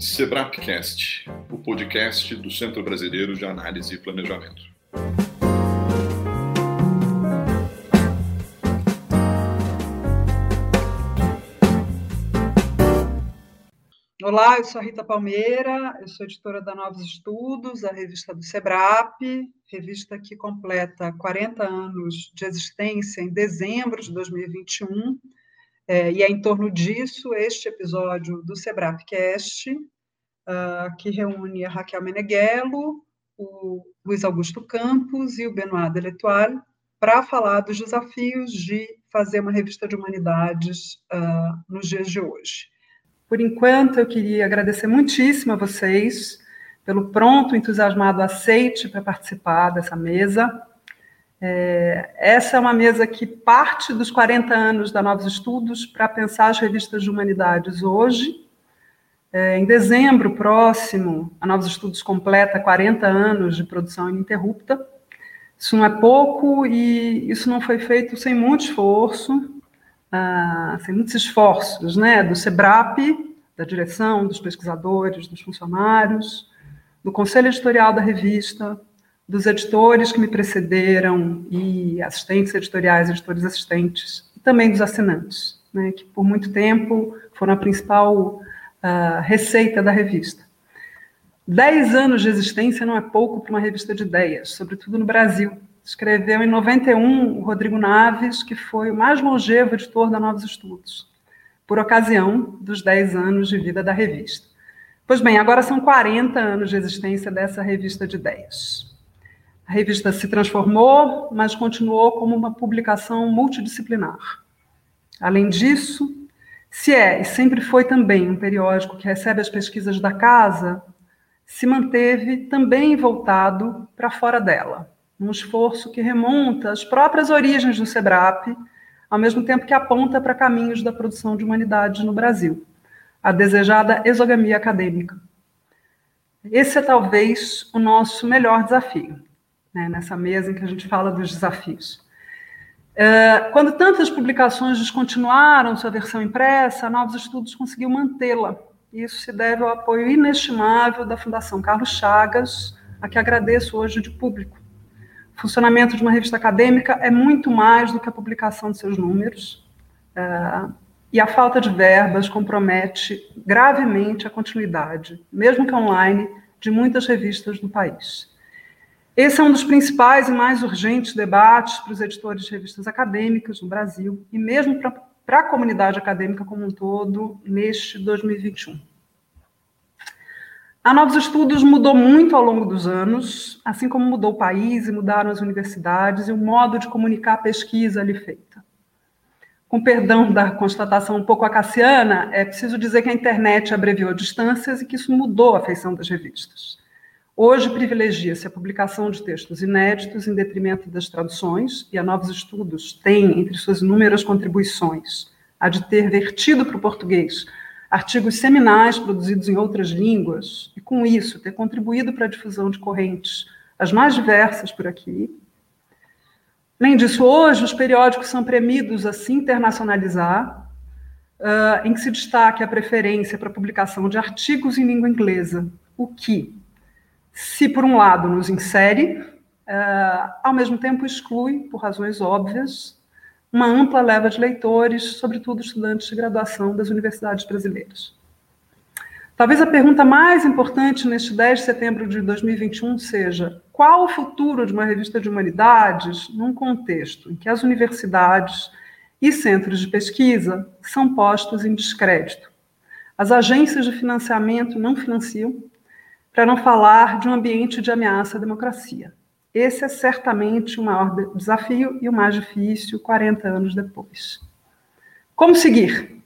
Sebrapcast, o podcast do Centro Brasileiro de Análise e Planejamento. Olá, eu sou a Rita Palmeira, eu sou editora da Novos Estudos, a revista do SEBRAP, revista que completa 40 anos de existência em dezembro de 2021, é, e é em torno disso este episódio do SEBRAPcast, uh, que reúne a Raquel Meneghello, o Luiz Augusto Campos e o Benoit Deletoile, para falar dos desafios de fazer uma revista de humanidades uh, nos dias de hoje. Por enquanto, eu queria agradecer muitíssimo a vocês pelo pronto, entusiasmado aceite para participar dessa mesa. É, essa é uma mesa que parte dos 40 anos da Novos Estudos para pensar as revistas de humanidades hoje. É, em dezembro próximo, a Novos Estudos completa 40 anos de produção ininterrupta. Isso não é pouco e isso não foi feito sem muito esforço, ah, sem muitos esforços, né, do SEBRAP, da direção, dos pesquisadores, dos funcionários, do conselho editorial da revista, dos editores que me precederam e assistentes editoriais, editores assistentes, e também dos assinantes, né, que por muito tempo foram a principal uh, receita da revista. Dez anos de existência não é pouco para uma revista de ideias, sobretudo no Brasil, Escreveu em 91 o Rodrigo Naves, que foi o mais longevo editor da Novos Estudos, por ocasião dos 10 anos de vida da revista. Pois bem, agora são 40 anos de existência dessa revista de ideias. A revista se transformou, mas continuou como uma publicação multidisciplinar. Além disso, se é e sempre foi também um periódico que recebe as pesquisas da casa, se manteve também voltado para fora dela um esforço que remonta às próprias origens do SEBRAP, ao mesmo tempo que aponta para caminhos da produção de humanidades no Brasil, a desejada exogamia acadêmica. Esse é talvez o nosso melhor desafio, né, nessa mesa em que a gente fala dos desafios. É, quando tantas publicações descontinuaram sua versão impressa, Novos Estudos conseguiu mantê-la. Isso se deve ao apoio inestimável da Fundação Carlos Chagas, a que agradeço hoje de público funcionamento de uma revista acadêmica é muito mais do que a publicação de seus números, uh, e a falta de verbas compromete gravemente a continuidade, mesmo que online, de muitas revistas do país. Esse é um dos principais e mais urgentes debates para os editores de revistas acadêmicas no Brasil, e mesmo para a comunidade acadêmica como um todo, neste 2021. A Novos Estudos mudou muito ao longo dos anos, assim como mudou o país e mudaram as universidades e o modo de comunicar a pesquisa ali feita. Com perdão da constatação um pouco acaciana, é preciso dizer que a internet abreviou distâncias e que isso mudou a feição das revistas. Hoje privilegia-se a publicação de textos inéditos em detrimento das traduções, e a Novos Estudos tem, entre suas inúmeras contribuições, a de ter vertido para o português artigos seminais produzidos em outras línguas, e com isso ter contribuído para a difusão de correntes as mais diversas por aqui. Além disso, hoje os periódicos são premidos a se internacionalizar, uh, em que se destaque a preferência para a publicação de artigos em língua inglesa, o que, se por um lado nos insere, uh, ao mesmo tempo exclui, por razões óbvias, uma ampla leva de leitores, sobretudo estudantes de graduação das universidades brasileiras. Talvez a pergunta mais importante neste 10 de setembro de 2021 seja: qual o futuro de uma revista de humanidades num contexto em que as universidades e centros de pesquisa são postos em descrédito? As agências de financiamento não financiam, para não falar de um ambiente de ameaça à democracia. Esse é certamente o maior desafio e o mais difícil 40 anos depois. Como seguir?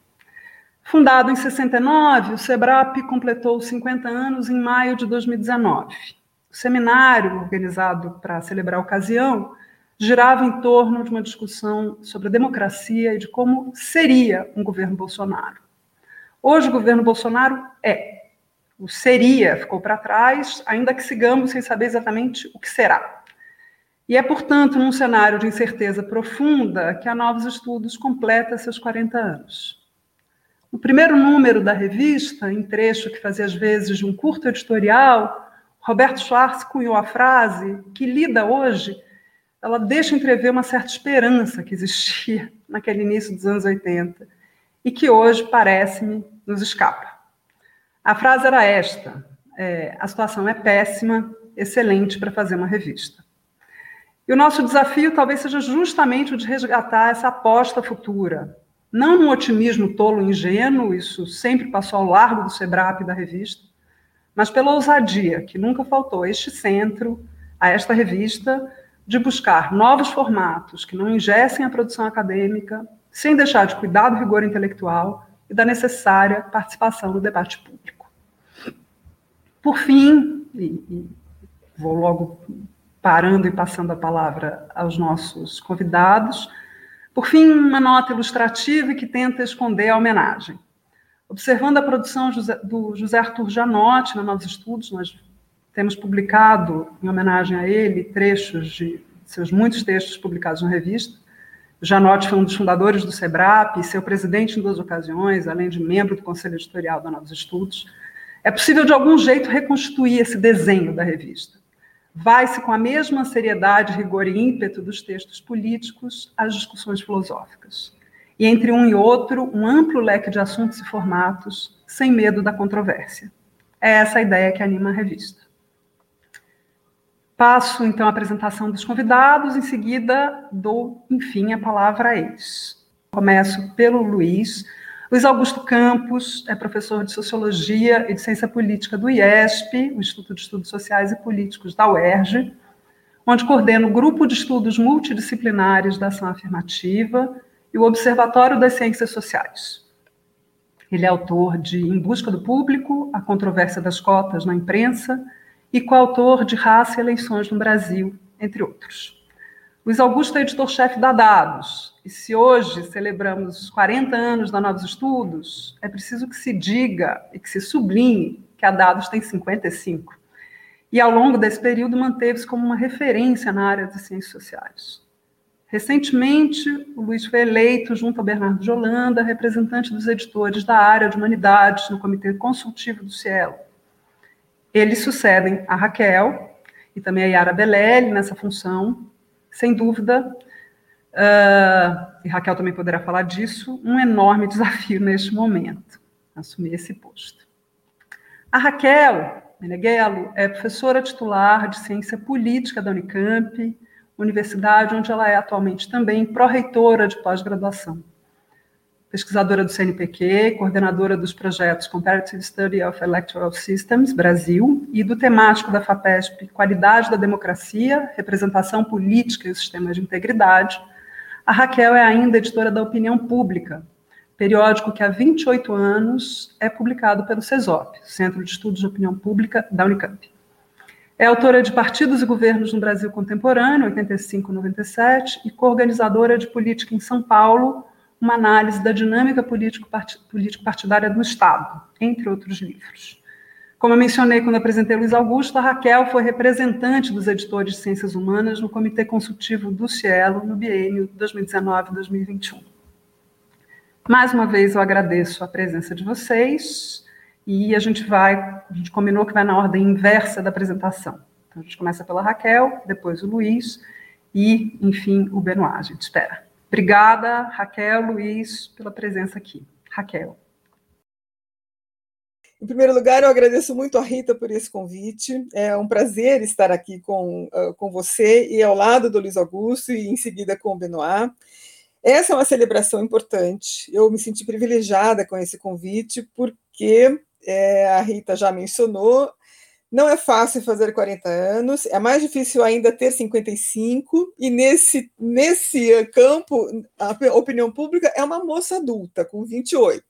Fundado em 69, o SEBRAP completou 50 anos em maio de 2019. O seminário, organizado para celebrar a ocasião, girava em torno de uma discussão sobre a democracia e de como seria um governo Bolsonaro. Hoje, o governo Bolsonaro é o seria ficou para trás, ainda que sigamos sem saber exatamente o que será. E é, portanto, num cenário de incerteza profunda que a Novos Estudos completa seus 40 anos. No primeiro número da revista, em trecho que fazia às vezes de um curto editorial, Roberto Schwartz cunhou a frase que lida hoje, ela deixa entrever uma certa esperança que existia naquele início dos anos 80 e que hoje, parece-me, nos escapa. A frase era esta: é, a situação é péssima, excelente para fazer uma revista. E o nosso desafio talvez seja justamente o de resgatar essa aposta futura, não num otimismo tolo e ingênuo, isso sempre passou ao largo do SEBRAP da revista, mas pela ousadia que nunca faltou a este centro, a esta revista, de buscar novos formatos que não ingessem a produção acadêmica, sem deixar de cuidar do rigor intelectual e da necessária participação no debate público. Por fim, e, e vou logo parando e passando a palavra aos nossos convidados. Por fim, uma nota ilustrativa que tenta esconder a homenagem. Observando a produção do José Arthur Janotti na Novos Estudos, nós temos publicado, em homenagem a ele, trechos de seus muitos textos publicados na revista. Janotti foi um dos fundadores do SEBRAP, seu presidente em duas ocasiões, além de membro do conselho editorial da Novos Estudos. É possível, de algum jeito, reconstruir esse desenho da revista vai-se com a mesma seriedade, rigor e ímpeto dos textos políticos às discussões filosóficas. E entre um e outro, um amplo leque de assuntos e formatos, sem medo da controvérsia. É essa a ideia que anima a revista. Passo, então, a apresentação dos convidados, em seguida dou, enfim, a palavra a eles. Começo pelo Luiz, Luiz Augusto Campos é professor de Sociologia e de Ciência Política do IESP, o Instituto de Estudos Sociais e Políticos da UERJ, onde coordena o Grupo de Estudos Multidisciplinares da Ação Afirmativa e o Observatório das Ciências Sociais. Ele é autor de Em Busca do Público, A Controvérsia das Cotas na Imprensa e coautor de Raça e Eleições no Brasil, entre outros. Luiz Augusto é editor-chefe da Dados, e se hoje celebramos os 40 anos da Novos Estudos, é preciso que se diga e que se sublinhe que a Dados tem 55. E ao longo desse período manteve-se como uma referência na área de ciências sociais. Recentemente, o Luiz foi eleito, junto a Bernardo de Holanda, representante dos editores da área de humanidades no Comitê Consultivo do Cielo. Eles sucedem a Raquel e também a Yara Belelli nessa função. Sem dúvida, uh, e Raquel também poderá falar disso, um enorme desafio neste momento, assumir esse posto. A Raquel Meneghello é professora titular de Ciência Política da Unicamp, universidade onde ela é atualmente também pró-reitora de pós-graduação. Pesquisadora do CNPq, coordenadora dos projetos Comparative Study of Electoral Systems, Brasil, e do temático da FAPESP, Qualidade da Democracia, Representação Política e Sistemas de Integridade, a Raquel é ainda editora da Opinião Pública, periódico que há 28 anos é publicado pelo CESOP, Centro de Estudos de Opinião Pública da Unicamp. É autora de Partidos e Governos no Brasil Contemporâneo, 85-97, e coorganizadora de Política em São Paulo, uma análise da dinâmica político-partidária do Estado, entre outros livros. Como eu mencionei quando apresentei Luiz Augusto, a Raquel foi representante dos editores de Ciências Humanas no Comitê Consultivo do Cielo no biênio 2019-2021. Mais uma vez eu agradeço a presença de vocês e a gente vai, a gente combinou que vai na ordem inversa da apresentação. Então a gente começa pela Raquel, depois o Luiz e, enfim, o Benoit. A gente espera. Obrigada, Raquel, Luiz, pela presença aqui. Raquel. Em primeiro lugar, eu agradeço muito a Rita por esse convite. É um prazer estar aqui com, com você e ao lado do Luiz Augusto e em seguida com o Benoit. Essa é uma celebração importante. Eu me senti privilegiada com esse convite, porque é, a Rita já mencionou, não é fácil fazer 40 anos, é mais difícil ainda ter 55, e nesse, nesse campo, a opinião pública é uma moça adulta, com 28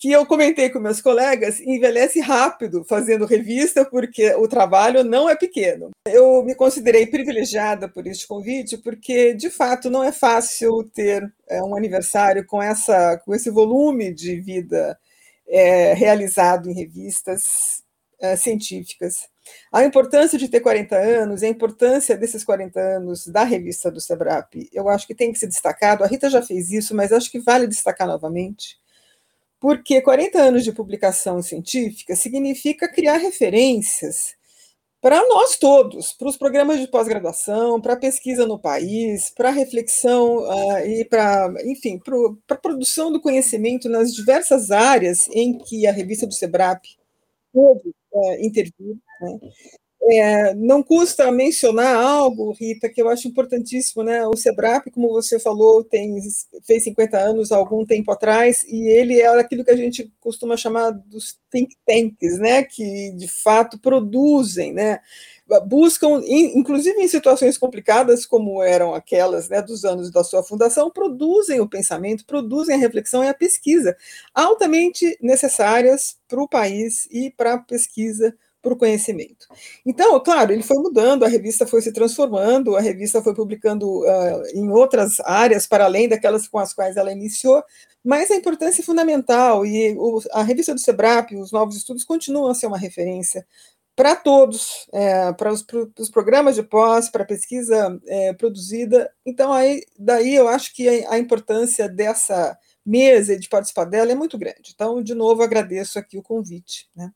que eu comentei com meus colegas, envelhece rápido fazendo revista, porque o trabalho não é pequeno. Eu me considerei privilegiada por este convite, porque, de fato, não é fácil ter é, um aniversário com, essa, com esse volume de vida é, realizado em revistas é, científicas. A importância de ter 40 anos, a importância desses 40 anos da revista do SEBRAP, eu acho que tem que ser destacado. A Rita já fez isso, mas acho que vale destacar novamente porque 40 anos de publicação científica significa criar referências para nós todos, para os programas de pós-graduação, para a pesquisa no país, para a reflexão uh, e para, enfim, para a produção do conhecimento nas diversas áreas em que a revista do SEBRAP pode uh, intervir. Né? É, não custa mencionar algo, Rita, que eu acho importantíssimo, né? O SEBRAP, como você falou, tem, fez 50 anos algum tempo atrás, e ele é aquilo que a gente costuma chamar dos think tanks, né? Que de fato produzem, né? Buscam, inclusive em situações complicadas como eram aquelas né, dos anos da sua fundação, produzem o pensamento, produzem a reflexão e a pesquisa, altamente necessárias para o país e para a pesquisa para o conhecimento. Então, claro, ele foi mudando, a revista foi se transformando, a revista foi publicando uh, em outras áreas, para além daquelas com as quais ela iniciou, mas a importância é fundamental, e o, a revista do SEBRAP, os novos estudos, continuam a ser uma referência para todos, é, para, os, os, programas de pós, para a pesquisa é, produzida. Então, aí, daí eu acho que a, a importância dessa mesa e de participar dela é muito grande. Então, de novo, agradeço aqui o convite. Né?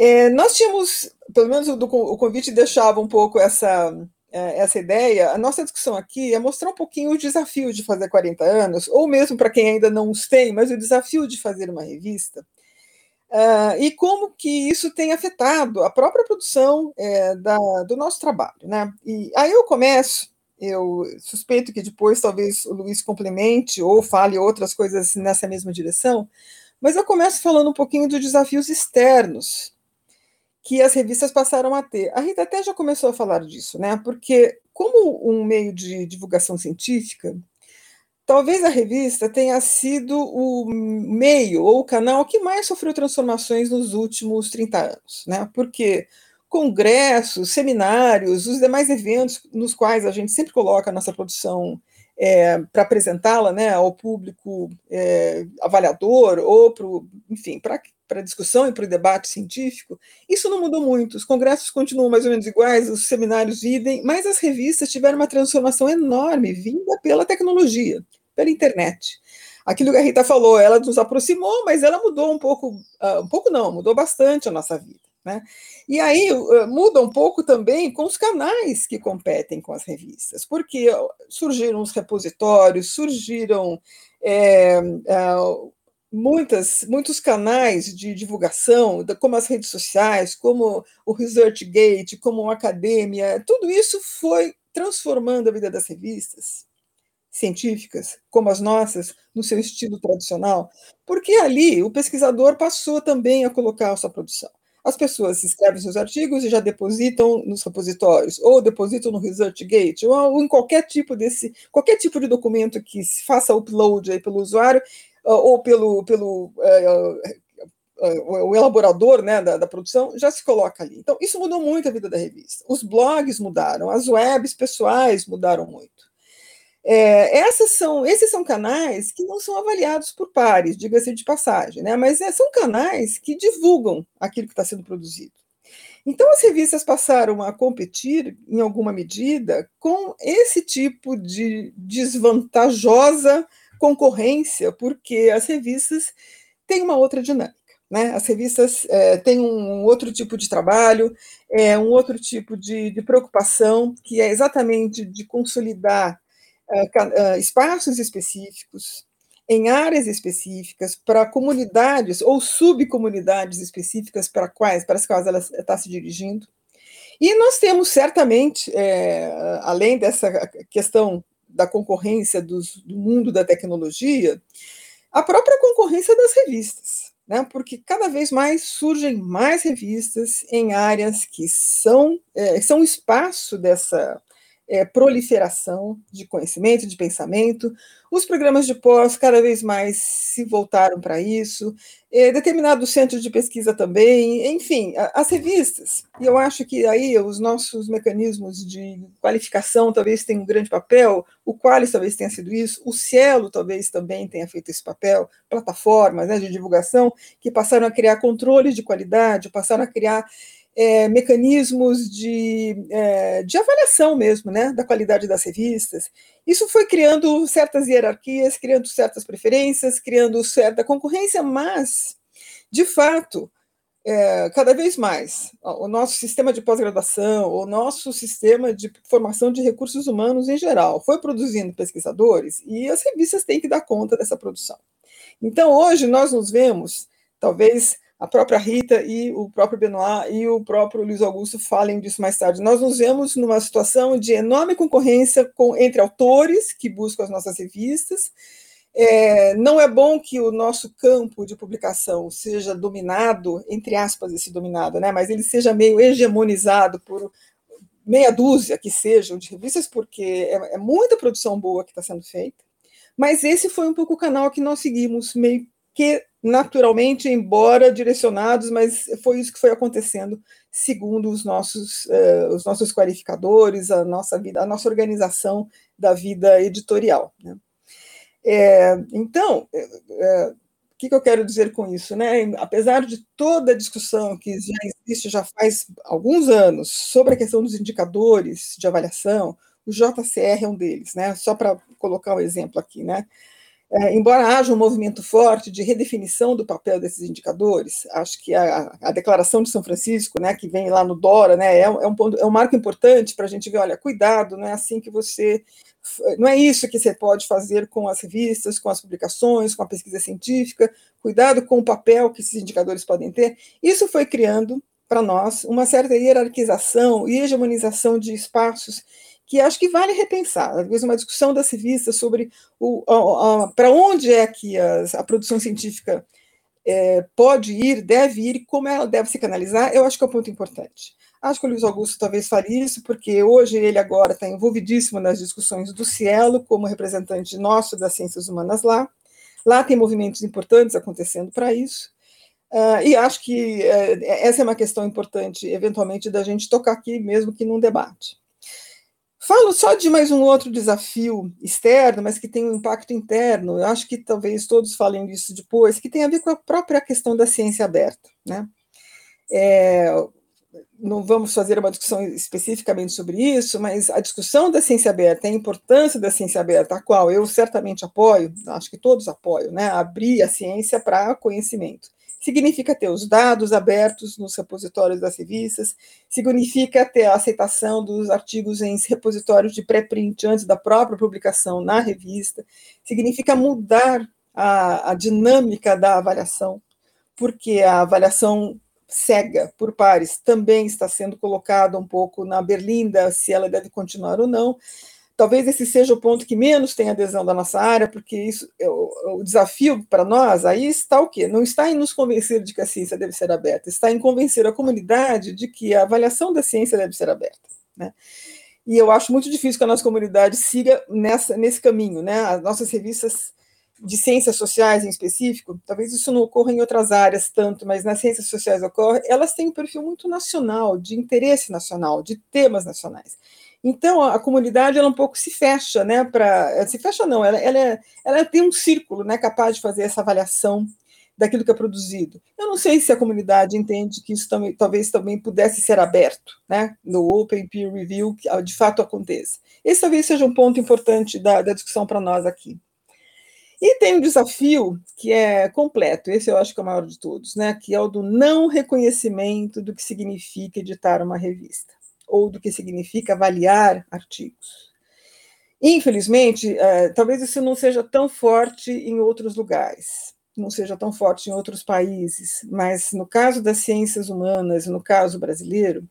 É, nós tínhamos, pelo menos o, o, convite deixava um pouco essa, é, essa ideia. A nossa discussão aqui é mostrar um pouquinho o desafio de fazer 40 anos, ou mesmo para quem ainda não os tem, mas o desafio de fazer uma revista. Uh, e como que isso tem afetado a própria produção é, da, do nosso trabalho. Né? E aí eu começo, eu suspeito que depois talvez o Luiz complemente ou fale outras coisas nessa mesma direção, mas eu começo falando um pouquinho dos desafios externos que as revistas passaram a ter. A Rita até já começou a falar disso, né? Porque, como um meio de divulgação científica, talvez a revista tenha sido o meio ou o canal que mais sofreu transformações nos últimos 30 anos, né? Porque congressos, seminários, os demais eventos nos quais a gente sempre coloca a nossa produção é, para apresentá-la né, ao público é, avaliador ou para, enfim, para para a discussão e para o debate científico, isso não mudou muito. Os congressos continuam mais ou menos iguais, os seminários idem, mas as revistas tiveram uma transformação enorme vinda pela tecnologia, pela internet. Aquilo que a Rita falou, ela nos aproximou, mas ela mudou um pouco, uh, um pouco não, mudou bastante a nossa vida. Né? E aí uh, muda um pouco também com os canais que competem com as revistas, porque surgiram os repositórios, surgiram é, uh, muitas, muitos canais de divulgação, como as redes sociais, como o ResearchGate, como a academia, tudo isso foi transformando a vida das revistas científicas, como as nossas, no seu estilo tradicional, porque ali o pesquisador passou também a colocar a sua produção. As pessoas escrevem seus artigos e já depositam nos repositórios, ou depositam no ResearchGate, ou em qualquer tipo desse, qualquer tipo de documento que se faça upload aí pelo usuário, ou pelo, pelo é, é, o elaborador né, da, da, produção, já se coloca ali. Então, isso mudou muito a vida da revista. Os blogs mudaram, as webs pessoais mudaram muito. É, essas são, esses são canais que não são avaliados por pares, diga-se de passagem, né? mas é, são canais que divulgam aquilo que está sendo produzido. Então, as revistas passaram a competir, em alguma medida, com esse tipo de desvantajosa concorrência, porque as revistas têm uma outra dinâmica. Né? As revistas é, têm um outro tipo de trabalho, é, um outro tipo de, de preocupação, que é exatamente de consolidar é, espaços específicos, em áreas específicas, para comunidades ou subcomunidades específicas para quais, para as quais ela está se dirigindo. E nós temos certamente, é, além dessa questão da concorrência dos, do mundo da tecnologia, a própria concorrência das revistas, né? porque cada vez mais surgem mais revistas em áreas que são, é, são espaço dessa é, proliferação de conhecimento, de pensamento. Os programas de pós cada vez mais se voltaram para isso, é, determinados centros de pesquisa também, enfim, as revistas. E eu acho que aí os nossos mecanismos de qualificação talvez tenham um grande papel, o Qualis talvez tenha sido isso, o Cielo talvez também tenha feito esse papel, plataformas né, de divulgação que passaram a criar controles de qualidade, passaram a criar é, mecanismos de, é, de avaliação mesmo, né, da qualidade das revistas. Isso foi criando certas hierarquias, criando certas preferências, criando certa concorrência, mas, de fato, é, cada vez mais o nosso sistema de pós-graduação, o nosso sistema de formação de recursos humanos em geral, foi produzindo pesquisadores e as revistas têm que dar conta dessa produção. Então, hoje, nós nos vemos, talvez a própria Rita e o próprio Benoit e o próprio Luiz Augusto falem disso mais tarde. Nós nos vemos numa situação de enorme concorrência com, entre autores que buscam as nossas revistas. É, não é bom que o nosso campo de publicação seja dominado, entre aspas, esse dominado, né, mas ele seja meio hegemonizado por meia dúzia que sejam de revistas, porque é, é muita produção boa que está sendo feita. Mas esse foi um pouco o canal que nós seguimos, meio que naturalmente, embora direcionados, mas foi isso que foi acontecendo segundo os nossos, uh, os nossos qualificadores, a nossa vida, a nossa organização da vida editorial. Né? É, então, é, o que, que, eu quero dizer com isso? Né? Apesar de toda a discussão que já existe já faz alguns anos sobre a questão dos indicadores de avaliação, o JCR é um deles, né? só para colocar um exemplo aqui. Né? É, embora haja um movimento forte de redefinição do papel desses indicadores, acho que a, a Declaração de São Francisco, né, que vem lá no Dora, né, é, é um, ponto, é um marco importante para a gente ver, olha, cuidado, não é assim que você, não é isso que você pode fazer com as revistas, com as publicações, com a pesquisa científica, cuidado com o papel que esses indicadores podem ter. Isso foi criando para nós uma certa hierarquização e hegemonização de espaços que acho que vale repensar. Talvez uma discussão das revistas sobre para onde é que a produção científica é, pode ir, deve ir, como ela deve se canalizar, eu acho que é um ponto importante. Acho que o Luiz Augusto talvez fale isso, porque hoje ele agora está envolvidíssimo nas discussões do Cielo, como representante nosso das ciências humanas lá. Lá tem movimentos importantes acontecendo para isso. Uh, e acho que uh, essa é uma questão importante, eventualmente, da gente tocar aqui, mesmo que num debate. Falo só de mais um outro desafio externo, mas que tem um impacto interno. Eu acho que talvez todos falem disso depois, que tem a ver com a própria questão da ciência aberta. Né? É, não vamos fazer uma discussão especificamente sobre isso, mas a discussão da ciência aberta, a importância da ciência aberta, a qual eu certamente apoio, acho que todos apoiam, né? abrir a ciência para conhecimento significa ter os dados abertos nos repositórios das revistas, significa ter a aceitação dos artigos em repositórios de pré-print antes da própria publicação na revista, significa mudar a, a dinâmica da avaliação, porque a avaliação cega por pares também está sendo colocada um pouco na berlinda se ela deve continuar ou não. Talvez esse seja o ponto que menos tem adesão da nossa área, porque isso é o, o desafio para nós aí está o quê? Não está em nos convencer de que a ciência deve ser aberta, está em convencer a comunidade de que a avaliação da ciência deve ser aberta. Né? E eu acho muito difícil que a nossa comunidade siga nessa, nesse caminho. Né? As nossas revistas de ciências sociais em específico, talvez isso não ocorra em outras áreas tanto, mas nas ciências sociais ocorre, elas têm um perfil muito nacional, de interesse nacional, de temas nacionais. Então a, comunidade ela um pouco se fecha, né? Para se fecha não, ela, ela, é, ela tem um círculo, né? Capaz de fazer essa avaliação daquilo que é produzido. Eu não sei se a comunidade entende que isso também, talvez também pudesse ser aberto, né? No Open Peer Review, que de fato aconteça. Esse talvez seja um ponto importante da, da discussão para nós aqui. E tem um desafio que é completo, esse eu acho que é o maior de todos, né? Que é o do não reconhecimento do que significa editar uma revista ou do que significa avaliar artigos. Infelizmente, é, talvez isso não seja tão forte em outros lugares, não seja tão forte em outros países, mas no caso das ciências humanas, no caso brasileiro,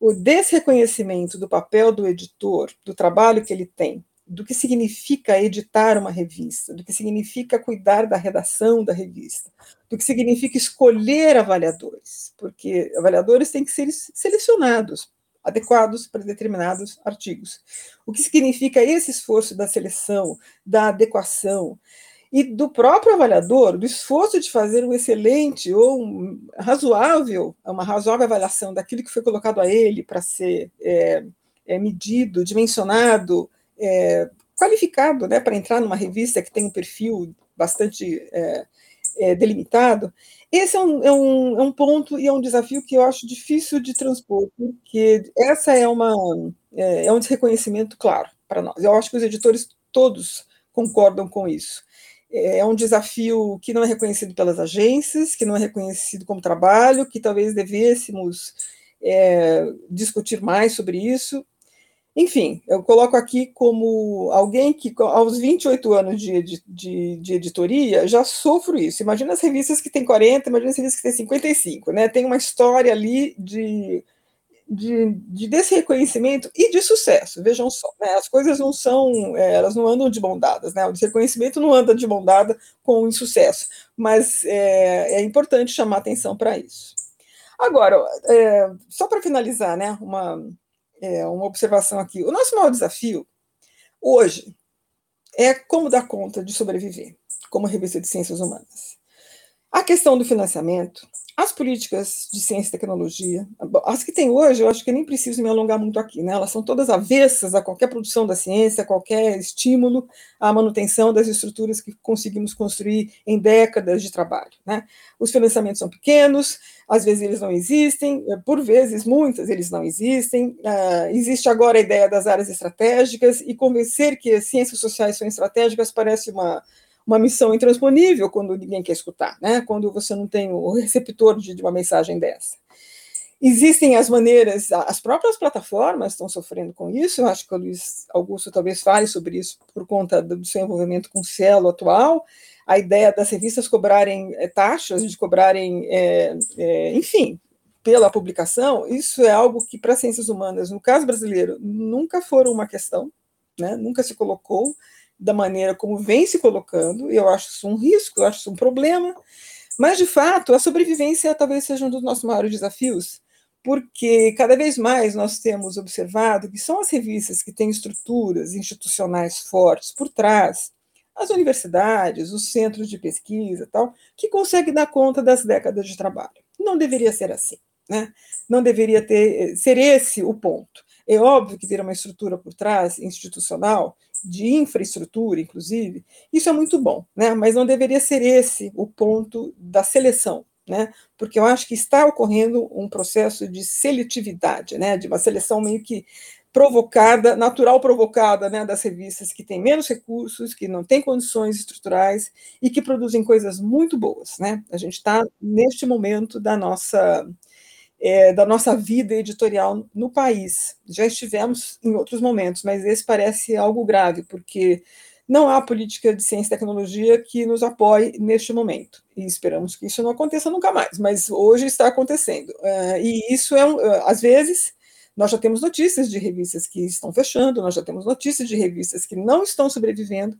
o desreconhecimento do papel do editor, do trabalho que ele tem, do que significa editar uma revista, do que significa cuidar da redação da revista, do que significa escolher avaliadores, porque avaliadores têm que ser selecionados adequados para determinados artigos. O que significa esse esforço da seleção, da adequação e do próprio avaliador, do esforço de fazer um excelente ou um razoável, uma razoável avaliação daquilo que foi colocado a ele para ser é, é, medido, dimensionado, é, qualificado, né, para entrar numa revista que tem um perfil bastante é, delimitado, esse é um, é, um, é um ponto e é um desafio que eu acho difícil de transpor, porque essa é uma é, é um desreconhecimento claro para nós. Eu acho que os editores todos concordam com isso. É, é um desafio que não é reconhecido pelas agências, que não é reconhecido como trabalho, que talvez devêssemos é, discutir mais sobre isso. Enfim, eu coloco aqui como alguém que, aos 28 anos de, de, de, editoria, já sofro isso. Imagina as revistas que têm 40, imagina as revistas que têm 55, né? Tem uma história ali de, de, de desse reconhecimento e de sucesso. Vejam só, né? as coisas não são, é, elas não andam de mão dadas, né? O reconhecimento não anda de mão dada com o insucesso, mas é, é importante chamar atenção para isso. Agora, é, só para finalizar, né? Uma é, uma observação aqui. O nosso maior desafio hoje é como dar conta de sobreviver como revista de ciências humanas. A questão do financiamento, as políticas de ciência e tecnologia, as que tem hoje, eu acho que nem preciso me alongar muito aqui, né? Elas são todas avessas a qualquer produção da ciência, a qualquer estímulo à manutenção das estruturas que conseguimos construir em décadas de trabalho, né? Os financiamentos são pequenos, às vezes eles não existem, por vezes, muitas, eles não existem. Uh, existe agora a ideia das áreas estratégicas, e convencer que as ciências sociais são estratégicas parece uma uma missão intransponível quando ninguém quer escutar, né? quando você não tem o receptor de, de uma mensagem dessa. Existem as maneiras, as próprias plataformas estão sofrendo com isso, eu acho que o Luiz Augusto talvez fale sobre isso por conta do seu envolvimento com o Cielo atual, a ideia das revistas cobrarem é, taxas, de cobrarem, é, é, enfim, pela publicação, isso é algo que para ciências humanas, no caso brasileiro, nunca foram uma questão, né? nunca se colocou, da maneira como vem se colocando, eu acho isso um risco, eu acho isso um problema, mas, de fato, a sobrevivência talvez seja um dos nossos maiores desafios, porque cada vez mais nós temos observado que são as revistas que têm estruturas institucionais fortes por trás, as universidades, os centros de pesquisa, tal, que conseguem dar conta das décadas de trabalho. Não deveria ser assim, né? Não deveria ter ser esse o ponto. É óbvio que ter uma estrutura por trás institucional de infraestrutura, inclusive, isso é muito bom, né? mas não deveria ser esse o ponto da seleção, né? porque eu acho que está ocorrendo um processo de seletividade, né? de uma seleção meio que provocada, natural provocada, né, das revistas que têm menos recursos, que não têm condições estruturais e que produzem coisas muito boas, né? A gente está neste momento da nossa é, da nossa vida editorial no país. Já estivemos em outros momentos, mas esse parece algo grave, porque não há política de ciência e tecnologia que nos apoie neste momento. E esperamos que isso não aconteça nunca mais, mas hoje está acontecendo. É, e isso é, é, às vezes, nós já temos notícias de revistas que estão fechando, nós já temos notícias de revistas que não estão sobrevivendo,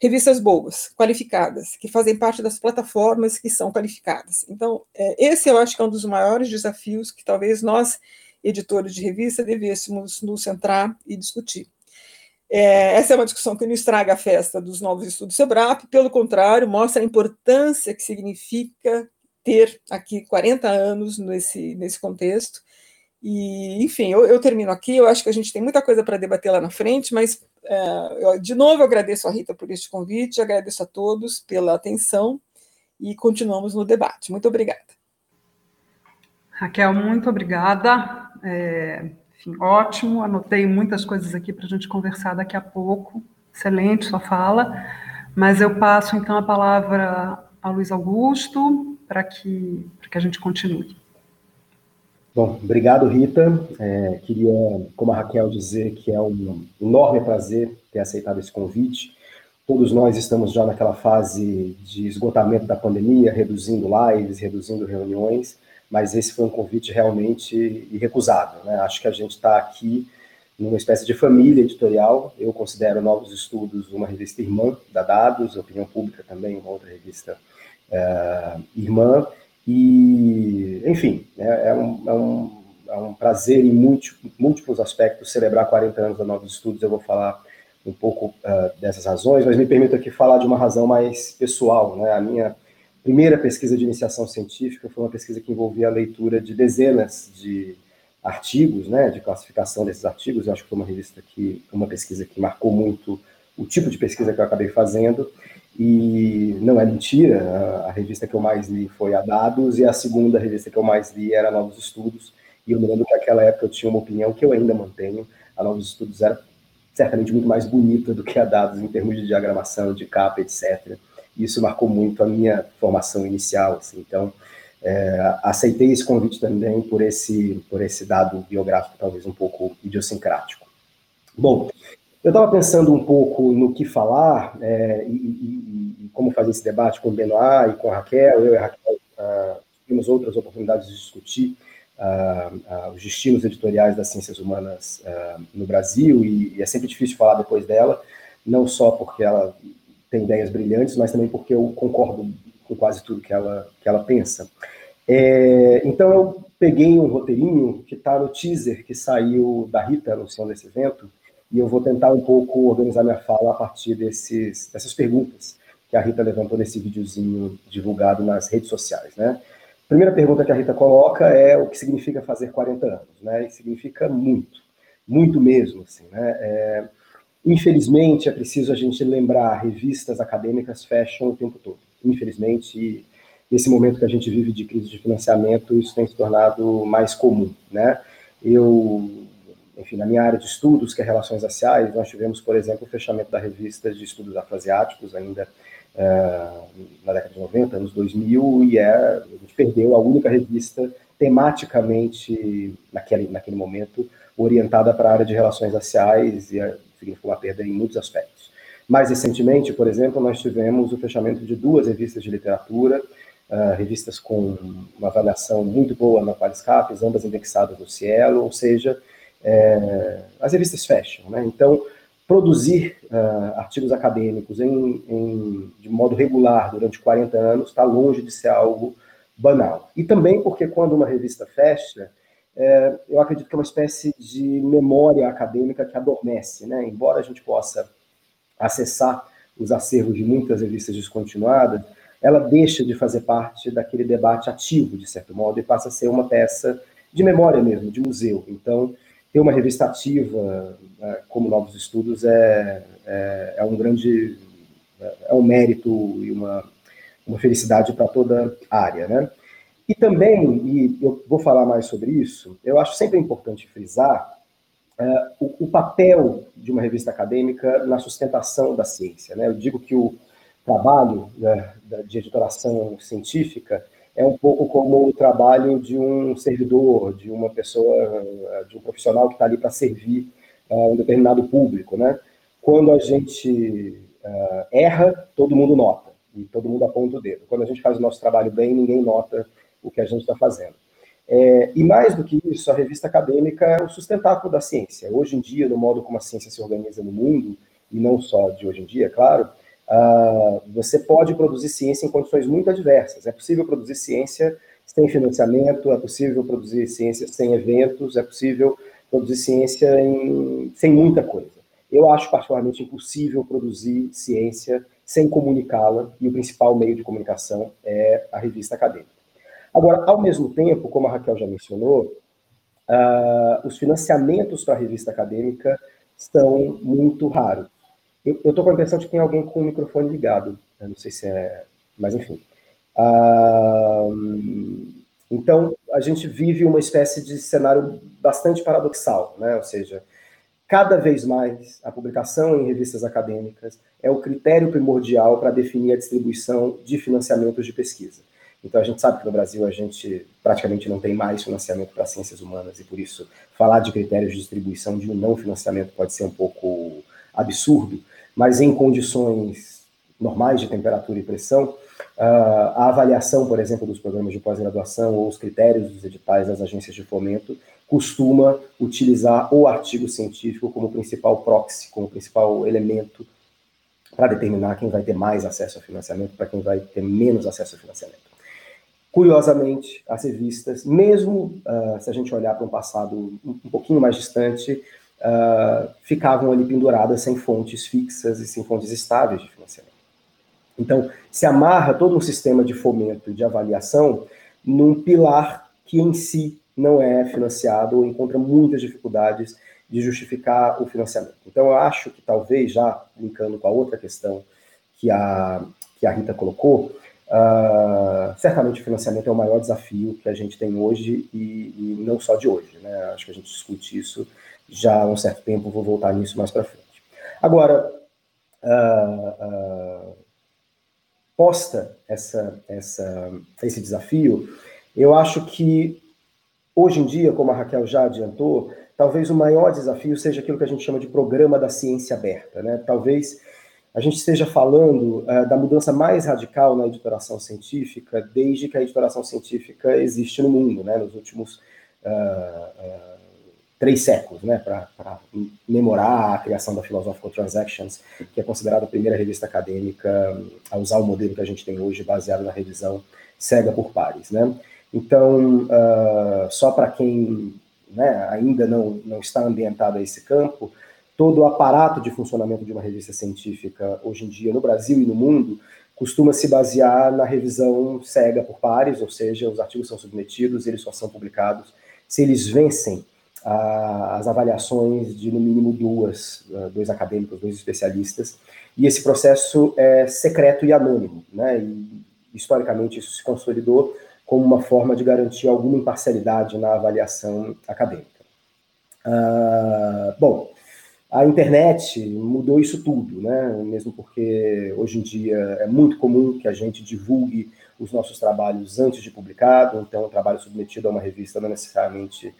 revistas boas, qualificadas, que fazem parte das plataformas que são qualificadas. Então, é, esse eu acho que é um dos maiores desafios que talvez nós, editores de revista, devêssemos nos centrar e discutir. É, essa é uma discussão que não estraga a festa dos novos estudos SEBRAP, pelo contrário, mostra a importância que significa ter aqui 40 anos nesse, nesse contexto. E, enfim, eu, eu termino aqui. Eu acho que a gente tem muita coisa para debater lá na frente, mas de novo, eu agradeço a Rita por este convite, agradeço a todos pela atenção e continuamos no debate. Muito obrigada. Raquel, muito obrigada. É, enfim, ótimo, anotei muitas coisas aqui para a gente conversar daqui a pouco. Excelente sua fala. Mas eu passo então a palavra ao Luiz Augusto para que, que a gente continue. Bom, obrigado, Rita. É, queria, como a Raquel, dizer que é um enorme prazer ter aceitado esse convite. Todos nós estamos já naquela fase de esgotamento da pandemia, reduzindo lives, reduzindo reuniões, mas esse foi um convite realmente irrecusável. Né? Acho que a gente está aqui numa espécie de família editorial. Eu considero Novos Estudos uma revista irmã da Dados, Opinião Pública também, uma outra revista é, irmã e, enfim, é, é, um, é, um, é um prazer em múltiplos aspectos celebrar 40 anos da Novos Estudos. Eu vou falar um pouco uh, dessas razões, mas me permito aqui falar de uma razão mais pessoal. Né? A minha primeira pesquisa de iniciação científica foi uma pesquisa que envolvia a leitura de dezenas de artigos, né, de classificação desses artigos. Eu acho que foi uma revista que, uma pesquisa que marcou muito o tipo de pesquisa que eu acabei fazendo. E não é mentira, a, revista que eu mais li foi a Dados, e a segunda revista que eu mais li era Novos Estudos. E eu me lembro que naquela época eu tinha uma opinião que eu ainda mantenho: a Novos Estudos era certamente muito mais bonita do que a Dados em termos de diagramação, de capa, etc. E isso marcou muito a minha formação inicial. Assim. Então, é, aceitei esse convite também por esse, por esse dado biográfico, talvez um pouco idiosincrático. Bom, eu estava pensando um pouco no que falar é, e, e, e, como fazer esse debate com o Benoit e com a Raquel. Eu e a Raquel ah, tivemos outras oportunidades de discutir ah, ah, os destinos editoriais das ciências humanas ah, no Brasil e, e, é sempre difícil falar depois dela, não só porque ela tem ideias brilhantes, mas também porque eu concordo com quase tudo que ela, que ela pensa. É, então eu peguei um roteirinho que está no teaser que saiu da Rita anunciando esse evento, e eu vou tentar um pouco organizar minha fala a partir desses, dessas perguntas que a Rita levantou nesse videozinho divulgado nas redes sociais, né? Primeira pergunta que a Rita coloca é o que significa fazer 40 anos, né? E significa muito, muito mesmo, assim, né? É, infelizmente, é preciso a gente lembrar, revistas acadêmicas fecham o tempo todo. Infelizmente, nesse momento que a gente vive de crise de financiamento, isso tem se tornado mais comum, né? Eu enfim, na minha área de estudos, que é relações raciais, nós tivemos, por exemplo, o fechamento da revista de estudos afroasiáticos ainda é, na década de 90, anos 2000, e é, a gente perdeu a única revista tematicamente, naquele, naquele momento, orientada para a área de relações raciais, e é, significou uma perda em muitos aspectos. Mais recentemente, por exemplo, nós tivemos o fechamento de duas revistas de literatura, uh, revistas com uma avaliação muito boa na Qualiscapes, ambas indexadas no Cielo, ou seja, é, as revistas fecham, né? Então, produzir uh, artigos acadêmicos em, em, de modo regular durante 40 anos está longe de ser algo banal. E também porque quando uma revista fecha, é, eu acredito que é uma espécie de memória acadêmica que adormece, né? Embora a gente possa acessar os acervos de muitas revistas descontinuadas, ela deixa de fazer parte daquele debate ativo, de certo modo, e passa a ser uma peça de memória mesmo, de museu. Então, ter uma revista ativa né, como Novos Estudos é, é, é, um grande é um mérito e uma, uma felicidade para toda a área, né? E também, e eu vou falar mais sobre isso, eu acho sempre importante frisar é, o, o, papel de uma revista acadêmica na sustentação da ciência. Né? Eu digo que o trabalho né, de editoração científica é um pouco como o trabalho de um servidor, de uma pessoa, de um profissional que está ali para servir uh, um determinado público, né? Quando a gente uh, erra, todo mundo nota e todo mundo aponta o dedo. Quando a gente faz o nosso trabalho bem, ninguém nota o que a gente está fazendo. É, e mais do que isso, a revista acadêmica é o sustentáculo da ciência. Hoje em dia, no modo como a ciência se organiza no mundo, e não só de hoje em dia, claro, Uh, você pode produzir ciência em condições muito adversas. É possível produzir ciência sem financiamento, é possível produzir ciência sem eventos, é possível produzir ciência em, sem muita coisa. Eu acho particularmente impossível produzir ciência sem comunicá-la, e o principal meio de comunicação é a revista acadêmica. Agora, ao mesmo tempo, como a Raquel já mencionou, uh, os financiamentos para a revista acadêmica são muito raros. Eu, estou com a impressão de que tem alguém com o microfone ligado. Eu não sei se é. Mas, enfim. Ah, então, a gente vive uma espécie de cenário bastante paradoxal, né? Ou seja, cada vez mais a publicação em revistas acadêmicas é o critério primordial para definir a distribuição de financiamentos de pesquisa. Então, a gente sabe que no Brasil a gente praticamente não tem mais financiamento para ciências humanas e, por isso, falar de critérios de distribuição de um não financiamento pode ser um pouco absurdo, mas em condições normais de temperatura e pressão, ah, a avaliação, por exemplo, dos programas de pós-graduação ou os critérios dos editais das agências de fomento costuma utilizar o artigo científico como principal proxy, como principal elemento para determinar quem vai ter mais acesso ao financiamento, para quem vai ter menos acesso ao financiamento. Curiosamente, as revistas, mesmo uh, se a gente olhar para um passado um, um pouquinho mais distante, uh, ficavam ali penduradas sem fontes fixas e sem fontes estáveis de financiamento. Então, se amarra todo um sistema de fomento e de avaliação num pilar que em si não é financiado ou encontra muitas dificuldades de justificar o financiamento. Então, eu acho que talvez, já linkando com a outra questão que a, que a Rita colocou, uh, certamente o financiamento é o maior desafio que a gente tem hoje e, e, não só de hoje. Né? Acho que a gente discute isso já há um certo tempo, vou voltar nisso mais para frente. Agora, uh, uh, posta essa, essa, esse desafio, eu acho que hoje em dia, como a Raquel já adiantou, talvez o maior desafio seja aquilo que a gente chama de programa da ciência aberta. Né? Talvez a gente esteja falando uh, da mudança mais radical na editoração científica desde que a editoração científica existe no mundo, né? nos últimos uh, três séculos, né, para memorar a criação da Philosophical Transactions, que é considerada a primeira revista acadêmica a usar o modelo que a gente tem hoje, baseado na revisão cega por pares. Né? Então, uh, só para quem né, ainda não, não está ambientado a esse campo, todo o aparato de funcionamento de uma revista científica, hoje em dia, no Brasil e no mundo, costuma se basear na revisão cega por pares, ou seja, os artigos são submetidos, eles só são publicados se eles vencem as avaliações de no mínimo duas, ah, dois acadêmicos, dois especialistas, e esse processo é secreto e anônimo, né? E historicamente isso se consolidou como uma forma de garantir alguma imparcialidade na avaliação acadêmica. Uh, bom, a internet mudou isso tudo, né? Mesmo porque hoje em dia é muito comum que a gente divulgue os nossos trabalhos antes de publicado, então o trabalho submetido a uma revista não necessariamente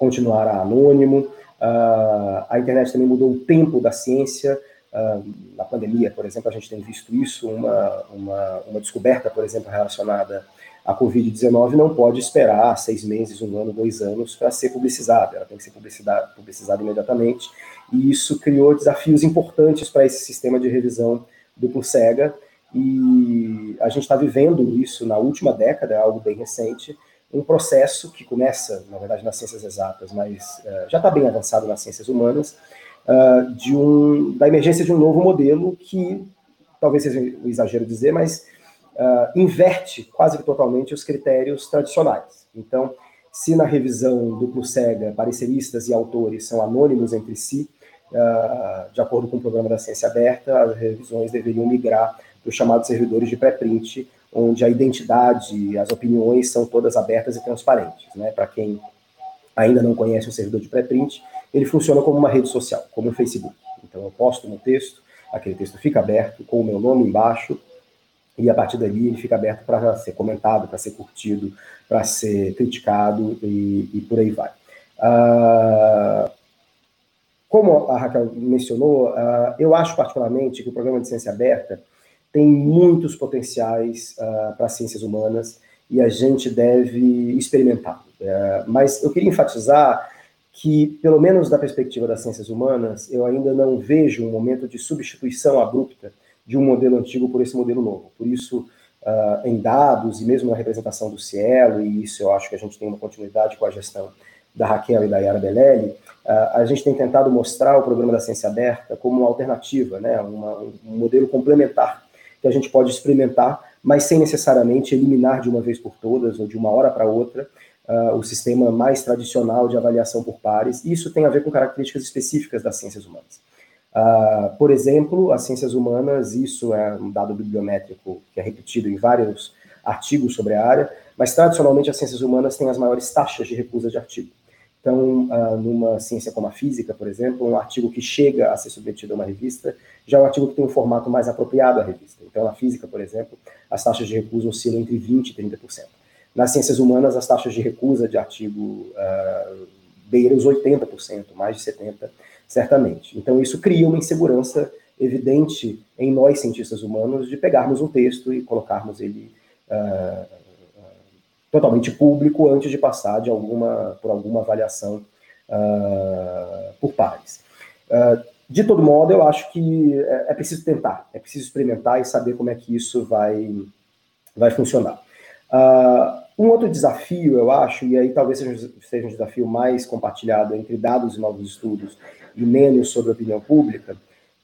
continuará anônimo. Uh, a internet também mudou o tempo da ciência. Uh, na pandemia, por exemplo, a gente tem visto isso, uma, uma, uma descoberta, por exemplo, relacionada à Covid-19 não pode esperar seis meses, um ano, dois anos para ser publicizada, ela tem que ser publicizada, imediatamente, e isso criou desafios importantes para esse sistema de revisão duplo cega, e a gente está vivendo isso na última década, é algo bem recente, um processo que começa, na verdade, nas ciências exatas, mas uh, já está bem avançado nas ciências humanas, uh, de um, da emergência de um novo modelo que, talvez seja um exagero dizer, mas uh, inverte quase que totalmente os critérios tradicionais. Então, se na revisão duplo cega, pareceristas e autores são anônimos entre si, de acordo com o programa da ciência aberta, as revisões deveriam migrar para os chamados servidores de pré-print, onde a identidade as opiniões são todas abertas e transparentes. Né? Para quem ainda não conhece o servidor de pré-print, ele funciona como uma rede social, como o Facebook. Então eu posto um texto, aquele texto fica aberto com o meu nome embaixo, e a partir dali ele fica aberto para ser comentado, para ser curtido, para ser criticado e, e, por aí vai. Uh, como a Raquel mencionou, uh, eu acho particularmente que o programa de ciência aberta tem muitos potenciais uh, para as ciências humanas e a gente deve experimentar. Uh, mas eu queria enfatizar que, pelo menos da perspectiva das ciências humanas, eu ainda não vejo um momento de substituição abrupta de um modelo antigo por esse modelo novo. Por isso, uh, em dados e mesmo na representação do Cielo, e isso eu acho que a gente tem uma continuidade com a gestão da Raquel e da Yara Belelli, uh, a gente tem tentado mostrar o programa da ciência aberta como uma alternativa, né, uma, um modelo complementar que a gente pode experimentar, mas sem necessariamente eliminar de uma vez por todas ou de uma hora para outra uh, o sistema mais tradicional de avaliação por pares. Isso tem a ver com características específicas das ciências humanas. Uh, por exemplo, as ciências humanas, isso é um dado bibliométrico que é repetido em vários artigos sobre a área, mas tradicionalmente as ciências humanas têm as maiores taxas de recusa de artigo. Então, uh, numa ciência como a física, por exemplo, um artigo que chega a ser submetido a uma revista já é um artigo que tem um formato mais apropriado à revista. Então, na física, por exemplo, as taxas de recusa oscilam entre 20% e 30%. Nas ciências humanas, as taxas de recusa de artigo uh, beiram os 80%, mais de 70%, certamente. Então, isso cria uma insegurança evidente em nós, cientistas humanos, de pegarmos um texto e colocarmos ele uh, totalmente público antes de passar de alguma, por alguma avaliação uh, por pares. Uh, de todo modo, eu acho que é, é, preciso tentar, é preciso experimentar e saber como é que isso vai, vai funcionar. Uh, um outro desafio, eu acho, e aí talvez seja, seja um desafio mais compartilhado entre dados e novos estudos e menos sobre a opinião pública,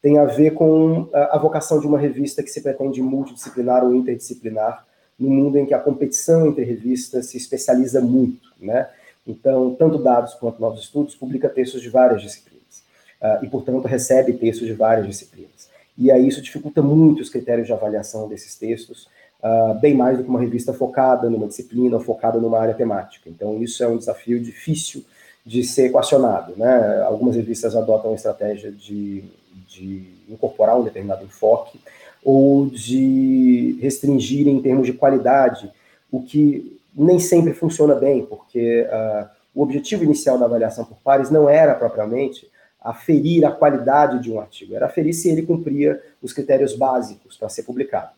tem a ver com a vocação de uma revista que se pretende multidisciplinar ou interdisciplinar num mundo em que a competição entre revistas se especializa muito, né? Então, tanto dados quanto novos estudos publica textos de várias disciplinas uh, e, portanto, recebe textos de várias disciplinas. e aí isso dificulta muito os critérios de avaliação desses textos, uh, bem mais do que uma revista focada numa disciplina ou focada numa área temática. Então, isso é um desafio difícil de ser equacionado. Né? Algumas revistas adotam a estratégia de, de incorporar um determinado enfoque ou de restringir em termos de qualidade, o que nem sempre funciona bem, porque uh, o objetivo inicial da avaliação por pares não era propriamente aferir a qualidade de um artigo, era aferir se ele cumpria os critérios básicos para ser publicado.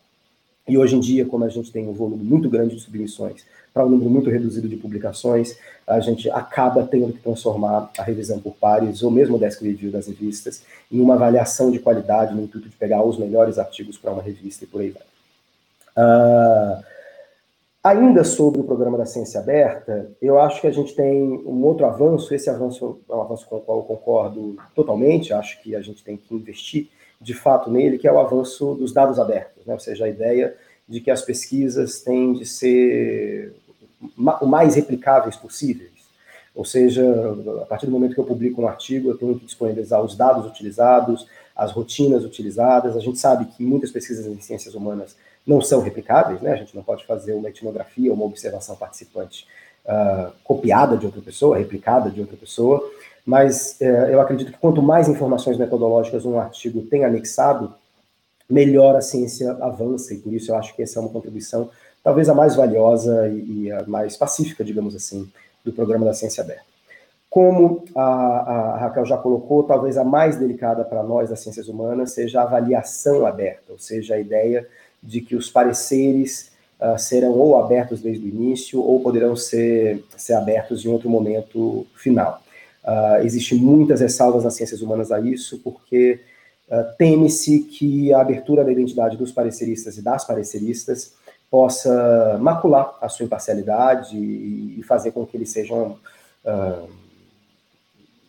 E hoje em dia, como a gente tem um volume muito grande de submissões para um número muito reduzido de publicações, a gente acaba tendo que transformar a revisão por pares, ou mesmo o desk review das revistas, em uma avaliação de qualidade, no intuito de pegar os melhores artigos para uma revista e por aí vai. Uh, ainda sobre o programa da ciência aberta, eu acho que a gente tem um outro avanço, esse avanço é um avanço com o qual eu concordo totalmente, acho que a gente tem que investir de fato nele, que é o avanço dos dados abertos, né? ou seja, a ideia de que as pesquisas têm de ser o mais replicáveis possíveis. Ou seja, a partir do momento que eu publico um artigo, eu tenho que disponibilizar os dados utilizados, as rotinas utilizadas. A gente sabe que muitas pesquisas em ciências humanas não são replicáveis, né? A gente não pode fazer uma etnografia, uma observação participante uh, copiada de outra pessoa, replicada de outra pessoa. Mas uh, eu acredito que quanto mais informações metodológicas um artigo tem anexado, melhor a ciência avança. E por isso eu acho que essa é uma contribuição talvez a mais valiosa e, e a mais pacífica, digamos assim, do programa da ciência aberta. Como a, a, Raquel já colocou, talvez a mais delicada para nós das ciências humanas seja a avaliação aberta, ou seja, a ideia de que os pareceres uh, serão ou abertos desde o início ou poderão ser, ser abertos em outro momento final. Uh, Existem muitas ressalvas nas ciências humanas a isso, porque uh, teme-se que a abertura da identidade dos pareceristas e das pareceristas possa macular a sua imparcialidade e fazer com que eles sejam uh,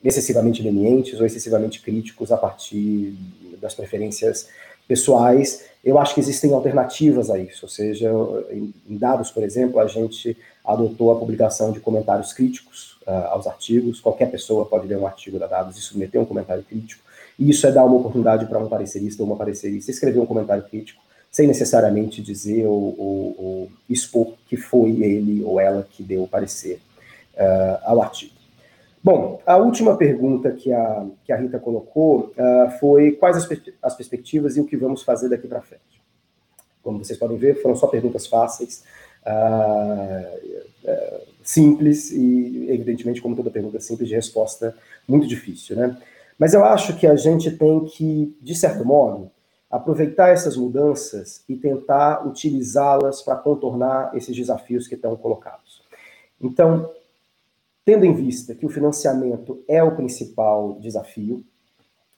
excessivamente lenientes ou excessivamente críticos a partir das preferências pessoais. Eu acho que existem alternativas a isso, ou seja, em, dados, por exemplo, a gente adotou a publicação de comentários críticos aos artigos. Qualquer pessoa pode ler um artigo da Dados e submeter um comentário crítico. E isso é dar uma oportunidade para um parecerista ou uma parecerista escrever um comentário crítico sem necessariamente dizer ou, ou, ou, expor que foi ele ou ela que deu o parecer uh, ao artigo. Bom, a última pergunta que a, que a Rita colocou uh, foi quais as, as, perspectivas e o que vamos fazer daqui para frente. Como vocês podem ver, foram só perguntas fáceis, uh, simples e, evidentemente, como toda pergunta simples, de resposta muito difícil, né? Mas eu acho que a gente tem que, de certo modo, aproveitar essas mudanças e tentar utilizá-las para contornar esses desafios que estão colocados. Então, tendo em vista que o financiamento é o principal desafio,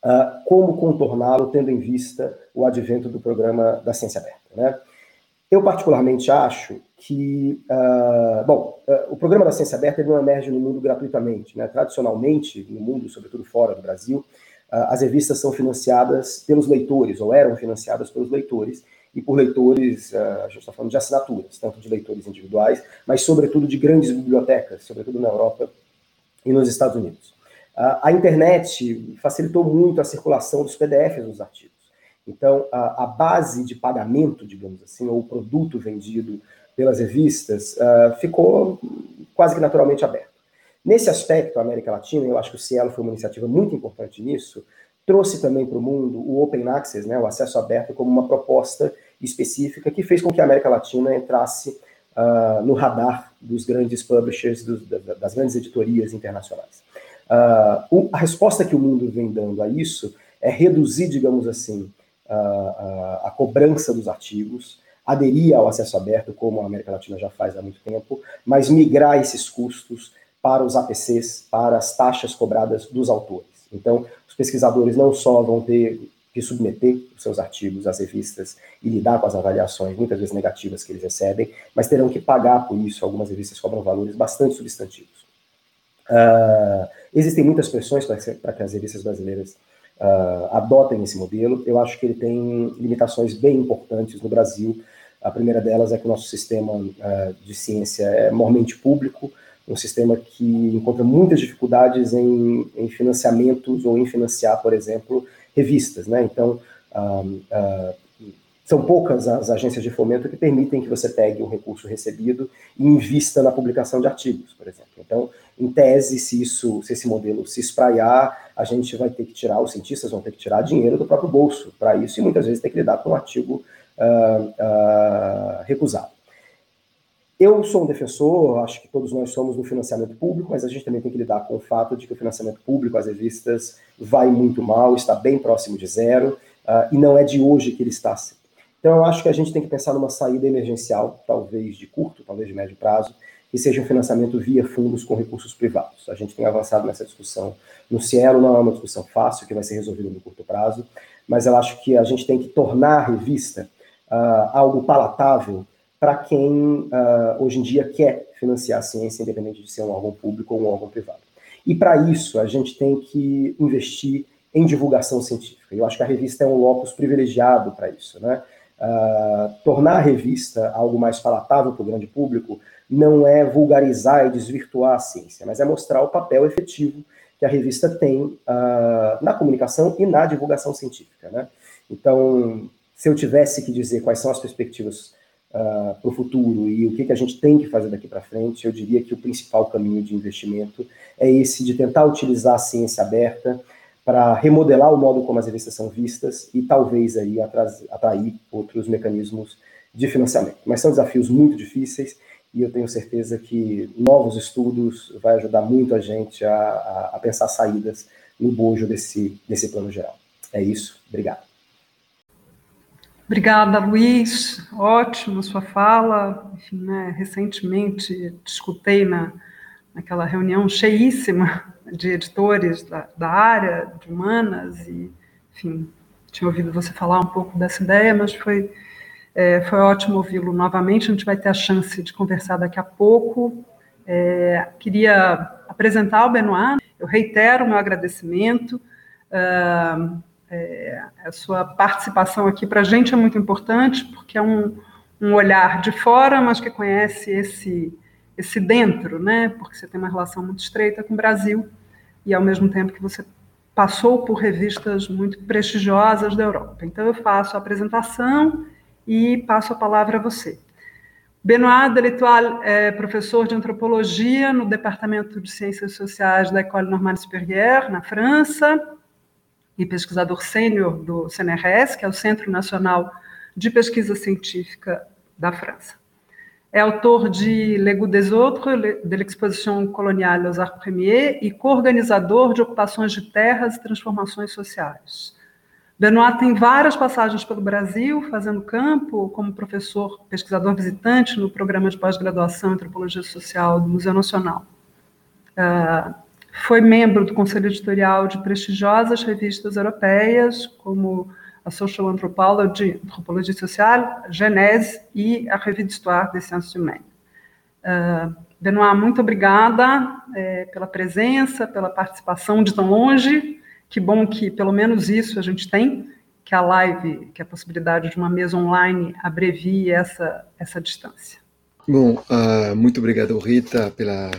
uh, como contorná-lo tendo em vista o advento do programa da ciência aberta? Né? Eu particularmente acho que, uh, bom, uh, o programa da ciência aberta não emerge no mundo gratuitamente. Né? Tradicionalmente, no mundo, sobretudo fora do Brasil, as revistas são financiadas pelos leitores, ou eram financiadas pelos leitores, e por leitores, a gente está falando de assinaturas, tanto de leitores individuais, mas sobretudo de grandes bibliotecas, sobretudo na Europa e nos Estados Unidos. A internet facilitou muito a circulação dos PDFs dos artigos. Então, a, base de pagamento, digamos assim, ou o produto vendido pelas revistas, ficou quase que naturalmente aberto. Nesse aspecto, a América Latina, eu acho que o Cielo foi uma iniciativa muito importante nisso, trouxe também para o mundo o Open Access, né, o acesso aberto, como uma proposta específica que fez com que a América Latina entrasse uh, no radar dos grandes publishers, das grandes editorias internacionais. Uh, a resposta que o mundo vem dando a isso é reduzir, digamos assim, uh, a cobrança dos artigos, aderir ao acesso aberto, como a América Latina já faz há muito tempo, mas migrar esses custos para os APCs, para as taxas cobradas dos autores. Então, os pesquisadores não só vão ter que submeter os seus artigos às revistas e lidar com as avaliações, muitas vezes negativas, que eles recebem, mas terão que pagar por isso. Algumas revistas cobram valores bastante substantivos. Uh, existem muitas pressões para que as revistas brasileiras uh, adotem esse modelo. Eu acho que ele tem limitações bem importantes no Brasil. A primeira delas é que o nosso sistema uh, de ciência é mormente público, um sistema que encontra muitas dificuldades em, em financiamentos ou em financiar, por exemplo, revistas. Né? Então, uh, são poucas as agências de fomento que permitem que você pegue um recurso recebido e invista na publicação de artigos, por exemplo. Então, em tese, se isso, se esse modelo se espraiar, a gente vai ter que tirar, os cientistas vão ter que tirar dinheiro do próprio bolso para isso e muitas vezes ter que lidar com um artigo uh, uh, recusado. Eu sou um defensor, acho que todos nós somos do financiamento público, mas a gente também tem que lidar com o fato de que o financiamento público às revistas vai muito mal, está bem próximo de zero, uh, e não é de hoje que ele está. Então, eu acho que a gente tem que pensar numa saída emergencial, talvez de curto, talvez de médio prazo, que seja um financiamento via fundos com recursos privados. A gente tem avançado nessa discussão no Cielo, não é uma discussão fácil, que vai ser resolvida no curto prazo, mas eu acho que a gente tem que tornar a revista uh, algo palatável para quem uh, hoje em dia quer financiar a ciência, independente de ser um órgão público ou um órgão privado. E para isso, a gente tem que investir em divulgação científica. Eu acho que a revista é um locus privilegiado para isso, né? Uh, tornar a revista algo mais palatável para o grande público não é vulgarizar e desvirtuar a ciência, mas é mostrar o papel efetivo que a revista tem uh, na comunicação e na divulgação científica. Né? Então, se eu tivesse que dizer quais são as perspectivas uh, para o futuro e o que, que a gente tem que fazer daqui para frente, eu diria que o principal caminho de investimento é esse de tentar utilizar a ciência aberta para remodelar o modo como as revistas são vistas e talvez aí atrair outros mecanismos de financiamento. Mas são desafios muito difíceis e eu tenho certeza que novos estudos vai ajudar muito a gente a, a, a pensar saídas no bojo desse, desse plano geral. É isso, obrigado. Obrigada, Luiz. Ótimo sua fala. Enfim, né, recentemente discutei na, naquela reunião cheíssima de editores da, da área de humanas e, enfim, tinha ouvido você falar um pouco dessa ideia, mas foi, é, foi ótimo ouvi-lo novamente. A gente vai ter a chance de conversar daqui a pouco. É, queria apresentar o Benoit. Eu reitero o meu agradecimento. Uh, é, a sua participação aqui para a gente é muito importante, porque é um, um olhar de fora, mas que conhece esse, esse dentro, né? Porque você tem uma relação muito estreita com o Brasil e ao mesmo tempo que você passou por revistas muito prestigiosas da Europa. Então eu faço a apresentação e passo a palavra a você. Benoit Deletoile é professor de antropologia no Departamento de Ciências Sociais da École Normale Supérieure, na França, e pesquisador sênior do CNRS, que é o Centro Nacional de Pesquisa Científica da França. É autor de Le Goût des Autres, de l'Exposition coloniale aux Arts Premiers e co-organizador de ocupações de terras e transformações sociais. Benoit tem várias passagens pelo Brasil, fazendo campo como professor pesquisador visitante no programa de pós-graduação em Antropologia Social do Museu Nacional. Uh, foi membro do conselho editorial de prestigiosas revistas europeias, como a Social Anthropology, Anthropologie Sociale, Genèse e a Revue d'Histoire des Sciences Humaines. Uh, Benoit, muito obrigada é, pela presença, pela participação de tão longe. Que bom que pelo menos isso a gente tem, que a live, que a possibilidade de uma mesa online abrevie essa, essa distância. Bom, uh, muito obrigado, Rita, pela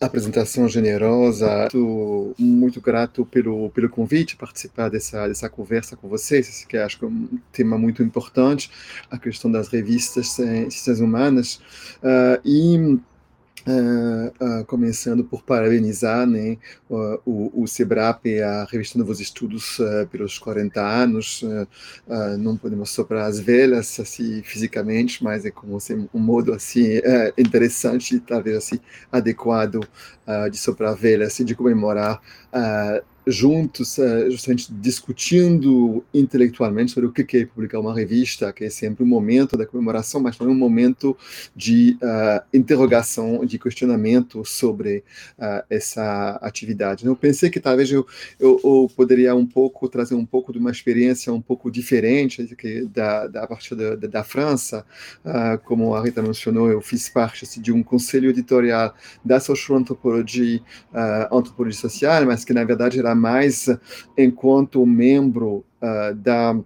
apresentação generosa. Estou muito grato pelo, pelo convite participar dessa, dessa conversa com vocês, que acho que é um tema muito importante, a questão das revistas ciências humanas. Uh, e Uh, uh, começando por parabenizar né, uh, o, o SEBRAP e a revista Novos Estudos pelos 40 anos. não podemos soprar as velas assim, fisicamente, mas é como assim, um modo assim, interessante e talvez assim, adequado de soprar velas e de comemorar juntos, eh, justamente discutindo intelectualmente sobre o que é publicar uma revista, que é sempre um momento da comemoração, mas também um momento de uh, interrogação, de questionamento sobre uh, essa atividade. Eu pensei que talvez eu, eu, eu, poderia um pouco trazer um pouco de uma experiência um pouco diferente que da, da partir da, da, da França, uh, como a Rita mencionou, eu fiz parte assim, de um conselho editorial da Social Anthropology, Antropologia Social, mas que na verdade era mais enquanto membro uh, da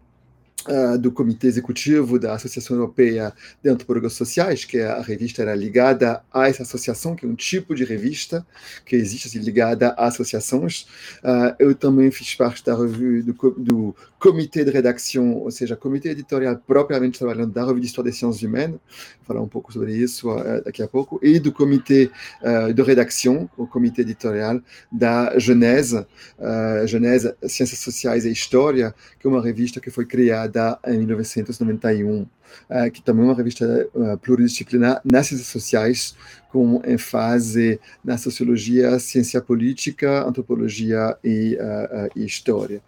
Uh, do Comitê Executivo da Associação Europeia de Antropologias Sociais, que é a revista era ligada a essa associação, que é um tipo de revista que existe assim, ligada a associações. Uh, eu também fiz parte da revista do, do comitê de redação, ou seja, comitê editorial propriamente trabalhando da Revista História des Sciences Humaines, vou falar um pouco sobre isso uh, daqui a pouco, e do comitê uh, de redação, o comitê editorial da Genese, uh, Genese Ciências Sociais e História, que é uma revista que foi criada em 1991, uh, que também é uma revista uh, pluridisciplinar nas ciências sociais, com ênfase na sociologia, ciência política, antropologia e, uh, e história.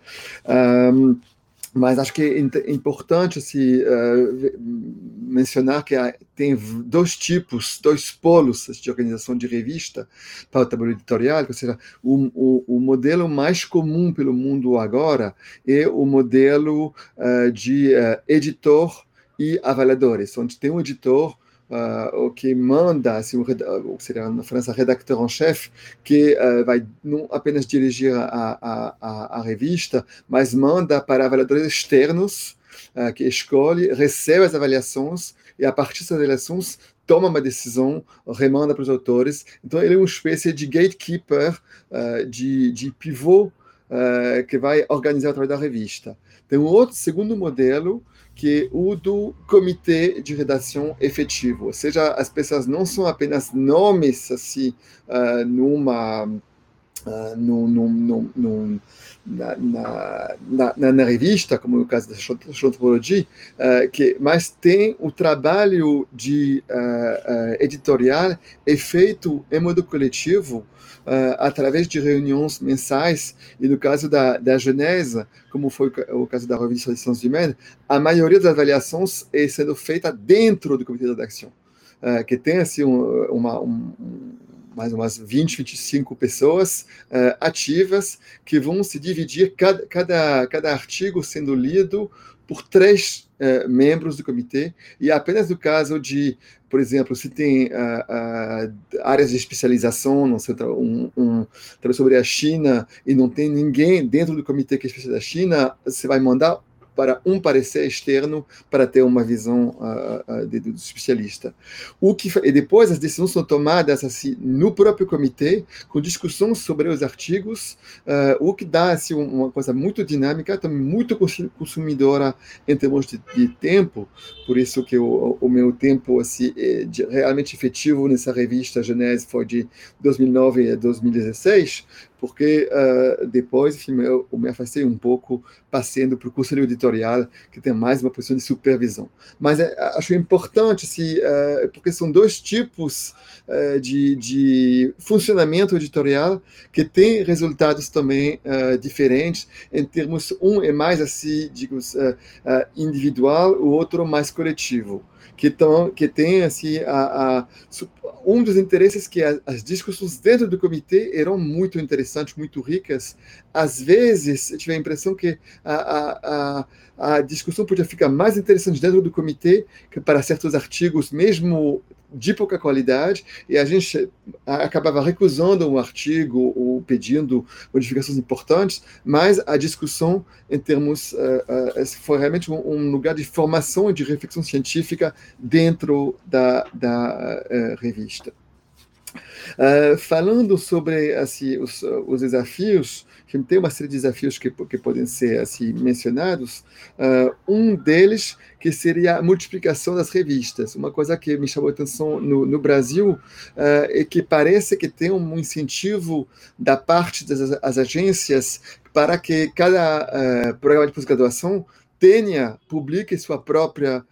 Um, mas acho que é importante assim, uh, mencionar que há, tem dois tipos, dois polos de organização de revista para o trabalho editorial, ou seja, o, o, o, modelo mais comum pelo mundo agora é o modelo uh, de uh, editor e avaliadores, onde tem um editor uh, o que manda, assim, o, seria na França redacteur en chef, que uh, vai não apenas dirigir a, a, a, a, revista, mas manda para avaliadores externos, uh, que escolhe, recebe as avaliações e a partir das avaliações toma uma decisão, remanda para os autores. Então ele é uma espécie de gatekeeper, de, de pivô que vai organizar o trabalho da revista. Tem um outro segundo modelo que o do comitê de redação efetivo, ou seja, as pessoas não são apenas nomes assim uh, numa uh, num, num, num, na, na, na, na, revista, como no caso da Chantropologie, uh, que, mas tem o trabalho de editorial é feito em modo coletivo uh, através de reuniões mensais, e no caso da, da como foi o caso da revista de Sciences Humaines, a maioria das avaliações é sendo feita dentro do comitê de redação, uh, que tem assim, uma, um, mais umas 20, 25 pessoas uh, ativas que vão se dividir, cada, cada, cada artigo sendo lido por três uh, membros do comitê, e apenas no caso de por exemplo, se tem uh, áreas de especialização, não sei, um, um, sobre a China e não tem ninguém dentro do comitê que é especialista da China, você vai mandar para um parecer externo para ter uma visão uh, de, do especialista. O que e depois as decisões são tomadas assim no próprio comitê com discussões sobre os artigos, uh, o que dá assim uma coisa muito dinâmica, também muito consumidora em termos de, de tempo. Por isso que o, o meu tempo assim é realmente efetivo nessa revista Genese foi de 2009 a 2016 porque uh, depois, enfim, eu, eu, me afastei um pouco, passando para o curso editorial, que tem mais uma posição de supervisão. Mas é, acho importante, se, uh, porque são dois tipos uh, de, de, funcionamento editorial que têm resultados também diferentes, em termos, um é mais, assim, individual, o outro mais coletivo que, tão, que tem assim, a, a, um dos interesses que as discussões dentro do comitê eram muito interessantes, muito ricas. Às vezes, eu tive a impressão que a, a, a discussão podia ficar mais interessante dentro do comitê que para certos artigos, mesmo de pouca qualidade, e a gente acabava recusando um artigo ou pedindo modificações importantes, mas a discussão em termos uh, uh, foi realmente um, um, lugar de formação e de reflexão científica dentro da, da uh, revista. falando sobre assim, os, os desafios, tem uma série de desafios que, que podem ser assim mencionados. Uh, um deles que seria a multiplicação das revistas. Uma coisa que me chamou a atenção no, no Brasil uh, é que parece que tem um incentivo da parte das agências para que cada uh, programa de pós-graduação tenha, publique sua própria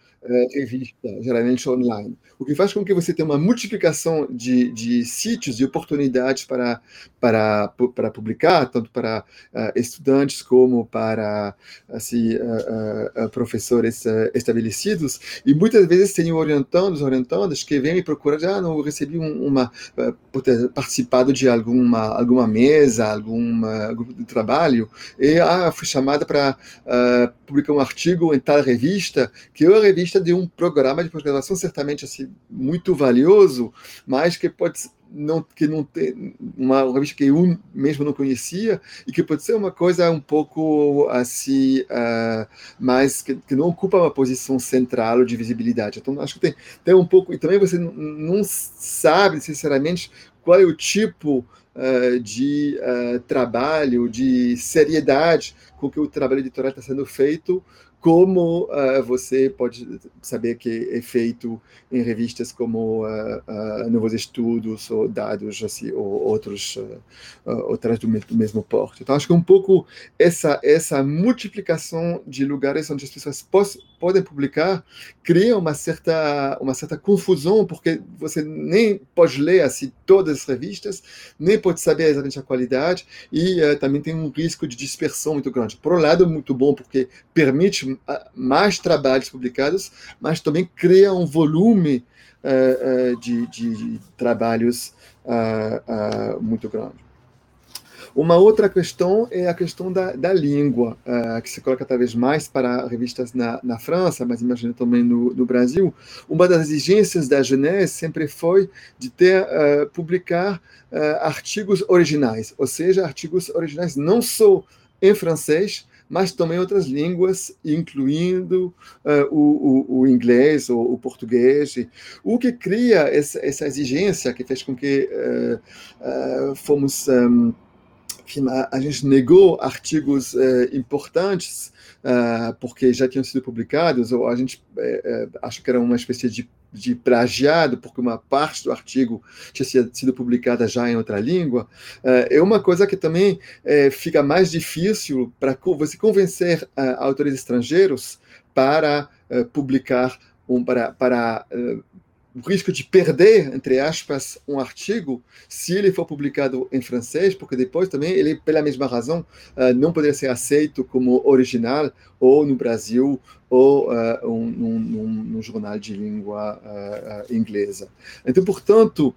revista, geralmente online. O que faz com que você tenha uma multiplicação de, de sítios e oportunidades para, para, para publicar, tanto para uh, estudantes como para assim, uh, uh, professores estabelecidos, e muitas vezes tem orientandos, orientandas que vêm me procurar, ah, não, eu recebi um, uma, por ter participado de alguma, alguma mesa, algum grupo de trabalho, e ah, fui chamada para publicar um artigo em tal revista, que é a revista de um programa de pós-graduação, certamente assim, muito valioso, mas que pode não que não tem uma revista que eu mesmo não conhecia e que pode ser uma coisa um pouco assim uh, mais que, que, não ocupa uma posição central de visibilidade. Então acho que tem, tem um pouco e também você não sabe sinceramente qual é o tipo uh, de uh, trabalho, de seriedade com que o trabalho editorial está sendo feito, como uh, você pode saber que é feito em revistas como uh, uh, Novos Estudos ou Dados assim, ou outros outras do mesmo, do mesmo porte. Então acho que um pouco essa essa multiplicação de lugares onde as pessoas podem publicar cria uma certa uma certa confusão porque você nem pode ler assim todas as revistas nem pode saber exatamente a qualidade e também tem um risco de dispersão muito grande. Por um lado muito bom porque permite mais trabalhos publicados, mas também cria um volume uh, uh, de, de, trabalhos uh, muito grande. Uma outra questão é a questão da, da língua, que se coloca talvez mais para revistas na, na França, mas imagino também no, no, Brasil. Uma das exigências da Genèse sempre foi de ter publicar artigos originais, ou seja, artigos originais não só em francês, mas também outras línguas, incluindo uh, o, o, o, inglês ou o português, o que cria essa, essa exigência que fez com que uh, uh, fomos um, enfim, a, gente negou artigos importantes porque já tinham sido publicados ou a gente acha que era uma espécie de de plagiado, porque uma parte do artigo tinha sido publicada já em outra língua, eh, é uma coisa que também eh, fica mais difícil para você convencer eh, autores estrangeiros para publicar, um, para, para o risco de perder, entre aspas, um artigo se ele for publicado em francês, porque depois também ele, pela mesma razão, uh, não poderia ser aceito como original ou no Brasil ou uh, um, num, num, num, jornal de língua uh, inglesa. Então, portanto,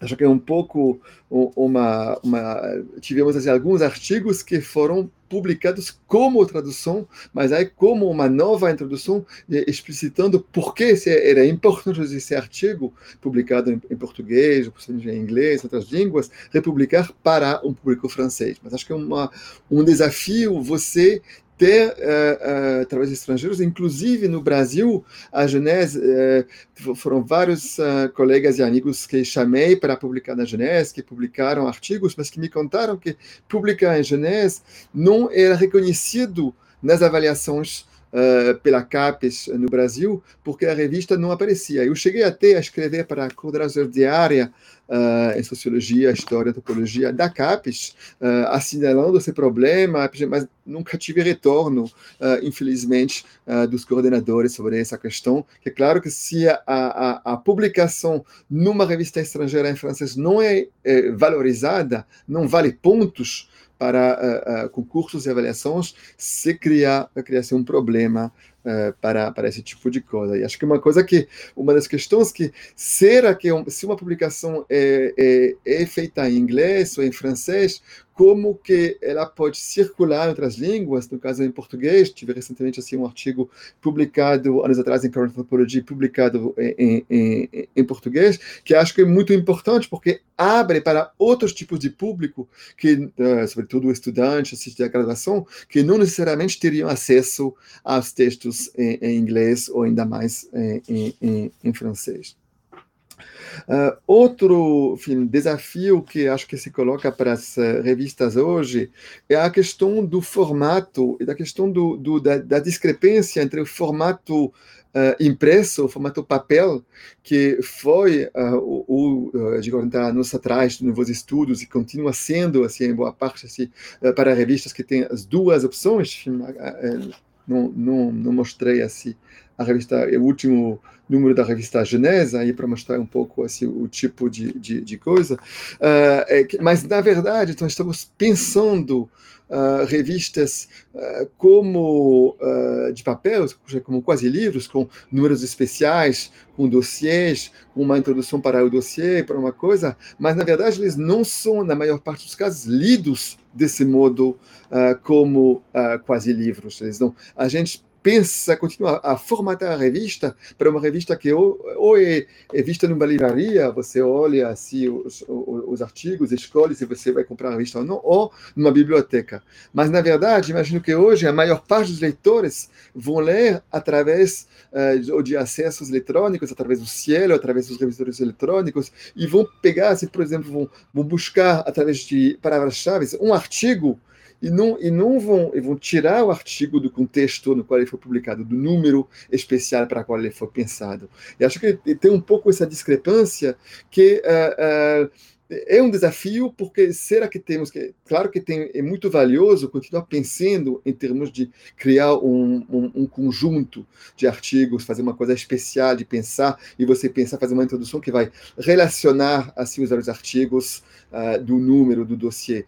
acho que é um pouco uma, uma tivemos assim, alguns artigos que foram publicados como tradução, mas aí como uma nova introdução, explicitando por que era importante esse artigo, publicado em, em português, em inglês, outras línguas, republicar para um público francês. Mas acho que é uma, um desafio você ter uh, uh, estrangeiros, inclusive no Brasil, a Genese, uh, foram vários colegas e amigos que chamei para publicar na Genese, que publicaram artigos, mas que me contaram que publicar em Genese não era reconhecido nas avaliações uh, pela CAPES no Brasil, porque a revista não aparecia. Eu cheguei até a escrever para a coordenação diária uh, em Sociologia, História, Antropologia da CAPES, uh, assinalando esse problema, mas nunca tive retorno, infelizmente, dos coordenadores sobre essa questão. Que é claro que se a, a, a publicação numa revista estrangeira em francês não é, é valorizada, não vale pontos, para uh, uh, concursos e avaliações se criar, criar um problema uh, para, para esse tipo de coisa. E acho que uma coisa que, uma das questões que, será que se uma publicação é, é, é feita em inglês ou em francês, como que ela pode circular em outras línguas, no caso em português, tive recentemente assim um artigo publicado anos atrás em Current Anthropology, publicado em, em, em, português, que acho que é muito importante porque abre para outros tipos de público, que uh, sobretudo estudantes de graduação, que não necessariamente teriam acesso aos textos em, em inglês ou ainda mais em, em francês. Uh, outro enfim, desafio que acho que se coloca para as uh, revistas hoje é a questão do formato e da questão do, do da, da, discrepância entre o formato Uh, impresso, o formato papel, que foi uh, o, o de 40 anos atrás, novos estudos, e continua sendo, assim, em boa parte, assim, para revistas que têm as duas opções. Enfim, não, não, não mostrei assim a revista, o último número da revista Genesa, aí para mostrar um pouco assim, o tipo de, de, de coisa. Uh, é mas, na verdade, então, estamos pensando uh, revistas uh, como de papel, como quase livros, com números especiais, com dossiês, com uma introdução para o dossiê, para uma coisa, mas, na verdade, eles não são, na maior parte dos casos, lidos desse modo como quase livros. Eles não, a gente pensa, continua a formatar a revista para uma revista que ou, ou é, é, vista numa livraria, você olha assim os, os, os, artigos, escolhe se você vai comprar a revista ou não, ou numa biblioteca. Mas, na verdade, imagino que hoje a maior parte dos leitores vão ler através uh, de acessos eletrônicos, através do Cielo, através dos revisores eletrônicos, e vão pegar, assim, por exemplo, vão, vão buscar através de palavras-chave um artigo e não, e não vão, e vão tirar o artigo do contexto no qual ele foi publicado, do número especial para qual ele foi pensado. E acho que tem um pouco essa discrepância que uh, uh, é um desafio, porque será que temos que. Claro que tem, é muito valioso continuar pensando em termos de criar um, um, um, conjunto de artigos, fazer uma coisa especial de pensar, e você pensar, fazer uma introdução que vai relacionar assim os artigos uh, do número do dossiê.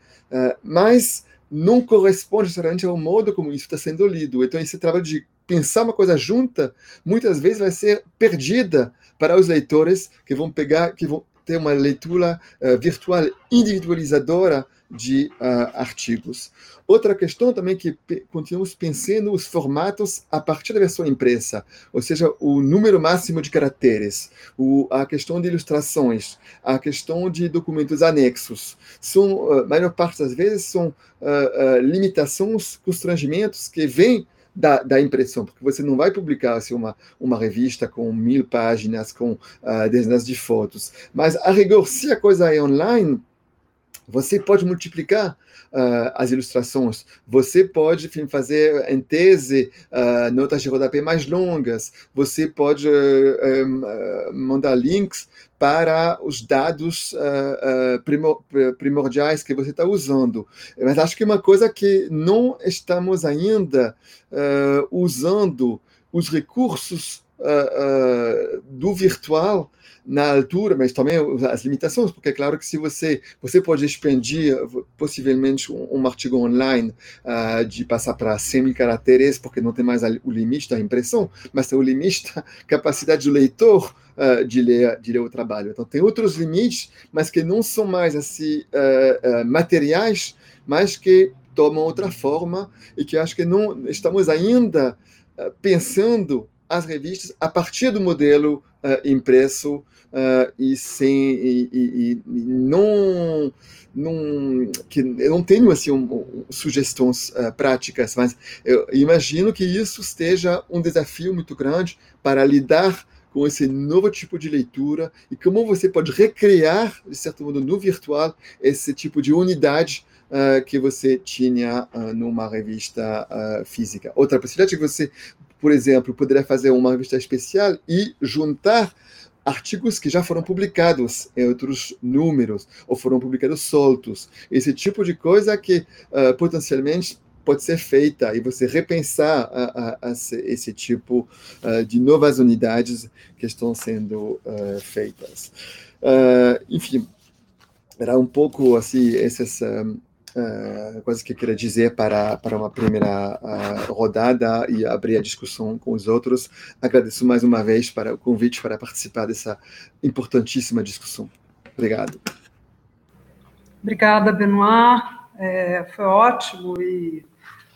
Mas não corresponde necessariamente ao modo como isso está sendo lido. Então, esse trabalho de pensar uma coisa junta, muitas vezes vai ser perdida para os leitores que vão pegar, que vão ter uma leitura uh, virtual individualizadora de uh, artigos. Outra questão também que continuamos pensando os formatos a partir da versão impressa, ou seja, o número máximo de caracteres, o, a questão de ilustrações, a questão de documentos anexos. São, a maior parte das vezes, são uh, uh, limitações, constrangimentos que vêm da, da, impressão, porque você não vai publicar assim, uma, uma revista com mil páginas, com uh, dezenas de fotos. Mas, a rigor, se a coisa é online, você pode multiplicar uh, as ilustrações, você pode enfim, fazer em tese uh, notas de rodapé mais longas, você pode uh, um, mandar links para os dados primor primordiais que você está usando. Mas acho que uma coisa que não estamos ainda usando os recursos do virtual na altura, mas também as limitações, porque é claro que se você você pode expandir possivelmente um, um artigo online uh, de passar para 100 mil caracteres, porque não tem mais o limite da impressão, mas tem o limite da capacidade do leitor uh, de ler de ler o trabalho. Então tem outros limites, mas que não são mais assim uh, materiais, mas que tomam outra forma e que acho que não estamos ainda pensando as revistas a partir do modelo impresso uh, e sem e, e, e, não não que eu não tenho assim um, sugestões uh, práticas, mas eu imagino que isso esteja um desafio muito grande para lidar com esse novo tipo de leitura e como você pode recriar de certo modo no virtual esse tipo de unidade Uh, que você tinha uh, numa revista uh, física. Outra possibilidade é que você, por exemplo, poderia fazer uma revista especial e juntar artigos que já foram publicados em outros números ou foram publicados soltos. Esse tipo de coisa que uh, potencialmente pode ser feita e você repensar a, a, a esse tipo uh, de novas unidades que estão sendo uh, feitas. enfim, era um pouco assim esses uh, coisas que queria dizer para, para uma primeira uh, rodada e abrir a discussão com os outros. Agradeço mais uma vez para o convite para participar dessa importantíssima discussão. Obrigado. Obrigada, Benoit. É, foi ótimo e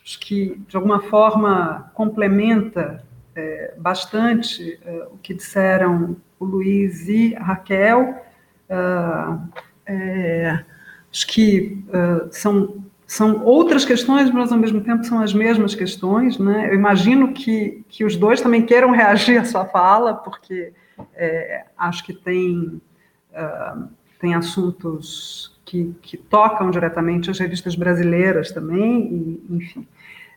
acho que, de alguma forma, complementa é, bastante é, o que disseram o Luiz e a Raquel. Uh, é, Acho que uh, são, são outras questões, mas ao mesmo tempo são as mesmas questões. Né? Eu imagino que, que os dois também queiram reagir à sua fala, porque é, acho que tem, uh, tem assuntos que, que tocam diretamente as revistas brasileiras também, e, enfim.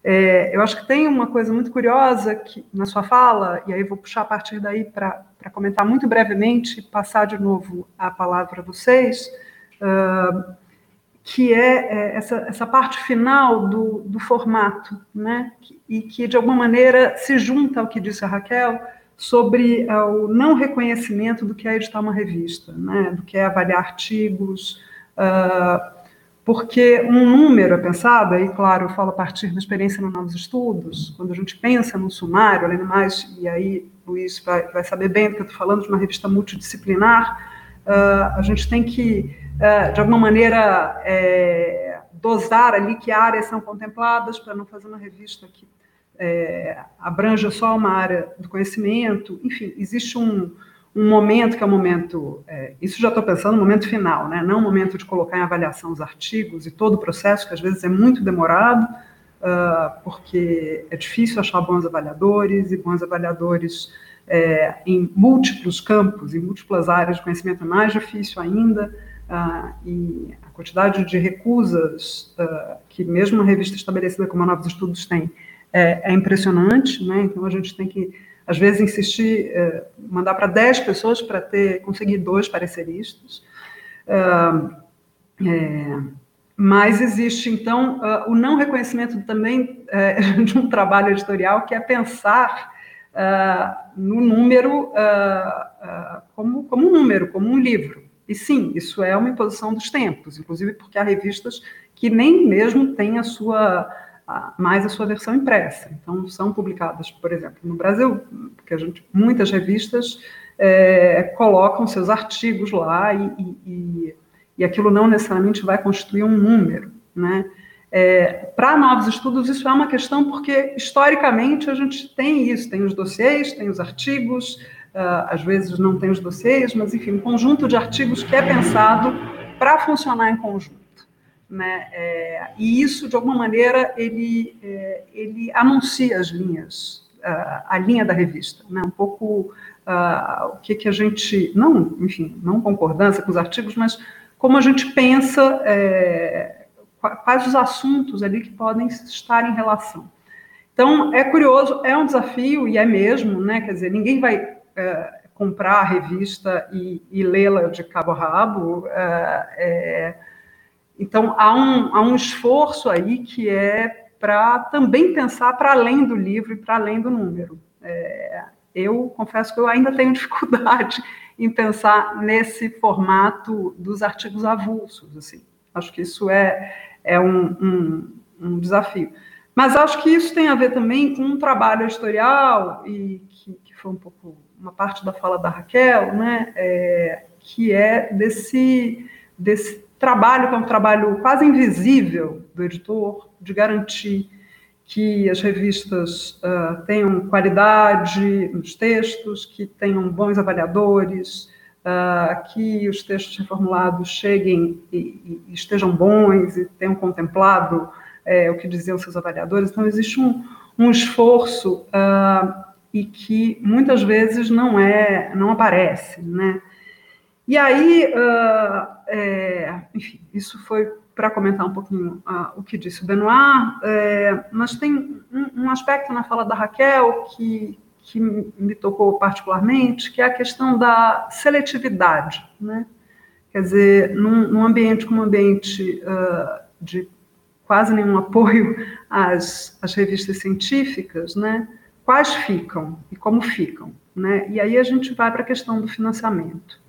É, eu acho que tem uma coisa muito curiosa que, na sua fala, e aí vou puxar a partir daí para comentar muito brevemente, passar de novo a palavra a vocês. Uh, que é, é essa, essa parte final do, do formato, né? e que, de alguma maneira, se junta ao que disse a Raquel sobre uh, o não reconhecimento do que é editar uma revista, né? do que é avaliar artigos, uh, porque um número é pensado, aí, claro, eu falo a partir da experiência no Novos Estudos, quando a gente pensa no sumário, além do mais, e aí Luiz vai, vai saber bem do que eu estou falando, de uma revista multidisciplinar, uh, a gente tem que é, de alguma maneira, é, dosar ali que áreas são contempladas, para não fazer uma revista que é, abranja só uma área do conhecimento, enfim, existe um, um momento que é o um momento, é, isso já estou pensando no momento final, né? não o momento de colocar em avaliação os artigos e todo o processo, que às vezes é muito demorado, uh, porque é difícil achar bons avaliadores, e bons avaliadores é, em múltiplos campos, em múltiplas áreas de conhecimento é mais difícil ainda, uh, e a quantidade de recusas uh, que mesmo uma revista estabelecida como a Novos Estudos tem é, é impressionante, né? então a gente tem que, às vezes, insistir, é, mandar para 10 pessoas para ter conseguir dois pareceristas, é, mas existe, então, uh, o não reconhecimento também uh, de um trabalho editorial, que é pensar uh, no número como, como um número, como um livro. E sim, isso é uma imposição dos tempos, inclusive porque há revistas que nem mesmo têm a sua mais a sua versão impressa. Então, são publicadas, por exemplo, no Brasil, porque a gente, muitas revistas é, colocam seus artigos lá e, e e aquilo não necessariamente vai constituir um número, né? É, Para novos estudos, isso é uma questão porque, historicamente, a gente tem isso, tem os dossiês, tem os artigos, às vezes não tem os dossiês, mas, enfim, um conjunto de artigos que é pensado para funcionar em conjunto. Né? É, e isso, de alguma maneira, ele, é, ele anuncia as linhas, uh, a linha da revista, né? um pouco uh, o que, que a gente, não, enfim, não concordância com os artigos, mas como a gente pensa, é, quais os assuntos ali que podem estar em relação. Então, é curioso, é um desafio, e é mesmo, né? Quer dizer, ninguém vai é, comprar a revista e, e lê-la de cabo a rabo. É, é, então, há um, há um esforço aí que é para também pensar para além do livro e para além do número. É, eu confesso que eu ainda tenho dificuldade em pensar nesse formato dos artigos avulsos. Assim. Acho que isso é, é um, um, um desafio. Mas acho que isso tem a ver também com um trabalho editorial, e que, que foi um pouco uma parte da fala da Raquel, né, é, que é desse, desse trabalho, que é um trabalho quase invisível do editor, de garantir que as revistas uh, tenham qualidade nos textos, que tenham bons avaliadores, uh, que os textos reformulados cheguem e, e, estejam bons e tenham contemplado é, o que diziam seus avaliadores. Então, existe um, um esforço uh, e que muitas vezes não é, não aparece, né? E aí, é, enfim, isso foi para comentar um pouquinho uh, o que disse o Benoit, é, mas tem um, um, aspecto na fala da Raquel que, que me tocou particularmente, que é a questão da seletividade. Né? Quer dizer, num, num ambiente como um ambiente uh, de quase nenhum apoio às, às revistas científicas, né? Quais ficam e como ficam. Né? E aí a gente vai para a questão do financiamento.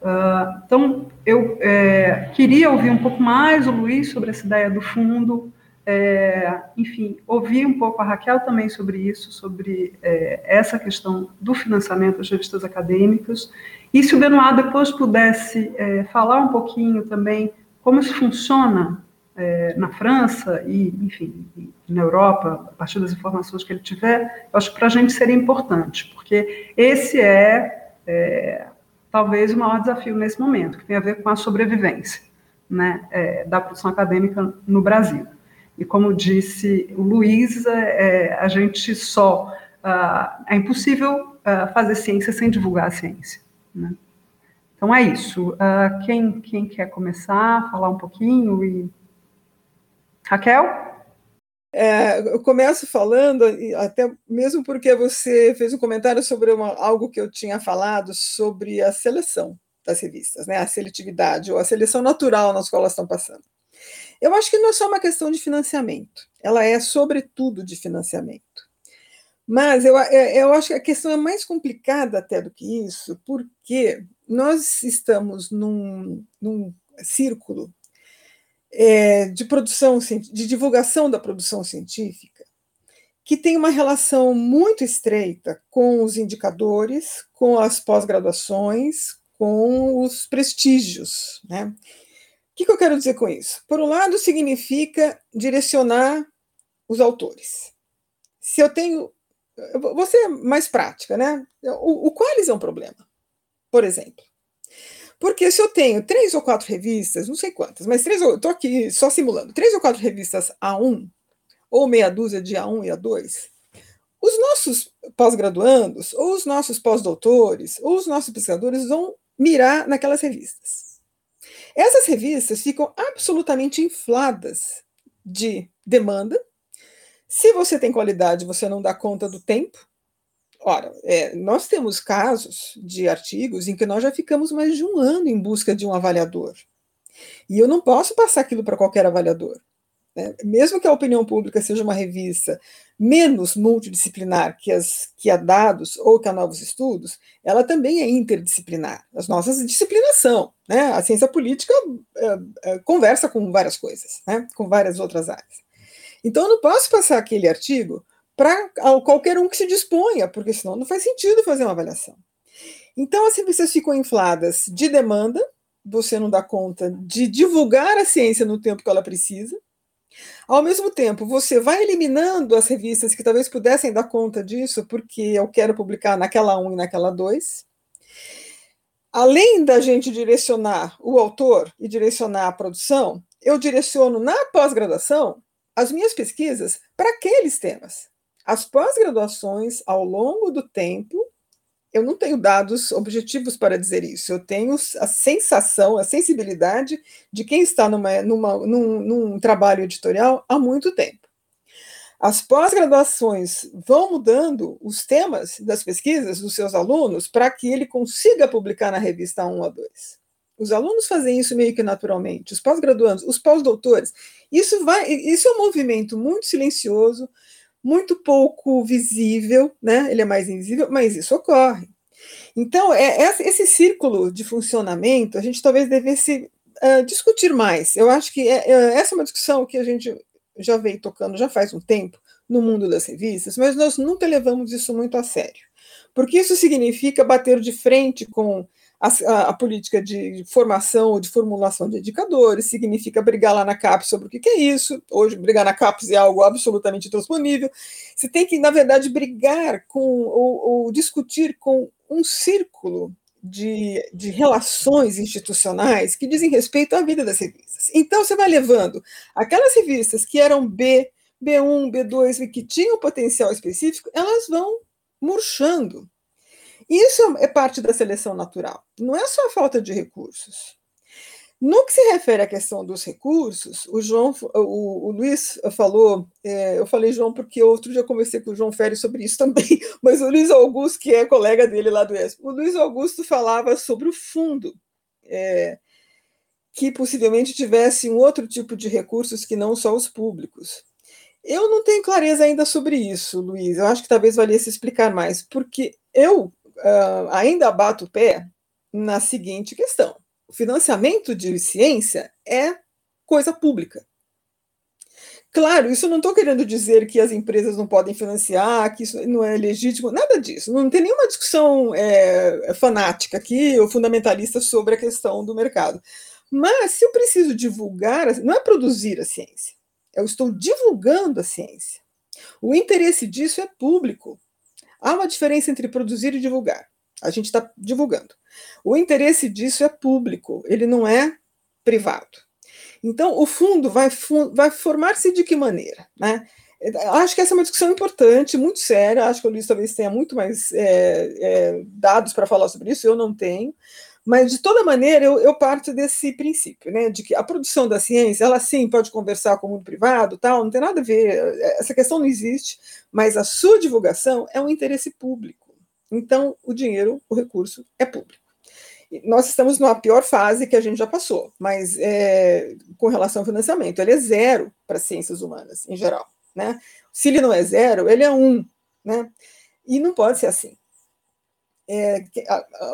Uh, então, eu é, queria ouvir um pouco mais o Luiz sobre essa ideia do fundo, é, enfim, ouvir um pouco a Raquel também sobre isso, sobre é, essa questão do financiamento das revistas acadêmicas, e se o Benoit depois pudesse é, falar um pouquinho também como isso funciona é, na França e, enfim, na Europa, a partir das informações que ele tiver, eu acho que para a gente seria importante, porque esse é, é talvez o maior desafio nesse momento, que tem a ver com a sobrevivência né, é, da produção acadêmica no Brasil. E como disse o Luiz, é, é a gente só. Uh, é impossível uh, fazer ciência sem divulgar a ciência. Né? Então é isso. Uh, quem, quem quer começar, falar um pouquinho? E... Raquel? É, eu começo falando, até mesmo porque você fez um comentário sobre uma, algo que eu tinha falado sobre a seleção das revistas, né? a seletividade, ou a seleção natural nas quais elas estão passando. Eu acho que não é só uma questão de financiamento, ela é sobretudo de financiamento. Mas eu, é, eu acho que a questão é mais complicada até do que isso, porque nós estamos num, num círculo é, de produção, de divulgação da produção científica, que tem uma relação muito estreita com os indicadores, com as pós-graduações, com os prestígios. Né? O que, que eu quero dizer com isso? Por um lado, significa direcionar os autores, se eu tenho. Você mais prática, né? O, o Qualis é um problema, por exemplo. Porque se eu tenho três ou quatro revistas, não sei quantas, mas três, estou aqui só simulando, três ou quatro revistas A1, ou meia dúzia de A1 e A2, os nossos pós-graduandos, ou os nossos pós-doutores, ou os nossos pesquisadores vão mirar naquelas revistas. Essas revistas ficam absolutamente infladas de demanda. Se você tem qualidade, você não dá conta do tempo. Ora, é, nós temos casos de artigos em que nós já ficamos mais de um ano em busca de um avaliador. E eu não posso passar aquilo para qualquer avaliador. Né? Mesmo que a opinião pública seja uma revista menos multidisciplinar que, as, que a Dados ou que a Novos Estudos, ela também é interdisciplinar. As nossas disciplinas são. Né? A ciência política é, é, conversa com várias coisas, né? com várias outras áreas. Então, eu não posso passar aquele artigo para qualquer um que se disponha, porque senão não faz sentido fazer uma avaliação. Então, as revistas ficam infladas de demanda, você não dá conta de divulgar a ciência no tempo que ela precisa, ao mesmo tempo, você vai eliminando as revistas que talvez pudessem dar conta disso, porque eu quero publicar naquela 1 e naquela 2. Além da gente direcionar o autor e direcionar a produção, eu direciono na pós-graduação as minhas pesquisas para aqueles temas. As pós-graduações, ao longo do tempo, eu não tenho dados objetivos para dizer isso. Eu tenho a sensação, a sensibilidade de quem está numa, numa, num, num trabalho editorial há muito tempo. As pós-graduações vão mudando os temas das pesquisas dos seus alunos para que ele consiga publicar na revista 1 a 2. Os alunos fazem isso meio que naturalmente, os pós-graduandos, os pós-doutores. Isso vai, isso é um movimento muito silencioso, muito pouco visível, né? Ele é mais invisível, mas isso ocorre. Então, é, é esse círculo de funcionamento, a gente talvez devesse uh, discutir mais. Eu acho que é, é, essa é uma discussão que a gente já veio tocando já faz um tempo no mundo das revistas, mas nós nunca levamos isso muito a sério. Porque isso significa bater de frente com a, a, política de formação ou de formulação de indicadores, significa brigar lá na CAPES sobre o que, que é isso. Hoje, brigar na CAPES é algo absolutamente transponível. Você tem que, na verdade, brigar com ou, ou discutir com um círculo de, de, relações institucionais que dizem respeito à vida das revistas. Então, você vai levando aquelas revistas que eram B, B1, B2 e que tinham potencial específico, elas vão murchando. Isso é parte da seleção natural, não é só a falta de recursos. No que se refere à questão dos recursos, o João, o, o Luiz falou, é, eu falei João porque outro dia conversei com o João Ferri sobre isso também, mas o Luiz Augusto, que é colega dele lá do ESP, o Luiz Augusto falava sobre o fundo, é, que possivelmente tivesse um outro tipo de recursos que não só os públicos. Eu não tenho clareza ainda sobre isso, Luiz. Eu acho que talvez valesse explicar mais, porque eu uh, ainda bato o pé na seguinte questão: o financiamento de ciência é coisa pública. Claro, isso não estou querendo dizer que as empresas não podem financiar, que isso não é legítimo, nada disso. Não tem nenhuma discussão é, fanática aqui ou fundamentalista sobre a questão do mercado. Mas se eu preciso divulgar, não é produzir a ciência, eu estou divulgando a ciência. O interesse disso é público. Há uma diferença entre produzir e divulgar. A gente está divulgando. O interesse disso é público, ele não é privado. Então, o fundo vai, vai formar-se de que maneira? Né? Acho que essa é uma discussão importante, muito séria. Acho que o Luiz talvez tenha muito mais é, é, dados para falar sobre isso, eu não tenho. Mas, de toda maneira, eu, eu, parto desse princípio, né, de que a produção da ciência, ela sim pode conversar com o mundo privado, tal, não tem nada a ver, essa questão não existe, mas a sua divulgação é um interesse público. Então, o dinheiro, o recurso é público. Nós estamos numa pior fase que a gente já passou, mas é, com relação ao financiamento, ele é zero para ciências humanas, em geral. Né? Se ele não é zero, ele é um. Né? E não pode ser assim é,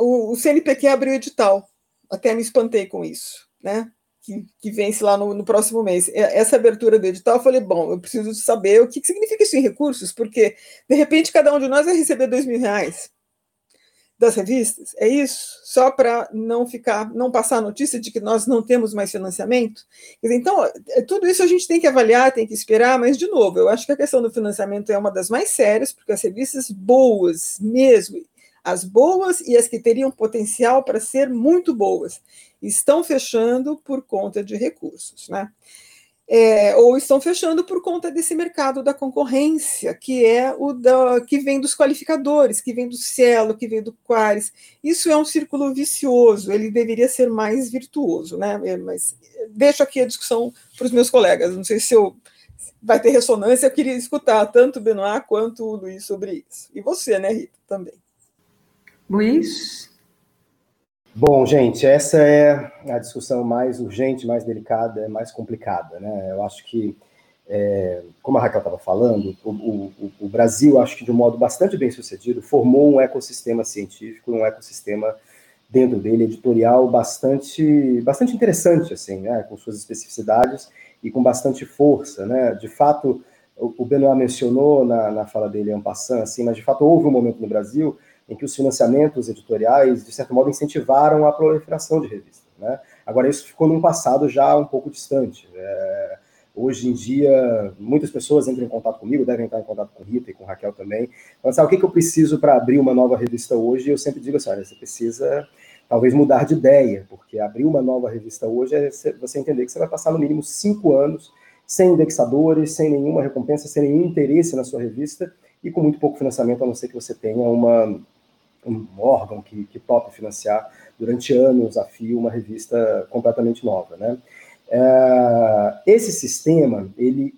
o, o CNPq abriu edital, até me espantei com isso, né? Que, que vence lá no, no, próximo mês. Essa abertura do edital, eu falei, bom, eu preciso saber o que, que significa isso em recursos, porque, de repente, cada um de nós vai receber dois mil reais. das revistas? É isso? Só para não ficar, não passar a notícia de que nós não temos mais financiamento? Então, é, tudo isso a gente tem que avaliar, tem que esperar, mas, de novo, eu acho que a questão do financiamento é uma das mais sérias, porque as revistas boas, mesmo, as boas e as que teriam potencial para ser muito boas, estão fechando por conta de recursos, né? é, ou estão fechando por conta desse mercado da concorrência, que é o da, que vem dos qualificadores, que vem do Cielo, que vem do Qualis. Isso é um círculo vicioso, ele deveria ser mais virtuoso, né? É, mas deixo aqui a discussão para os meus colegas, não sei se eu vai ter ressonância, eu queria escutar tanto o Benoit quanto o Luiz sobre isso. E você, né, Rita, também. Luiz? Bom, gente, essa é a discussão mais urgente, mais delicada, mais complicada. Né? Eu acho que, é, como a Raquel estava falando, o, o, o, Brasil, acho que de um modo bastante bem sucedido, formou um ecossistema científico, um ecossistema dentro dele editorial bastante, bastante interessante, assim, né? com suas especificidades e com bastante força. Né? De fato, o, Benoit mencionou na, na fala dele, en passant, assim, mas de fato houve um momento no Brasil em que os financiamentos editoriais, de certo modo, incentivaram a proliferação de revistas. Né? Agora, isso ficou num passado já um pouco distante. É, hoje em dia, muitas pessoas entram em contato comigo, devem entrar em contato com Rita e com Raquel também. Então, sabe, o que, que eu preciso para abrir uma nova revista hoje? Eu sempre digo assim, olha, você precisa talvez mudar de ideia, porque abrir uma nova revista hoje é você entender que você vai passar no mínimo cinco anos sem indexadores, sem nenhuma recompensa, sem nenhum interesse na sua revista e com muito pouco financiamento, a não ser que você tenha uma, um órgão que, que financiar durante anos a fio uma revista completamente nova, né? É, esse sistema, ele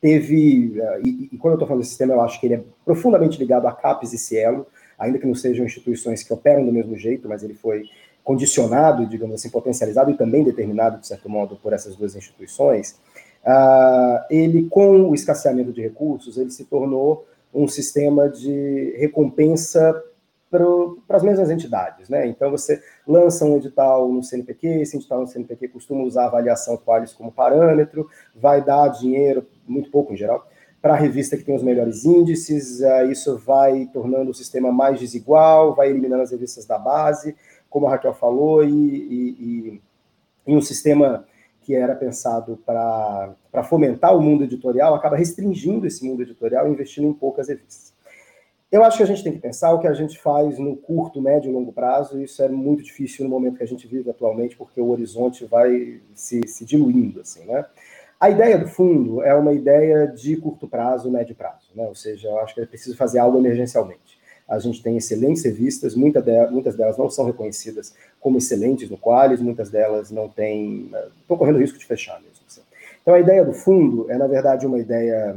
teve, é, e, e quando eu estou falando desse sistema, eu acho que ele é profundamente ligado a CAPES e Cielo, ainda que não sejam instituições que operam do mesmo jeito, mas ele foi condicionado, digamos assim, potencializado e também determinado, de certo modo, por essas duas instituições, uh, ele, com o escasseamento de recursos, ele se tornou um sistema de recompensa para as mesmas entidades. Né? Então, você lança um edital no CNPq, esse edital no CNPq costuma usar a avaliação Qualis como parâmetro, vai dar dinheiro, muito pouco em geral, para a revista que tem os melhores índices, uh, isso vai tornando o sistema mais desigual, vai eliminando as revistas da base, como a Raquel falou, e, e, e, e um sistema que era pensado para fomentar o mundo editorial, acaba restringindo esse mundo editorial investindo em poucas revistas. Eu acho que a gente tem que pensar o que a gente faz no curto, médio e longo prazo, e isso é muito difícil no momento que a gente vive atualmente, porque o horizonte vai se, se diluindo, assim, né? A ideia do fundo é uma ideia de curto prazo, médio prazo, né? Ou seja, eu acho que é preciso fazer algo emergencialmente. A gente tem excelentes revistas, muita de, muitas delas não são reconhecidas como excelentes no Qualis, muitas delas não têm, estão correndo risco de fechar mesmo. Assim. Então a ideia do fundo é, na verdade, uma ideia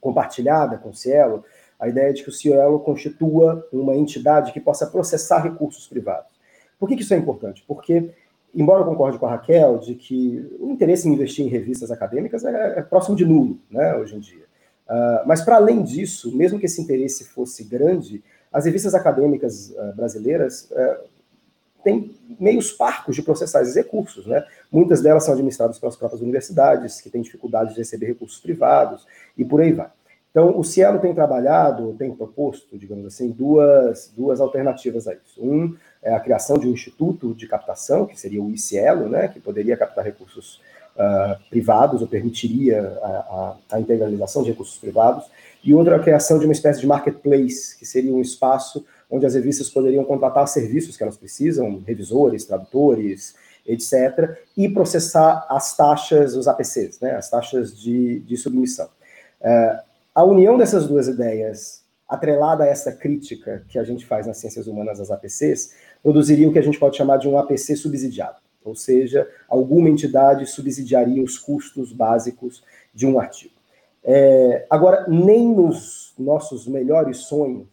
compartilhada com o Cielo, a ideia de que o Cielo constitua uma entidade que possa processar recursos privados. Por que, que isso é importante? Porque, embora eu concorde com a Raquel de que o interesse em investir em revistas acadêmicas é, é próximo de nulo, né, hoje em dia. Uh, mas, para além disso, mesmo que esse interesse fosse grande, as revistas acadêmicas uh, brasileiras uh, têm meios parcos de processar esses recursos. Né? Muitas delas são administradas pelas próprias universidades, que têm dificuldade de receber recursos privados, e por aí vai. Então, o Cielo tem trabalhado, tem proposto, digamos assim, duas, duas alternativas a isso. Um é a criação de um instituto de captação, que seria o ICIELO, né, que poderia captar recursos uh, privados, ou permitiria a, a, a, integralização de recursos privados, e outra a criação de uma espécie de marketplace, que seria um espaço onde as revistas poderiam contratar serviços que elas precisam, revisores, tradutores, etc., e processar as taxas, os APCs, né, as taxas de, de submissão. Uh, a união dessas duas ideias, atrelada a essa crítica que a gente faz nas ciências humanas às APCs, produziria o que a gente pode chamar de um APC subsidiado ou seja, alguma entidade subsidiaria os custos básicos de um artigo. É, agora, nem nos nossos melhores sonhos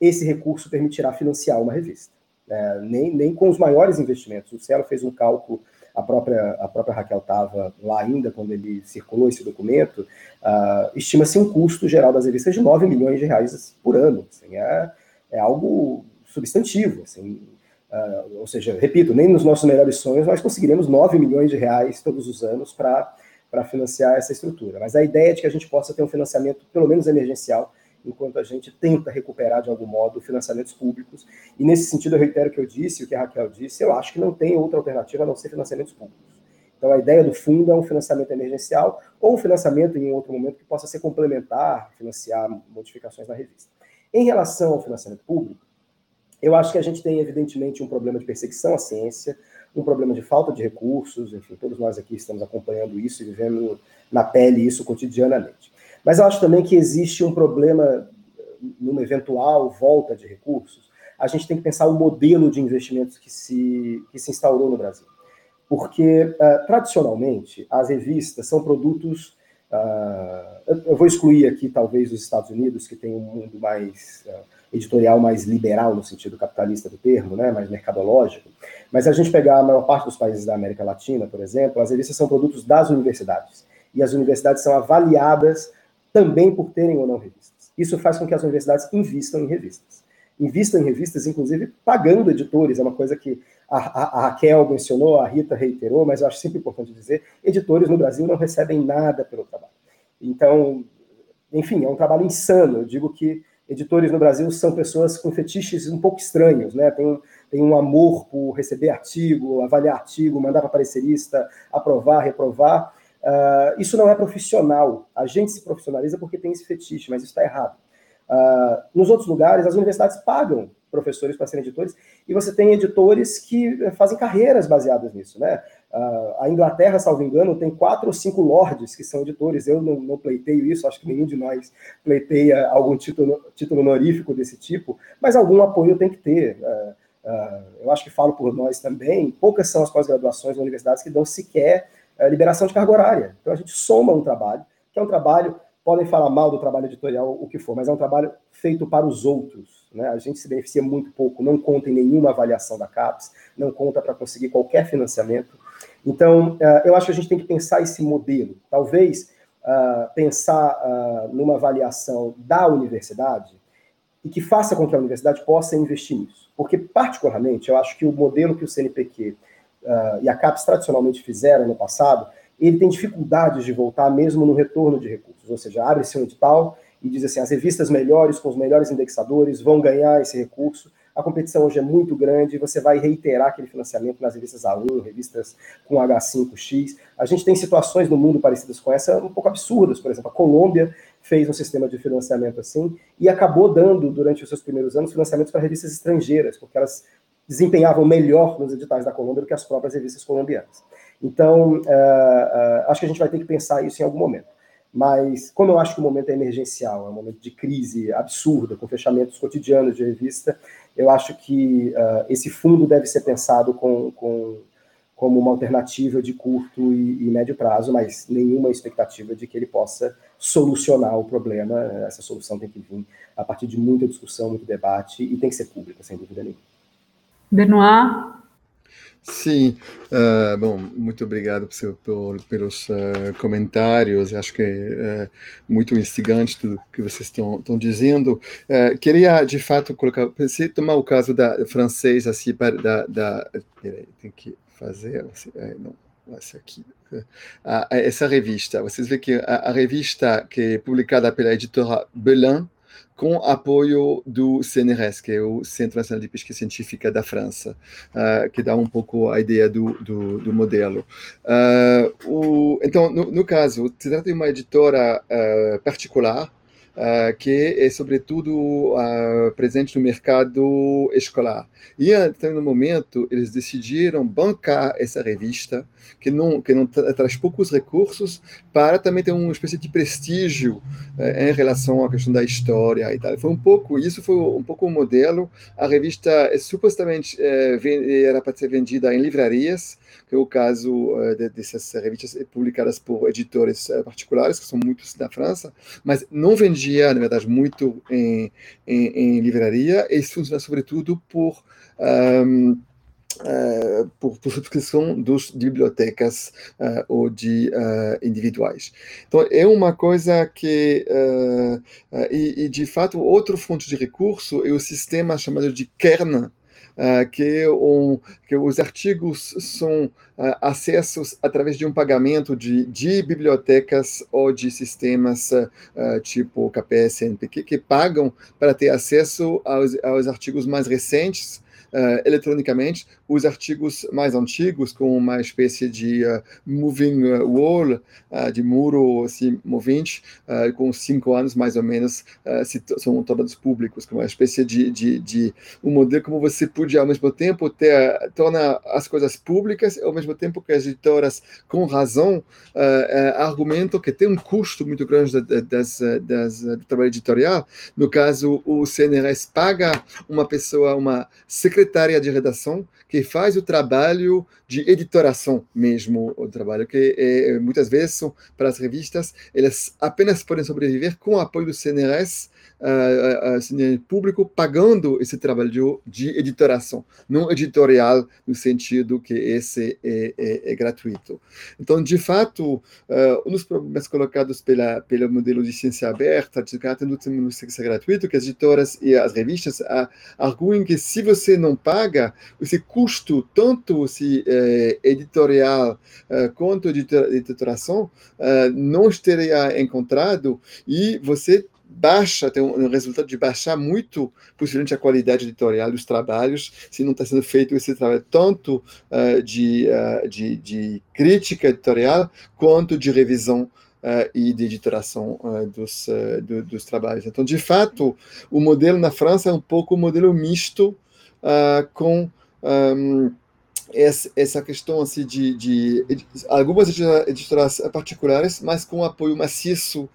esse recurso permitirá financiar uma revista, é, nem, nem com os maiores investimentos. O Cielo fez um cálculo, a própria, a própria Raquel estava lá ainda quando ele circulou esse documento, uh, estima-se um custo geral das revistas de 9 milhões de reais por ano. Assim, é, é algo substantivo. Assim, Uh, ou seja, repito, nem nos nossos melhores sonhos nós conseguiremos 9 milhões de reais todos os anos para financiar essa estrutura. Mas a ideia é de que a gente possa ter um financiamento, pelo menos emergencial, enquanto a gente tenta recuperar de algum modo financiamentos públicos. E nesse sentido, eu reitero o que eu disse, o que a Raquel disse, eu acho que não tem outra alternativa a não ser financiamentos públicos. Então, a ideia do fundo é um financiamento emergencial ou um financiamento em outro momento que possa ser complementar, financiar modificações na revista. Em relação ao financiamento público, eu acho que a gente tem, evidentemente, um problema de perseguição à ciência, um problema de falta de recursos, enfim, todos nós aqui estamos acompanhando isso e vivendo na pele isso cotidianamente. Mas eu acho também que existe um problema numa eventual volta de recursos. A gente tem que pensar o modelo de investimentos que se, que se instaurou no Brasil. Porque, uh, tradicionalmente, as revistas são produtos. Uh, eu vou excluir aqui, talvez, os Estados Unidos, que tem um mundo mais. Uh, editorial mais liberal, no sentido capitalista do termo, né, mais mercadológico. Mas se a gente pegar a maior parte dos países da América Latina, por exemplo, as revistas são produtos das universidades. E as universidades são avaliadas também por terem ou não revistas. Isso faz com que as universidades invistam em revistas. Invistam em revistas, inclusive pagando editores, é uma coisa que a, a, Raquel mencionou, a Rita reiterou, mas eu acho sempre importante dizer: editores no Brasil não recebem nada pelo trabalho. Então, enfim, é um trabalho insano. Eu digo que editores no Brasil são pessoas com fetiches um pouco estranhos, né? Tem, tem um amor por receber artigo, avaliar artigo, mandar para parecerista, aprovar, reprovar. Uh, isso não é profissional. A gente se profissionaliza porque tem esse fetiche, mas isso está errado. Uh, nos outros lugares, as universidades pagam professores para serem editores, e você tem editores que fazem carreiras baseadas nisso, né? A Inglaterra, salvo engano, tem quatro ou cinco lords que são editores. Eu não, não pleiteio isso, acho que nenhum de nós pleiteia algum título, título honorífico desse tipo, mas algum apoio tem que ter. Uh, uh, eu acho que falo por nós também, poucas são as pós-graduações nas universidades que dão sequer liberação de carga horária. Então a gente soma um trabalho, que é um trabalho, podem falar mal do trabalho editorial, o que for, mas é um trabalho feito para os outros. Né? A gente se beneficia muito pouco, não conta em nenhuma avaliação da CAPES, não conta para conseguir qualquer financiamento. Então, uh, eu acho que a gente tem que pensar esse modelo. Talvez uh, pensar uh, numa avaliação da universidade e que faça com que a universidade possa investir nisso. Porque, particularmente, eu acho que o modelo que o CNPq e a CAPES tradicionalmente fizeram no passado, ele tem dificuldades de voltar mesmo no retorno de recursos. Ou seja, abre-se um edital e diz assim, as revistas melhores, com os melhores indexadores, vão ganhar esse recurso, a competição hoje é muito grande, você vai reiterar aquele financiamento nas revistas A1, revistas com H5X. A gente tem situações no mundo parecidas com essa, um pouco absurdas. Por exemplo, a Colômbia fez um sistema de financiamento assim e acabou dando, durante os seus primeiros anos, financiamentos para revistas estrangeiras, porque elas desempenhavam melhor nos editais da Colômbia do que as próprias revistas colombianas. Então, uh, uh, acho que a gente vai ter que pensar isso em algum momento. Mas, como eu acho que o momento é emergencial, é um momento de crise absurda, com fechamentos cotidianos de revista, eu acho que uh, esse fundo deve ser pensado com, com, como uma alternativa de curto e, e, médio prazo, mas nenhuma expectativa de que ele possa solucionar o problema. Essa solução tem que vir a partir de muita discussão, muito debate, e tem que ser pública, sem dúvida nenhuma. Benoit, Sim, uh, bom, muito obrigado por, por, pelos uh, comentários. Acho que é uh, muito instigante tudo que vocês estão, dizendo. queria, de fato, colocar, se tomar o caso da francês, assim, para, da, da peraí, tem que fazer, assim, não, essa aqui, essa revista. Vocês veem que a, a revista que é publicada pela editora Belin, com apoio do CNRS, que é o Centro Nacional de Pesquisa Científica da França, uh, que dá um pouco a ideia do, do, do modelo. Uh, o, então, no, no, caso, se trata de uma editora uh, particular, uh, que é sobretudo uh, presente no mercado escolar. E até no momento eles decidiram bancar essa revista que não que não tra traz poucos recursos para também ter uma espécie de prestígio uh, em relação à questão da história e tal. Foi um pouco isso foi um pouco o modelo. A revista é supostamente eh, era para ser vendida em livrarias que é o caso uh, de, dessas revistas publicadas por editores uh, particulares, que são muitos na França, mas não vendia, na verdade, muito em, em, em livraria, e isso funciona sobretudo por. Um, uh, por, por, subscrição dos, de bibliotecas uh, ou de uh, individuais. Então, é uma coisa que, e, e, de fato, outro fonte de recurso é o sistema chamado de Kern, que, um, que os artigos são uh, acessos através de um pagamento de, de bibliotecas ou de sistemas uh, tipo KPS, NPQ, que pagam para ter acesso aos, aos artigos mais recentes uh, eletronicamente os artigos mais antigos, com uma espécie de uh, moving wall, uh, de muro assim, movente, com cinco anos mais ou menos, se, são todos públicos, com uma espécie de, de, de, um modelo como você podia ao mesmo tempo ter, torna as coisas públicas, ao mesmo tempo que as editoras, com razão, argumentam que tem um custo muito grande das, das, do trabalho editorial. No caso, o CNRS paga uma pessoa, uma secretária de redação que faz o trabalho de editoração mesmo, o trabalho que é, muitas vezes são para as revistas, elas apenas podem sobreviver com o apoio do CNRS uh, uh, público pagando esse trabalho de, editoração, não editorial no sentido que esse é, é, é gratuito. Então, de fato, uh, um dos problemas colocados pela, pelo modelo de ciência aberta, de caráter do ser gratuito, que as editoras e as revistas arguem que se você não paga, esse custo, tanto se editorial quanto de editoração, não estaria encontrado e você baixa, tem um, resultado de baixar muito, possivelmente, a qualidade editorial dos trabalhos, se não está sendo feito esse trabalho tanto uh, de, uh, de, de, crítica editorial quanto de revisão uh, e de editoração dos, do, dos trabalhos. Então, de fato, o modelo na França é um pouco um modelo misto com um, essa questão assim, de, de, de algumas editoras particulares, mas com apoio maciço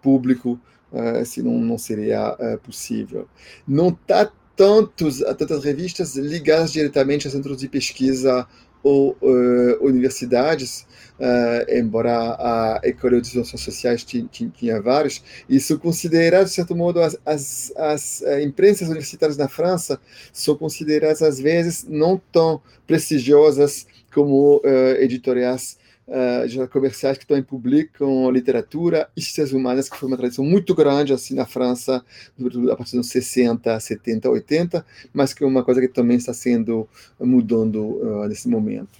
público uh, senão não seria uh, possível. Não está tantos, tantas revistas ligadas diretamente a centros de pesquisa ou uh, universidades, uh, embora a École de Ciências Sociais tinha, tinha vários, isso considerado, de certo modo, as, as, as imprensas universitárias na França são consideradas, às vezes, não tão prestigiosas como uh, editoriais uh, comerciais que também publicam literatura e ciências humanas, que foi uma tradição muito grande assim na França, a partir dos 60, 70, 80, mas que é uma coisa que também está sendo mudando uh, nesse momento.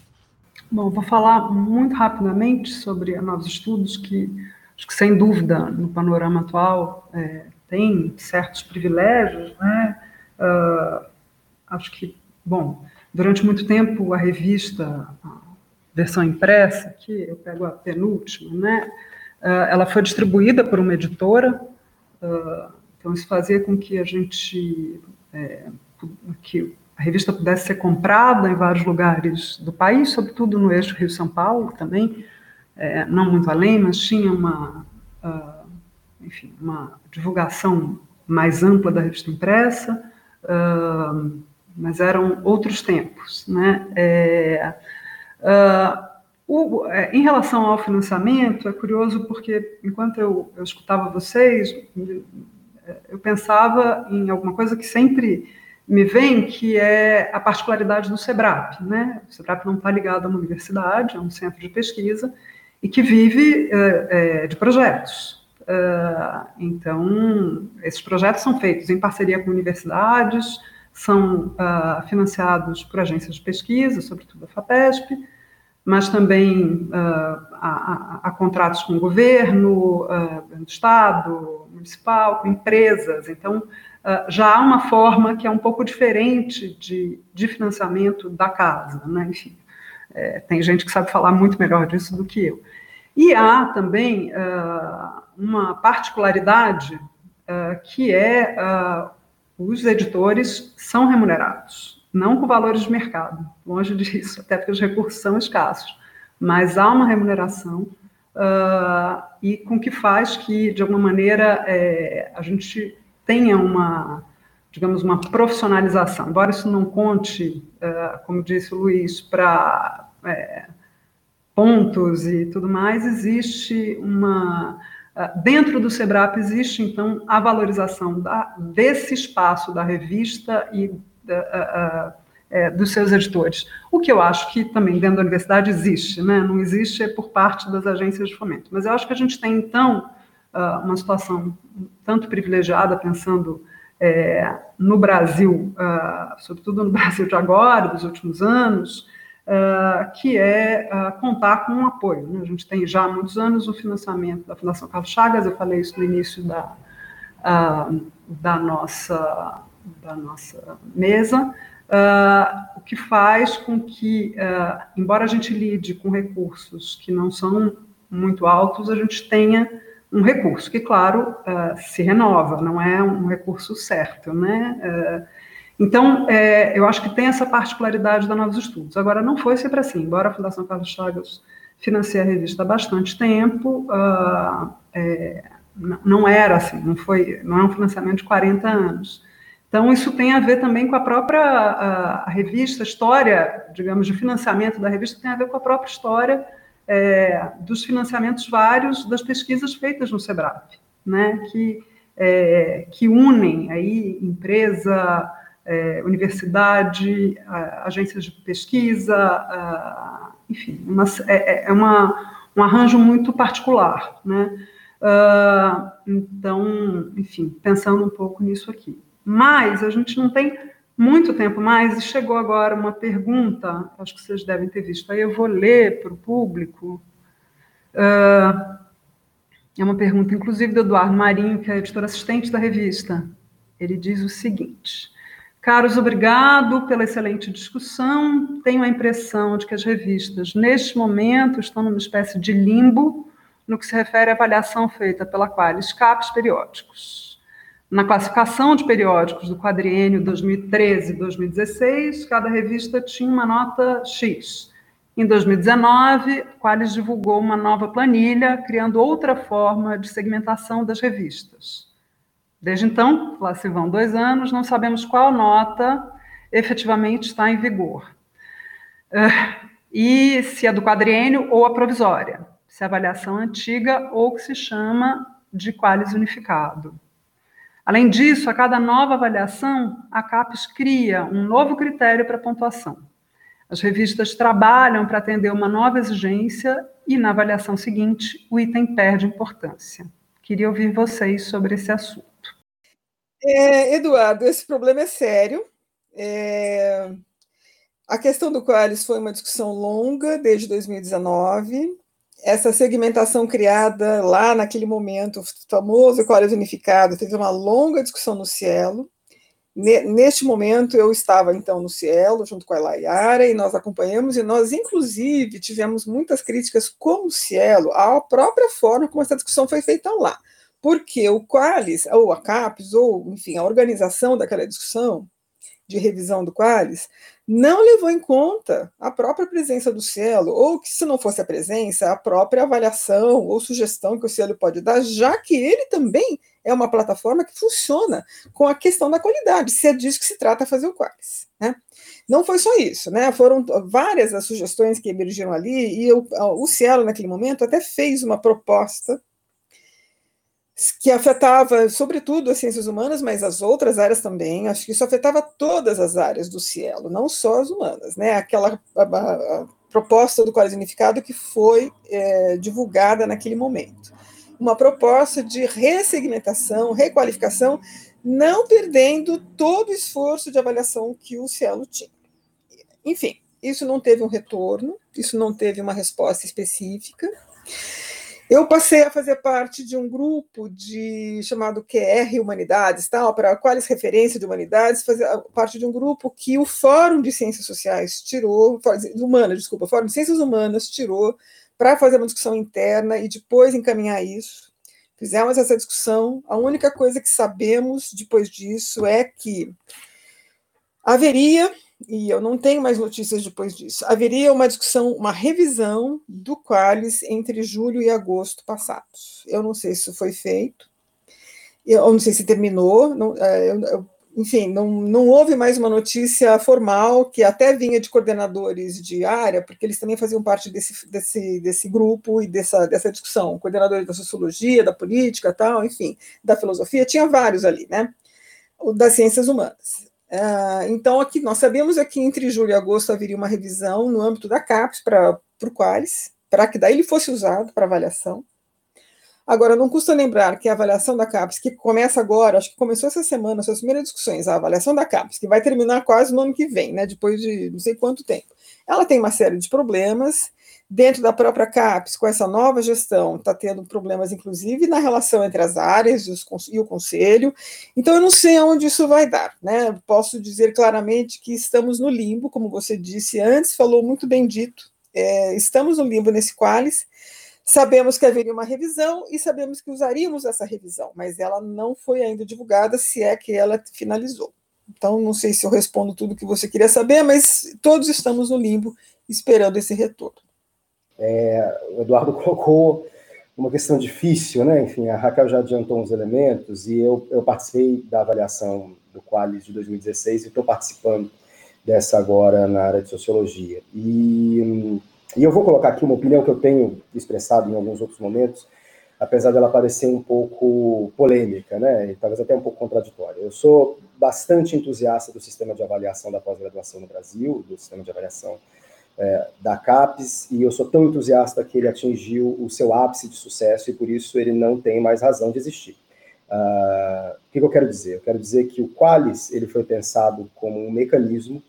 Bom, vou falar muito rapidamente sobre novos estudos que, acho que sem dúvida, no panorama atual, é, tem certos privilégios, né? Uh, acho que, bom, durante muito tempo a revista versão impressa, aqui eu pego a penúltima, né? Ah, ela foi distribuída por uma editora, ah, então isso fazia com que a gente, é, que a revista pudesse ser comprada em vários lugares do país, sobretudo no eixo Rio-São Paulo também, é, não muito além, mas tinha uma, uh, enfim, uma divulgação mais ampla da revista impressa, uh, mas eram outros tempos, né? É, Uh, o, é, em relação ao financiamento, é curioso porque, enquanto eu, eu escutava vocês, eu pensava em alguma coisa que sempre me vem, que é a particularidade do SEBRAP. Né? O SEBRAP não está ligado a uma universidade, é um centro de pesquisa, e que vive é, é, de projetos. Uh, então, esses projetos são feitos em parceria com universidades, são uh, financiados por agências de pesquisa, sobretudo a FAPESP, mas também uh, há, contratos com o governo, uh, do Estado, municipal, com empresas. Então, uh, já há uma forma que é um pouco diferente de, de financiamento da casa. Né? Enfim, é, tem gente que sabe falar muito melhor disso do que eu. E há também uma particularidade que é os editores são remunerados, não com valores de mercado, longe disso, até porque os recursos são escassos, mas há uma remuneração uh, e com que faz que, de alguma maneira, é, a gente tenha uma, digamos, uma profissionalização. Embora isso não conte, uh, como disse o Luiz, para é, pontos e tudo mais, existe uma dentro do SEBRAP existe, então, a valorização da, desse espaço da revista e da, é, dos seus editores. O que eu acho que também dentro da universidade existe, né? não existe por parte das agências de fomento. Mas eu acho que a gente tem, então, ah, uma situação tanto privilegiada, pensando é, no Brasil, uh, sobretudo no Brasil de agora, dos últimos anos, uh, que é uh, contar com um apoio. Né? A gente tem já há muitos anos o financiamento da Fundação Carlos Chagas, eu falei isso no início da, da, nossa, da nossa mesa, o que faz com que, embora a gente lide com recursos que não são muito altos, a gente tenha um recurso que, claro, uh, se renova, não é um recurso certo, né? Então, é, eu acho que tem essa particularidade da Novos Estudos. Agora, não foi sempre assim, embora a Fundação Carlos Chagas financie a revista há bastante tempo, uh, é, não era assim, não, foi, não é um financiamento de 40 anos. Então, isso tem a ver também com a própria a, a revista, a história, digamos, de financiamento da revista tem a ver com a própria história é, dos financiamentos vários das pesquisas feitas no SEBRAP, né, que, é, que unem aí empresa, é, universidade, agências de pesquisa, enfim, uma, é, é, é, uma, um arranjo muito particular, né? Uh, então, enfim, pensando um pouco nisso aqui. Mas a gente não tem muito tempo mais, e chegou agora uma pergunta, acho que vocês devem ter visto, aí eu vou ler para o público. Uh, é uma pergunta, inclusive, do Eduardo Marinho, que é editor assistente da revista. Ele diz o seguinte: Caros, obrigado pela excelente discussão. Tenho a impressão de que as revistas, neste momento, estão numa espécie de limbo no que se refere à avaliação feita pela Qualis CAPES periódicos. Na classificação de periódicos do quadriênio 2013-2016, cada revista tinha uma nota X. Em 2019, Qualis divulgou uma nova planilha, criando outra forma de segmentação das revistas. Desde então, lá se vão dois anos, não sabemos qual nota efetivamente está em vigor. Uh, e se é do quadriênio ou a provisória, se é avaliação antiga ou que se chama de Qualis unificado. Além disso, a cada nova avaliação, a CAPES cria um novo critério para pontuação. As revistas trabalham para atender uma nova exigência e, na avaliação seguinte, o item perde importância. Queria ouvir vocês sobre esse assunto. É, Eduardo, esse problema é sério. É... A questão do Qualis foi uma discussão longa desde 2019 essa segmentação criada lá naquele momento, o famoso Equários Unificado, teve uma longa discussão no Cielo. Neste momento, eu estava, então, no Cielo, junto com a Laiara, e nós acompanhamos, e nós, inclusive, tivemos muitas críticas como Cielo, à própria forma como essa discussão foi feita lá. Porque o Qualis, ou a CAPES, ou, enfim, a organização daquela discussão, de revisão do Qualis, não levou em conta a própria presença do Cielo, ou que, se não fosse a presença, a própria avaliação ou sugestão que o Cielo pode dar, já que ele também é uma plataforma que funciona com a questão da qualidade, se é disso que se trata fazer o Qualis. Né? Não foi só isso, né? foram várias as sugestões que emergiram ali, e eu, o Cielo, naquele momento, até fez uma proposta que afetava, sobretudo, as ciências humanas, mas as outras áreas também. Acho que isso afetava todas as áreas do Cielo, não só as humanas. Né? Aquela a, a, proposta do quadro unificado que foi é, divulgada naquele momento. Uma proposta de ressegmentação, requalificação, não perdendo todo o esforço de avaliação que o Cielo tinha. Enfim, isso não teve um retorno, isso não teve uma resposta específica. Eu passei a fazer parte de um grupo de chamado QR Humanidades, tal, para quais referência de humanidades, fazer parte de um grupo que o Fórum de Ciências Sociais tirou, humanas, desculpa, Fórum de Ciências Humanas tirou para fazer uma discussão interna e depois encaminhar isso. Fizemos essa discussão. A única coisa que sabemos depois disso é que haveria e eu não tenho mais notícias depois disso. Haveria uma discussão, uma revisão do Qualis entre julho e agosto passados. Eu não sei se isso foi feito, eu não sei se terminou, não, é, eu, enfim, não, não houve mais uma notícia formal que até vinha de coordenadores de área, porque eles também faziam parte desse, desse, desse grupo e dessa, dessa discussão, coordenadores da sociologia, da política, tal, enfim, da filosofia, tinha vários ali, né? Das ciências humanas. Uh, então, aqui nós sabemos que entre julho e agosto haveria uma revisão no âmbito da CAPES para o Qualis, para que daí ele fosse usado para avaliação. Agora, não custa lembrar que a avaliação da CAPES, que começa agora, acho que começou essa semana, suas primeiras discussões, a avaliação da CAPES, que vai terminar quase no ano que vem, né, depois de não sei quanto tempo. Ela tem uma série de problemas, dentro da própria CAPES, com essa nova gestão, está tendo problemas, inclusive, na relação entre as áreas e, o conselho. Então, eu não sei aonde isso vai dar. Né? Posso dizer claramente que estamos no limbo, como você disse antes, falou muito bem dito. É, estamos no limbo nesse qualis. Sabemos que haveria uma revisão e sabemos que usaríamos essa revisão, mas ela não foi ainda divulgada, se é que ela finalizou. Então, não sei se eu respondo tudo que você queria saber, mas todos estamos no limbo esperando esse retorno. É, o Eduardo colocou uma questão difícil, né? Enfim, a Raquel já adiantou uns elementos e eu, eu participei da avaliação do Qualis de 2016 e estou participando dessa agora na área de sociologia. E, e eu vou colocar aqui uma opinião que eu tenho expressado em alguns outros momentos, apesar dela parecer um pouco polêmica, né? E talvez até um pouco contraditória. Eu sou bastante entusiasta do sistema de avaliação da pós-graduação no Brasil, do sistema de avaliação é, da CAPES, e eu sou tão entusiasta que ele atingiu o seu ápice de sucesso e por isso ele não tem mais razão de existir. Uh, o que, eu quero dizer? Eu quero dizer que o Qualis ele foi pensado como um mecanismo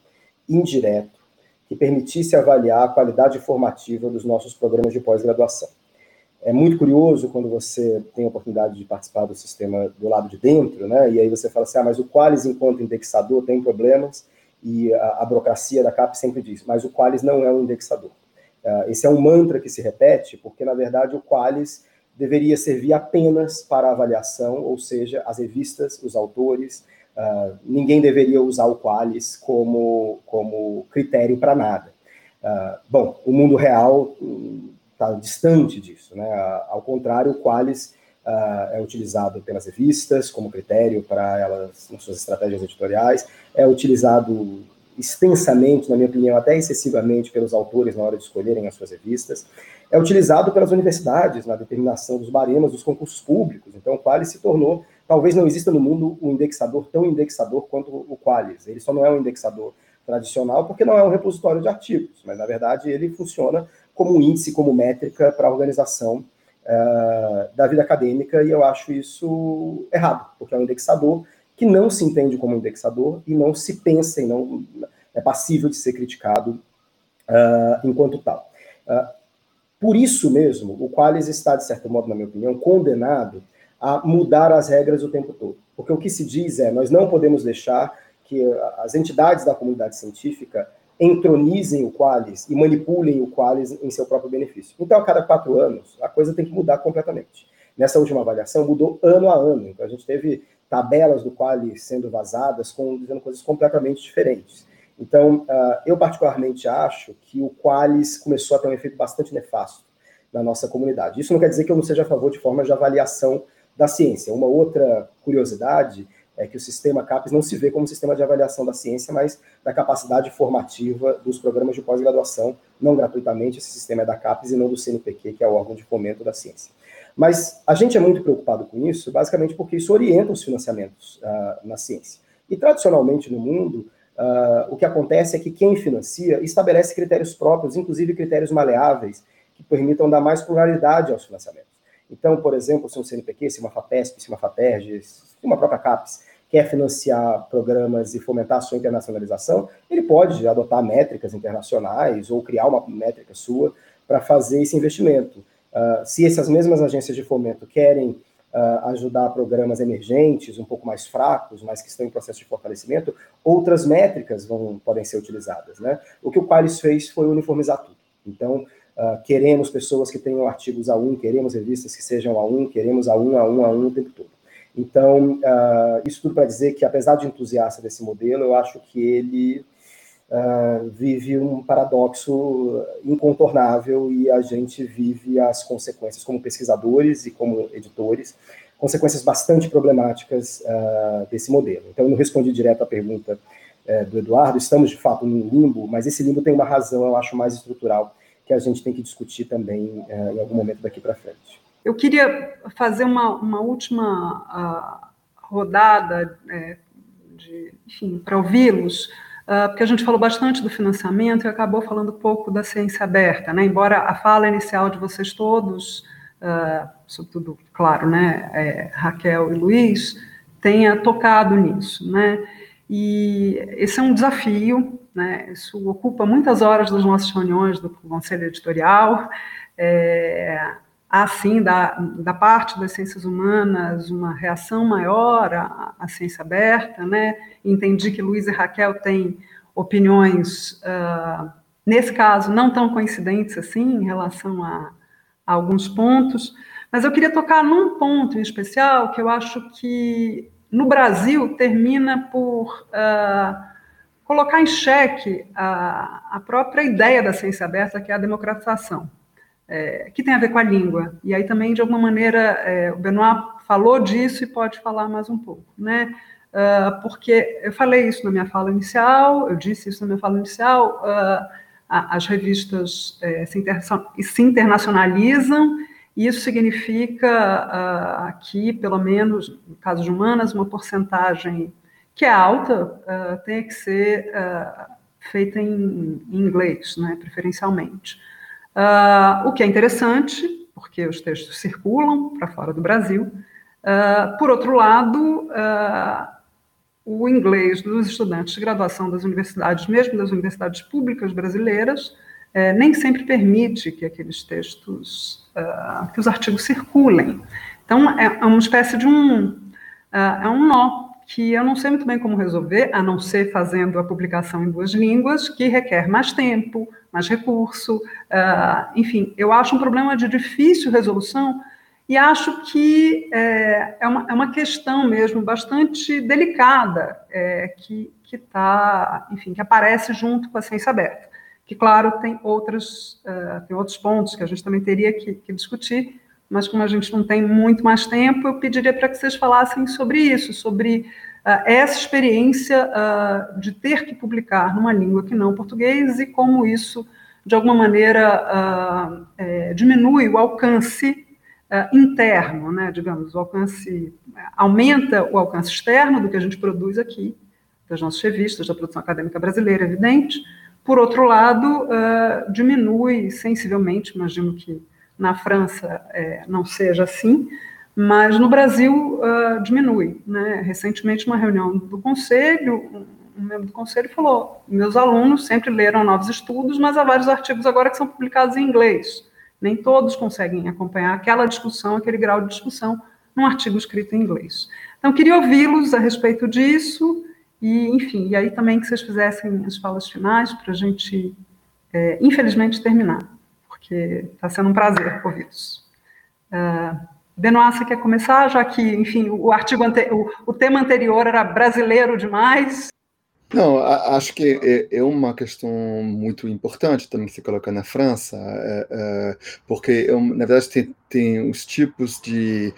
indireto que permitisse avaliar a qualidade formativa dos nossos programas de pós-graduação. É muito curioso quando você tem a oportunidade de participar do sistema do lado de dentro, né? E aí você fala assim, ah, mas o Qualis, enquanto indexador, tem problemas, e a, a burocracia da CAP sempre diz, mas o Qualis não é um indexador. Uh, esse é um mantra que se repete, porque, na verdade, o Qualis deveria servir apenas para avaliação, ou seja, as revistas, os autores, uh, ninguém deveria usar o Qualis como, como critério para nada. Uh, bom, o mundo real está distante disso, né? Ao contrário, o Qualis uh, é utilizado pelas revistas como critério para elas nas suas estratégias editoriais, é utilizado extensamente, na minha opinião, até excessivamente pelos autores na hora de escolherem as suas revistas, é utilizado pelas universidades na determinação dos baremas dos concursos públicos. Então, o Qualis se tornou, talvez não exista no mundo um indexador tão indexador quanto o Qualis. Ele só não é um indexador tradicional porque não é um repositório de artigos, mas na verdade ele funciona como um índice, como métrica para a organização uh, da vida acadêmica, e eu acho isso errado, porque é um indexador que não se entende como indexador e não se pensa e não é passível de ser criticado uh, enquanto tal. Uh, por isso mesmo, o Qualis está, de certo modo, na minha opinião, condenado a mudar as regras o tempo todo. Porque o que se diz é, nós não podemos deixar que as entidades da comunidade científica entronizem o Qualis e manipulem o Qualis em seu próprio benefício. Então, a cada quatro anos, a coisa tem que mudar completamente. Nessa última avaliação, mudou ano a ano. Então, a gente teve tabelas do Qualis sendo vazadas, com, dizendo coisas completamente diferentes. Então, uh, eu particularmente acho que o Qualis começou a ter um efeito bastante nefasto na nossa comunidade. Isso não quer dizer que eu não seja a favor de formas de avaliação da ciência. Uma outra curiosidade é que o sistema CAPES não se vê como um sistema de avaliação da ciência, mas da capacidade formativa dos programas de pós-graduação, não gratuitamente, esse sistema é da CAPES e não do CNPq, que é o órgão de fomento da ciência. Mas a gente é muito preocupado com isso, basicamente porque isso orienta os financiamentos uh, na ciência. E tradicionalmente no mundo, uh, o que acontece é que quem financia estabelece critérios próprios, inclusive critérios maleáveis, que permitam dar mais pluralidade aos financiamentos. Então, por exemplo, se um CNPq, se uma FAPESP, se uma FAPERJ, se uma própria CAPES quer financiar programas e fomentar a sua internacionalização, ele pode adotar métricas internacionais ou criar uma métrica sua para fazer esse investimento. Uh, se essas mesmas agências de fomento querem uh, ajudar programas emergentes, um pouco mais fracos, mas que estão em processo de fortalecimento, outras métricas vão, podem ser utilizadas. Né? O que o Qualis fez foi uniformizar tudo. Então, uh, queremos pessoas que tenham artigos A1, queremos revistas que sejam A1, queremos A1, A1, A1 o tempo todo. Então, uh, isso tudo para dizer que, apesar de entusiasta desse modelo, eu acho que ele uh, vive um paradoxo incontornável e a gente vive as consequências, como pesquisadores e como editores, consequências bastante problemáticas desse modelo. Então, eu não respondi direto à pergunta uh, do Eduardo, estamos de fato num limbo, mas esse limbo tem uma razão, eu acho, mais estrutural, que a gente tem que discutir também em algum momento daqui para frente. Eu queria fazer uma, uma última uh, rodada, é, enfim, para ouvi-los, uh, porque a gente falou bastante do financiamento e acabou falando pouco da ciência aberta, né? embora a fala inicial de vocês todos uh, sobretudo, claro, né, é, Raquel e Luiz, tenha tocado nisso, né? E esse é um desafio, né? Isso ocupa muitas horas das nossas reuniões do Conselho Editorial. É, há, sim, da, da parte das ciências humanas, uma reação maior à, à ciência aberta, né? Entendi que Luiz e Raquel têm opiniões, uh, nesse caso, não tão coincidentes assim, em relação a, a alguns pontos, mas eu queria tocar num ponto em especial que eu acho que no Brasil termina por uh, colocar em xeque a, a, própria ideia da ciência aberta, que é a democratização, é, que tem a ver com a língua. E aí também, de alguma maneira, é, o Benoit falou disso e pode falar mais um pouco, né? Uh, porque eu falei isso na minha fala inicial, eu disse isso na minha fala inicial, uh, as revistas é, se, se internacionalizam isso significa uh, aqui, pelo menos no caso de humanas, uma porcentagem que é alta, uh, tem que ser uh, feita em, inglês, né, preferencialmente. o que é interessante, porque os textos circulam para fora do Brasil. por outro lado, o inglês dos estudantes de graduação das universidades, mesmo das universidades públicas brasileiras, é, nem sempre permite que aqueles textos, uh, que os artigos circulem. Então, é, é uma espécie de um, uh, é um nó que eu não sei muito bem como resolver, a não ser fazendo a publicação em duas línguas, que requer mais tempo, mais recurso, uh, enfim, eu acho um problema de difícil resolução e acho que é, é, uma, é uma questão mesmo bastante delicada é, que está, enfim, que aparece junto com a ciência aberta que, claro, tem, outras, uh, tem outros pontos que a gente também teria que, que, discutir, mas como a gente não tem muito mais tempo, eu pediria para que vocês falassem sobre isso, sobre uh, essa experiência uh, de ter que publicar numa língua que não português e como isso, de alguma maneira, é, diminui o alcance interno, né, digamos, o alcance, aumenta o alcance externo do que a gente produz aqui, das nossas revistas, da produção acadêmica brasileira, evidente, por outro lado, uh, diminui sensivelmente, imagino que na França é, não seja assim, mas no Brasil uh, diminui. Né? Recentemente, uma reunião do conselho, um membro do conselho falou: meus alunos sempre leram novos estudos, mas há vários artigos agora que são publicados em inglês. Nem todos conseguem acompanhar aquela discussão, aquele grau de discussão, num artigo escrito em inglês. Então, queria ouvi-los a respeito disso. E, enfim, e aí também que vocês fizessem as falas finais para a gente, é, infelizmente, terminar, porque está sendo um prazer ouvi-los. Uh, Benoit, você quer começar, já que, enfim, o artigo ante... o, o tema anterior era brasileiro demais, não, acho que é, é, uma questão muito importante também se colocar na França, é, é, porque, na verdade, tem, tem os tipos de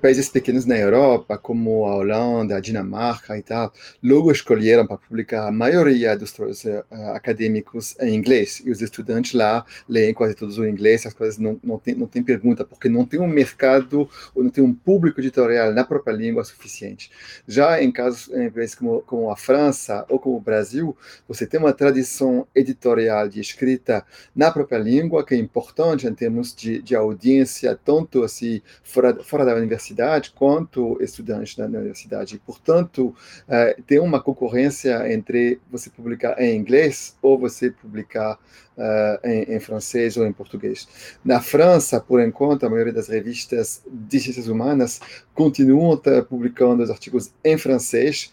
países pequenos na Europa, como a Holanda, a Dinamarca e tal, logo escolheram para publicar a maioria dos uh, acadêmicos em inglês. E os estudantes lá leem quase todos o inglês, as coisas não, não, tem, não tem pergunta, porque não tem um mercado ou não tem um público editorial na própria língua suficiente. Já em casos em países como, como a França ou como o Brasil, você tem uma tradição editorial de escrita na própria língua, que é importante em termos de, de audiência, tanto assim fora, fora da universidade quanto estudantes na universidade. Portanto, uh, tem uma concorrência entre você publicar em inglês ou você publicar uh, em, em, francês ou em português. Na França, por enquanto, a maioria das revistas de ciências humanas continuam publicando os artigos em francês,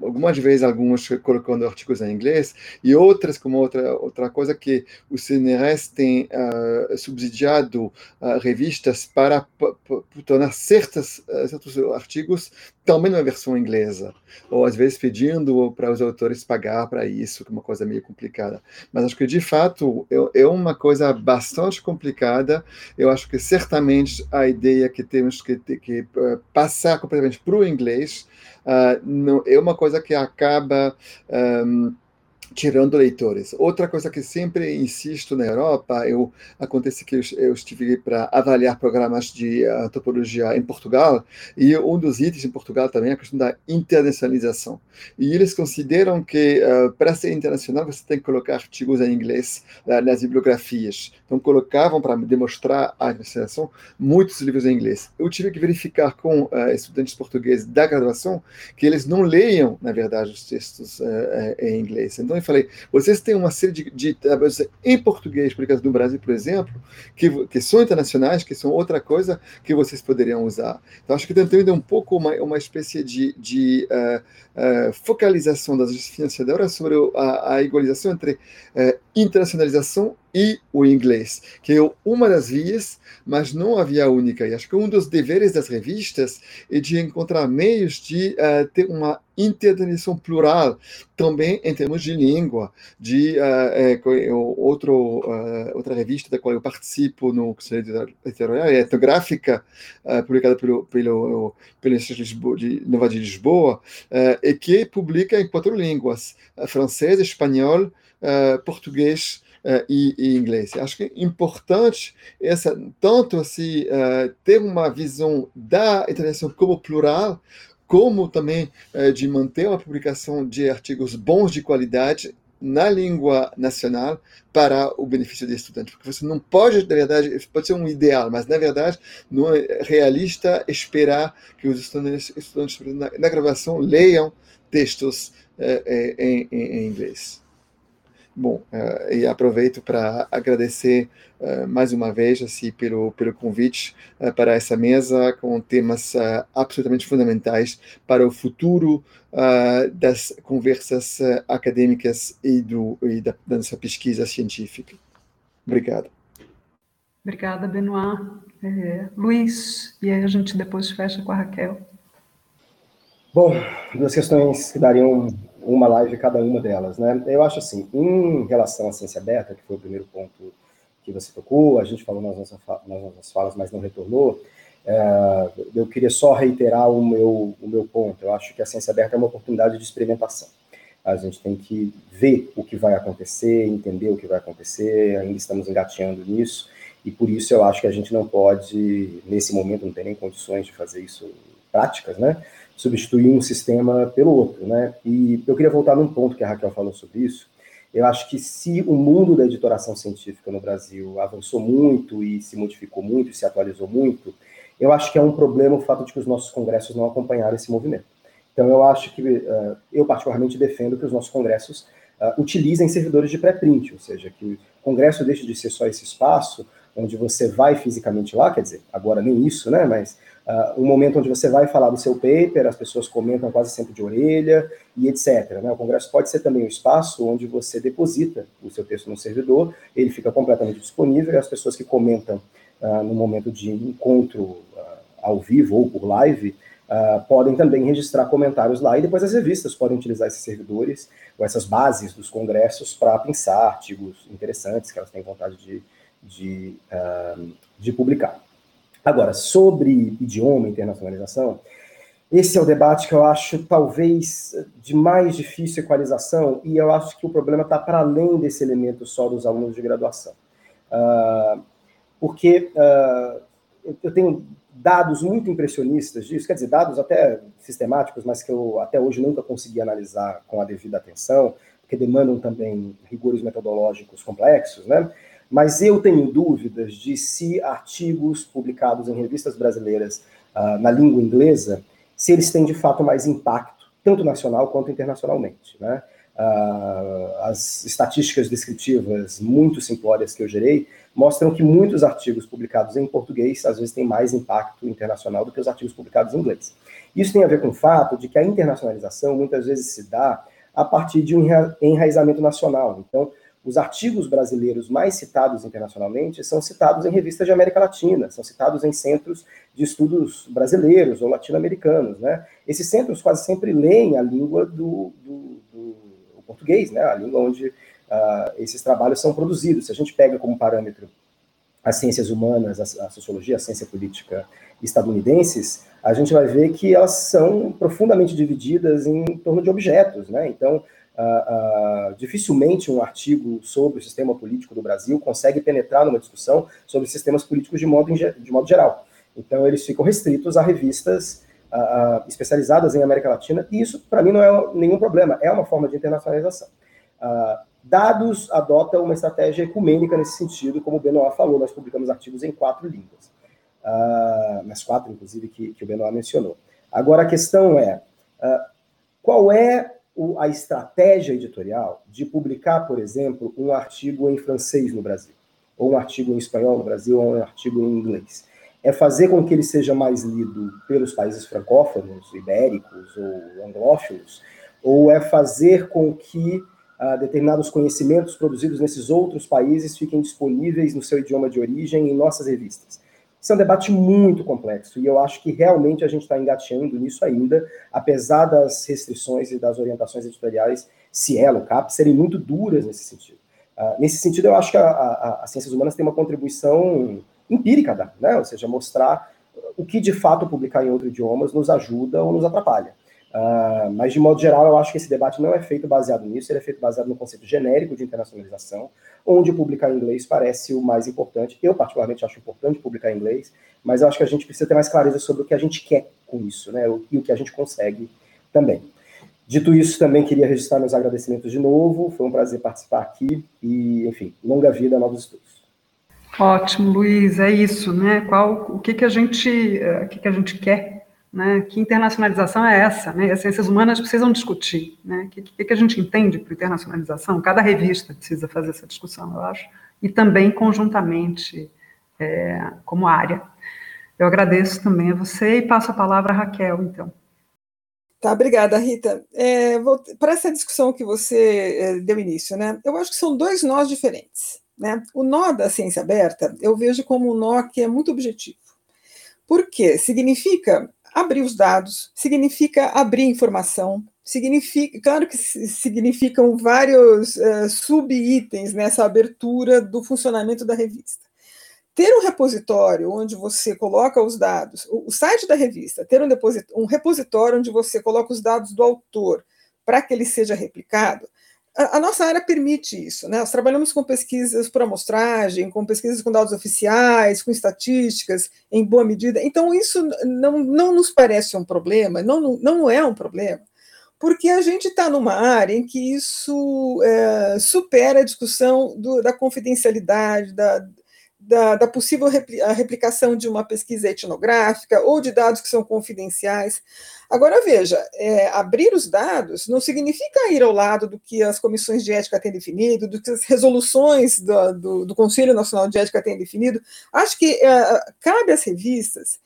algumas vezes alguns colocando artigos em inglês e outras como outra outra coisa que o CNRS tem uh, subsidiado uh, revistas para tornar certas, uh, certos artigos também numa versão inglesa. Ou às vezes pedindo para os autores pagar para isso que é uma coisa meio complicada. Mas acho que de fato é, é uma coisa bastante complicada. Eu acho que certamente a ideia que temos que, que passar completamente para o inglês não, é uma coisa que acaba um, tirando leitores. Outra coisa que sempre insisto na Europa, eu acontece que eu, estive para avaliar programas de uh, topologia em Portugal e um dos itens em Portugal também é a questão da internacionalização. E eles consideram que uh, para ser internacional você tem que colocar artigos em inglês uh, nas bibliografias. Então colocavam para demonstrar a internacionalização muitos livros em inglês. Eu tive que verificar com estudantes portugueses da graduação que eles não leiam, na verdade, os textos em inglês. Então falei, vocês têm uma série de, de trabalhos em português, por exemplo, no Brasil, por exemplo, que, que são internacionais, que são outra coisa que vocês poderiam usar. Então, acho que tentando um pouco uma, uma espécie de, de uh, uh, focalização das financiadoras sobre a, a igualização entre internacionalização e o inglês, que é uma das vias, mas não a via única. E acho que um dos deveres das revistas é de encontrar meios de uh, ter uma internalização plural, também em termos de língua. De uh, outro, uh, outra revista da qual eu participo no Conselho Editorial, é etnográfica, publicada pelo, pelo, pelo Instituto de Nova de Lisboa, e que publica em quatro línguas, francês, espanhol, português, uh, e, e, inglês. Acho que é importante essa tanto assim uh, ter uma visão da internação como plural, como também de manter uma publicação de artigos bons de qualidade na língua nacional para o benefício do estudante, porque você não pode, na verdade, pode ser um ideal, mas na verdade não é realista esperar que os estudantes, estudantes na, na gravação leiam textos em, em, em inglês. Bom, uh, e aproveito para agradecer uh, mais uma vez assim, pelo, pelo convite uh, para essa mesa com temas absolutamente fundamentais para o futuro das conversas acadêmicas e, do, e da, da nossa pesquisa científica. Obrigado. Obrigada, Benoit. É, Luiz, e aí a gente depois fecha com a Raquel. Bom, duas questões que dariam uma live cada uma delas, né? Eu acho assim, em relação à ciência aberta, que foi o primeiro ponto que você tocou, a gente falou nas nossas, nas nossas falas, mas não retornou, é, eu queria só reiterar o meu, o meu ponto. Eu acho que a ciência aberta é uma oportunidade de experimentação. A gente tem que ver o que vai acontecer, entender o que vai acontecer, ainda estamos engateando nisso, e por isso eu acho que a gente não pode, nesse momento, não tem nem condições de fazer isso práticas, né? Substituir um sistema pelo outro, né? E eu queria voltar num ponto que a Raquel falou sobre isso. Eu acho que se o mundo da editoração científica no Brasil avançou muito e se modificou muito, se atualizou muito, eu acho que é um problema o fato de que os nossos congressos não acompanharam esse movimento. Então, eu acho que, uh, eu particularmente defendo que os nossos congressos uh, utilizem servidores de pré-print, ou seja, que o congresso deixe de ser só esse espaço onde você vai fisicamente lá, quer dizer, agora nem isso, né, mas uh, um momento onde você vai falar do seu paper, as pessoas comentam quase sempre de orelha e etc. Né? O Congresso pode ser também um espaço onde você deposita o seu texto no servidor, ele fica completamente disponível e as pessoas que comentam uh, no momento de encontro uh, ao vivo ou por live Uh, podem também registrar comentários lá e depois as revistas podem utilizar esses servidores ou essas bases dos congressos para pensar artigos interessantes que elas têm vontade de, de, uh, de publicar. Agora, sobre idioma e internacionalização, esse é o debate que eu acho talvez de mais difícil equalização, e eu acho que o problema está para além desse elemento só dos alunos de graduação. Uh, porque uh, eu tenho dados muito impressionistas disso, quer dizer, dados até sistemáticos, mas que eu até hoje nunca consegui analisar com a devida atenção, porque demandam também rigores metodológicos complexos, né? Mas eu tenho dúvidas de se artigos publicados em revistas brasileiras uh, na língua inglesa, se eles têm de fato mais impacto, tanto nacional quanto internacionalmente. Né? Uh, as estatísticas descritivas muito simplórias que eu gerei mostram que muitos artigos publicados em português às vezes têm mais impacto internacional do que os artigos publicados em inglês. Isso tem a ver com o fato de que a internacionalização muitas vezes se dá a partir de um enraizamento nacional. Então, os artigos brasileiros mais citados internacionalmente são citados em revistas de América Latina, são citados em centros de estudos brasileiros ou latino-americanos. Né? Esses centros quase sempre leem a língua do, do, do português, né? a língua onde uh, esses trabalhos são produzidos. Se a gente pega como parâmetro as ciências humanas, a, a sociologia, a ciência política estadunidenses, a gente vai ver que elas são profundamente divididas em torno de objetos. Né? Então, Uh, uh, dificilmente um artigo sobre o sistema político do Brasil consegue penetrar numa discussão sobre sistemas políticos de modo, de modo geral. Então, eles ficam restritos a revistas uh, especializadas em América Latina, e isso, para mim, não é nenhum problema, é uma forma de internacionalização. dados adota uma estratégia ecumênica nesse sentido, como o Benoit falou, nós publicamos artigos em quatro línguas, nas quatro, inclusive, que, que o Benoit mencionou. Agora, a questão é, qual é a estratégia editorial de publicar, por exemplo, um artigo em francês no Brasil, ou um artigo em espanhol no Brasil, ou um artigo em inglês. É fazer com que ele seja mais lido pelos países francófonos, ibéricos ou anglófilos, ou é fazer com que uh, determinados conhecimentos produzidos nesses outros países fiquem disponíveis no seu idioma de origem em nossas revistas. Isso é um debate muito complexo e eu acho que realmente a gente está engateando nisso ainda, apesar das restrições e das orientações editoriais Cielo, CAP, serem muito duras nesse sentido. Uh, nesse sentido, eu acho que as ciências humanas têm uma contribuição empírica, né? ou seja, mostrar o que de fato publicar em outros idiomas nos ajuda ou nos atrapalha. Uh, mas, de modo geral, eu acho que esse debate não é feito baseado nisso, ele é feito baseado no conceito genérico de internacionalização, onde publicar em inglês parece o mais importante. Eu, particularmente, acho importante publicar em inglês, mas eu acho que a gente precisa ter mais clareza sobre o que a gente quer com isso, né, e o que a gente consegue também. Dito isso, também queria registrar meus agradecimentos de novo, foi um prazer participar aqui, e, enfim, longa vida, novos estudos. Ótimo, Luiz, é isso, né? Qual, o que, que a gente, uh, o que, que a gente quer né? Que internacionalização é essa? Né? As ciências humanas precisam discutir. Né? O que, que, a gente entende por internacionalização? Cada revista precisa fazer essa discussão, eu acho, e também conjuntamente é, como área. Eu agradeço também a você e passo a palavra a Raquel, então. Tá, obrigada, Rita. É, para essa discussão que você é, deu início, né? Eu acho que são dois nós diferentes. Né? O nó da ciência aberta eu vejo como um nó que é muito objetivo. Por quê? Significa Abrir os dados significa abrir informação, significa, claro que significam vários uh, sub-itens nessa abertura do funcionamento da revista. Ter um repositório onde você coloca os dados, o, site da revista, ter um, um repositório onde você coloca os dados do autor para que ele seja replicado, a, nossa área permite isso, né? Nós trabalhamos com pesquisas por amostragem, com pesquisas com dados oficiais, com estatísticas, em boa medida. Então, isso não, não nos parece um problema, não, não é um problema, porque a gente está numa área em que isso é, supera a discussão do, da confidencialidade, da, da, da possível repli replicação de uma pesquisa etnográfica ou de dados que são confidenciais. Agora, veja, é, abrir os dados não significa ir ao lado do que as comissões de ética têm definido, do que as resoluções do, do, do Conselho Nacional de Ética têm definido. Acho que é, cabe às revistas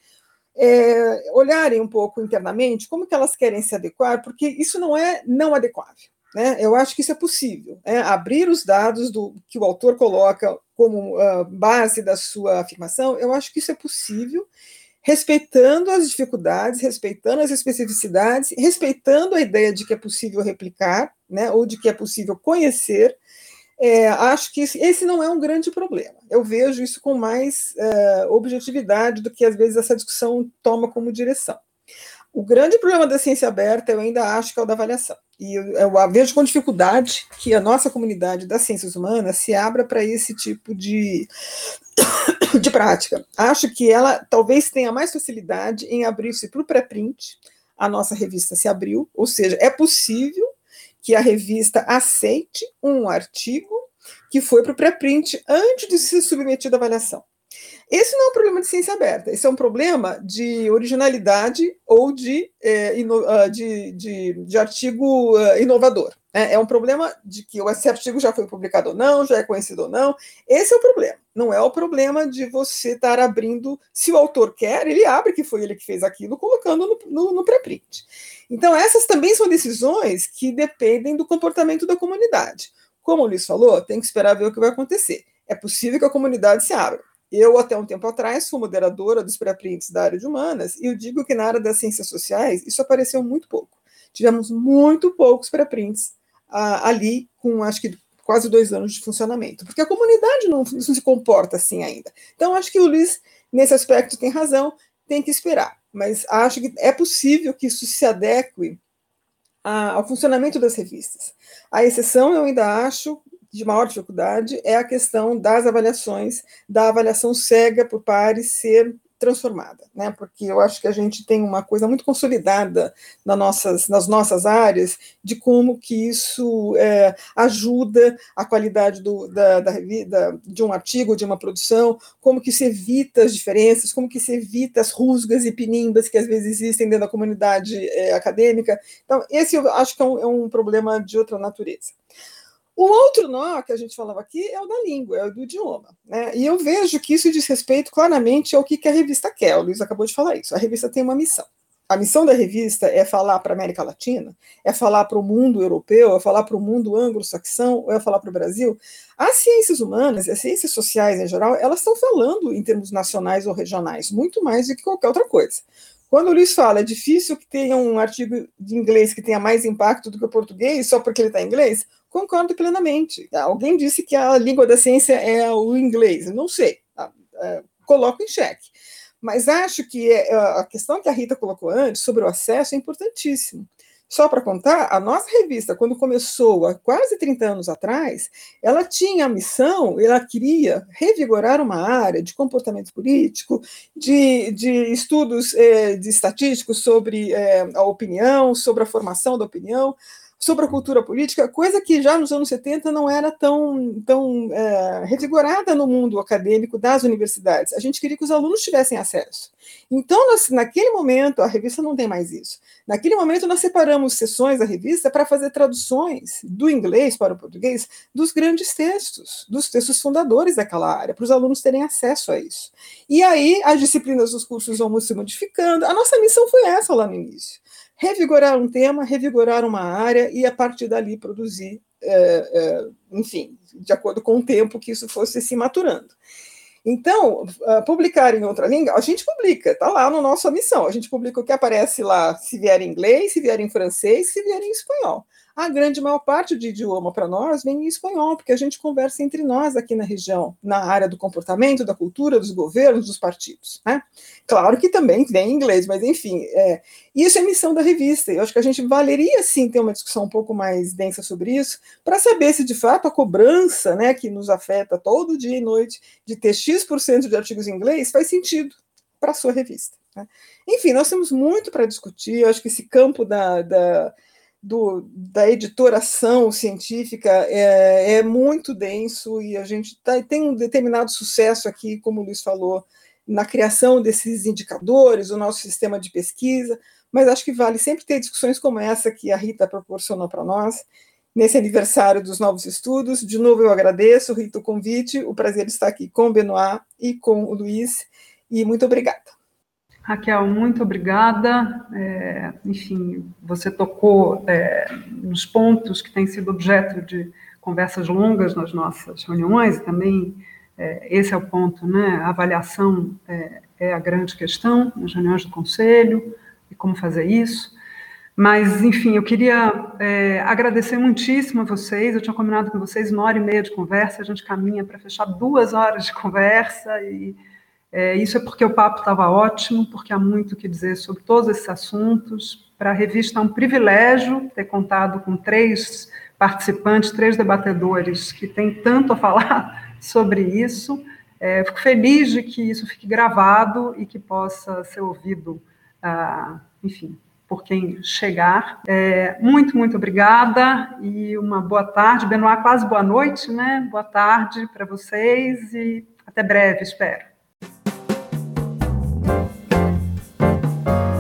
é, olharem um pouco internamente como que elas querem se adequar, porque isso não é não adequável. Né? Eu acho que isso é possível. Né? Abrir os dados do que o autor coloca como uh, base da sua afirmação, eu acho que isso é possível, respeitando as dificuldades, respeitando as especificidades, respeitando a ideia de que é possível replicar, né? ou de que é possível conhecer. É, acho que esse não é um grande problema. Eu vejo isso com mais uh, objetividade do que às vezes essa discussão toma como direção. O grande problema da ciência aberta, eu ainda acho que é o da avaliação. E eu, eu vejo com dificuldade que a nossa comunidade das ciências humanas se abra para esse tipo de, de prática. Acho que ela talvez tenha mais facilidade em abrir-se para o pré-print. A nossa revista se abriu, ou seja, é possível que a revista aceite um artigo que foi para o pré-print antes de ser submetido à avaliação. Esse não é um problema de ciência aberta, esse é um problema de originalidade ou de, é, ino, ah, de, de, de, artigo uh, inovador. Né? É um problema de que esse artigo já foi publicado ou não, já é conhecido ou não. Esse é o problema. Não é o problema de você estar abrindo, se o autor quer, ele abre que foi ele que fez aquilo, colocando no, no, no pré-print. Então, essas também são decisões que dependem do comportamento da comunidade. Como o Luiz falou, tem que esperar ver o que vai acontecer. É possível que a comunidade se abra. Eu, até um tempo atrás, fui moderadora dos pré-prints da área de humanas, e eu digo que na área das ciências sociais isso apareceu muito pouco. Tivemos muito poucos pré-prints ah, ali, com acho que quase dois anos de funcionamento, porque a comunidade não, não se comporta assim ainda. Então, acho que o Luiz, nesse aspecto, tem razão, tem que esperar. Mas acho que é possível que isso se adeque ao funcionamento das revistas. A exceção, eu ainda acho, de maior dificuldade é a questão das avaliações, da avaliação cega por pares ser transformada, né? Porque eu acho que a gente tem uma coisa muito consolidada nas nossas, nas nossas áreas de como que isso é, ajuda a qualidade do, da, da, da, de um artigo, de uma produção, como que se evita as diferenças, como que se evita as rusgas e pinimbas que às vezes existem dentro da comunidade é, acadêmica. Então, esse eu acho que é um, é um problema de outra natureza. O outro nó que a gente falava aqui é o da língua, é o do idioma. Né? E eu vejo que isso diz respeito claramente ao que a revista quer. O Luiz acabou de falar isso. A revista tem uma missão. A missão da revista é falar para a América Latina, é falar para o mundo europeu, é falar para o mundo anglo-saxão, é falar para o Brasil. As ciências humanas, as ciências sociais em geral, elas estão falando em termos nacionais ou regionais, muito mais do que qualquer outra coisa. Quando o Luiz fala, é difícil que tenha um artigo de inglês que tenha mais impacto do que o português, só porque ele está em inglês, concordo plenamente. Alguém disse que a língua da ciência é o inglês, não sei, tá? é, coloco em xeque. Mas acho que é, a questão que a Rita colocou antes sobre o acesso é importantíssimo. Só para contar, a nossa revista, quando começou há quase 30 anos atrás, ela tinha a missão, ela queria revigorar uma área de comportamento político, de, de estudos é, de estatísticos sobre a opinião, sobre a formação da opinião, sobre a cultura política, coisa que já nos anos 70 não era tão, tão é, revigorada no mundo acadêmico das universidades. A gente queria que os alunos tivessem acesso. Então, nós, naquele momento, a revista não tem mais isso. Naquele momento, nós separamos sessões da revista para fazer traduções do inglês para o português dos grandes textos, dos textos fundadores daquela área, para os alunos terem acesso a isso. E aí, as disciplinas dos cursos vão se modificando. A nossa missão foi essa lá no início revigorar um tema, revigorar uma área e, a partir dali, produzir, é, é, enfim, de acordo com o tempo que isso fosse se maturando. Então, uh, publicar em outra língua, a gente publica, está lá na nossa missão. A gente publica o que aparece lá, se vier em inglês, se vier em francês, se vier em espanhol a grande maior parte de idioma para nós vem em espanhol, porque a gente conversa entre nós aqui na região, na área do comportamento, da cultura, dos governos, dos partidos. Né? Claro que também vem em inglês, mas enfim, é, isso é missão da revista. Eu acho que a gente valeria sim ter uma discussão um pouco mais densa sobre isso, para saber se de fato a cobrança né, que nos afeta todo dia e noite de ter X% de artigos em inglês faz sentido para a sua revista. Né? Enfim, nós temos muito para discutir. Eu acho que esse campo da, da do, da editoração científica é, é, muito denso e a gente tá, tem um determinado sucesso aqui, como o Luiz falou, na criação desses indicadores, o nosso sistema de pesquisa, mas acho que vale sempre ter discussões como essa que a Rita proporcionou para nós, nesse aniversário dos novos estudos. De novo, eu agradeço, Rita, o convite, o prazer de estar aqui com o Benoit e com o Luiz, e muito obrigada. Raquel, muito obrigada. É, enfim, você tocou é, nos pontos que têm sido objeto de conversas longas nas nossas reuniões, e também é, esse é o ponto, né? A avaliação é, é, a grande questão nas reuniões do conselho e como fazer isso. Mas, enfim, eu queria é, agradecer muitíssimo a vocês. Eu tinha combinado com vocês uma hora e meia de conversa, a gente caminha para fechar duas horas de conversa e é, isso é porque o papo estava ótimo, porque há muito o que dizer sobre todos esses assuntos. Para a revista é um privilégio ter contado com três participantes, três debatedores que têm tanto a falar sobre isso. É, fico feliz de que isso fique gravado e que possa ser ouvido, ah, enfim, por quem chegar. É, muito, muito obrigada e uma boa tarde. Benoit, quase boa noite, né? Boa tarde para vocês e até breve, espero. フフフフ。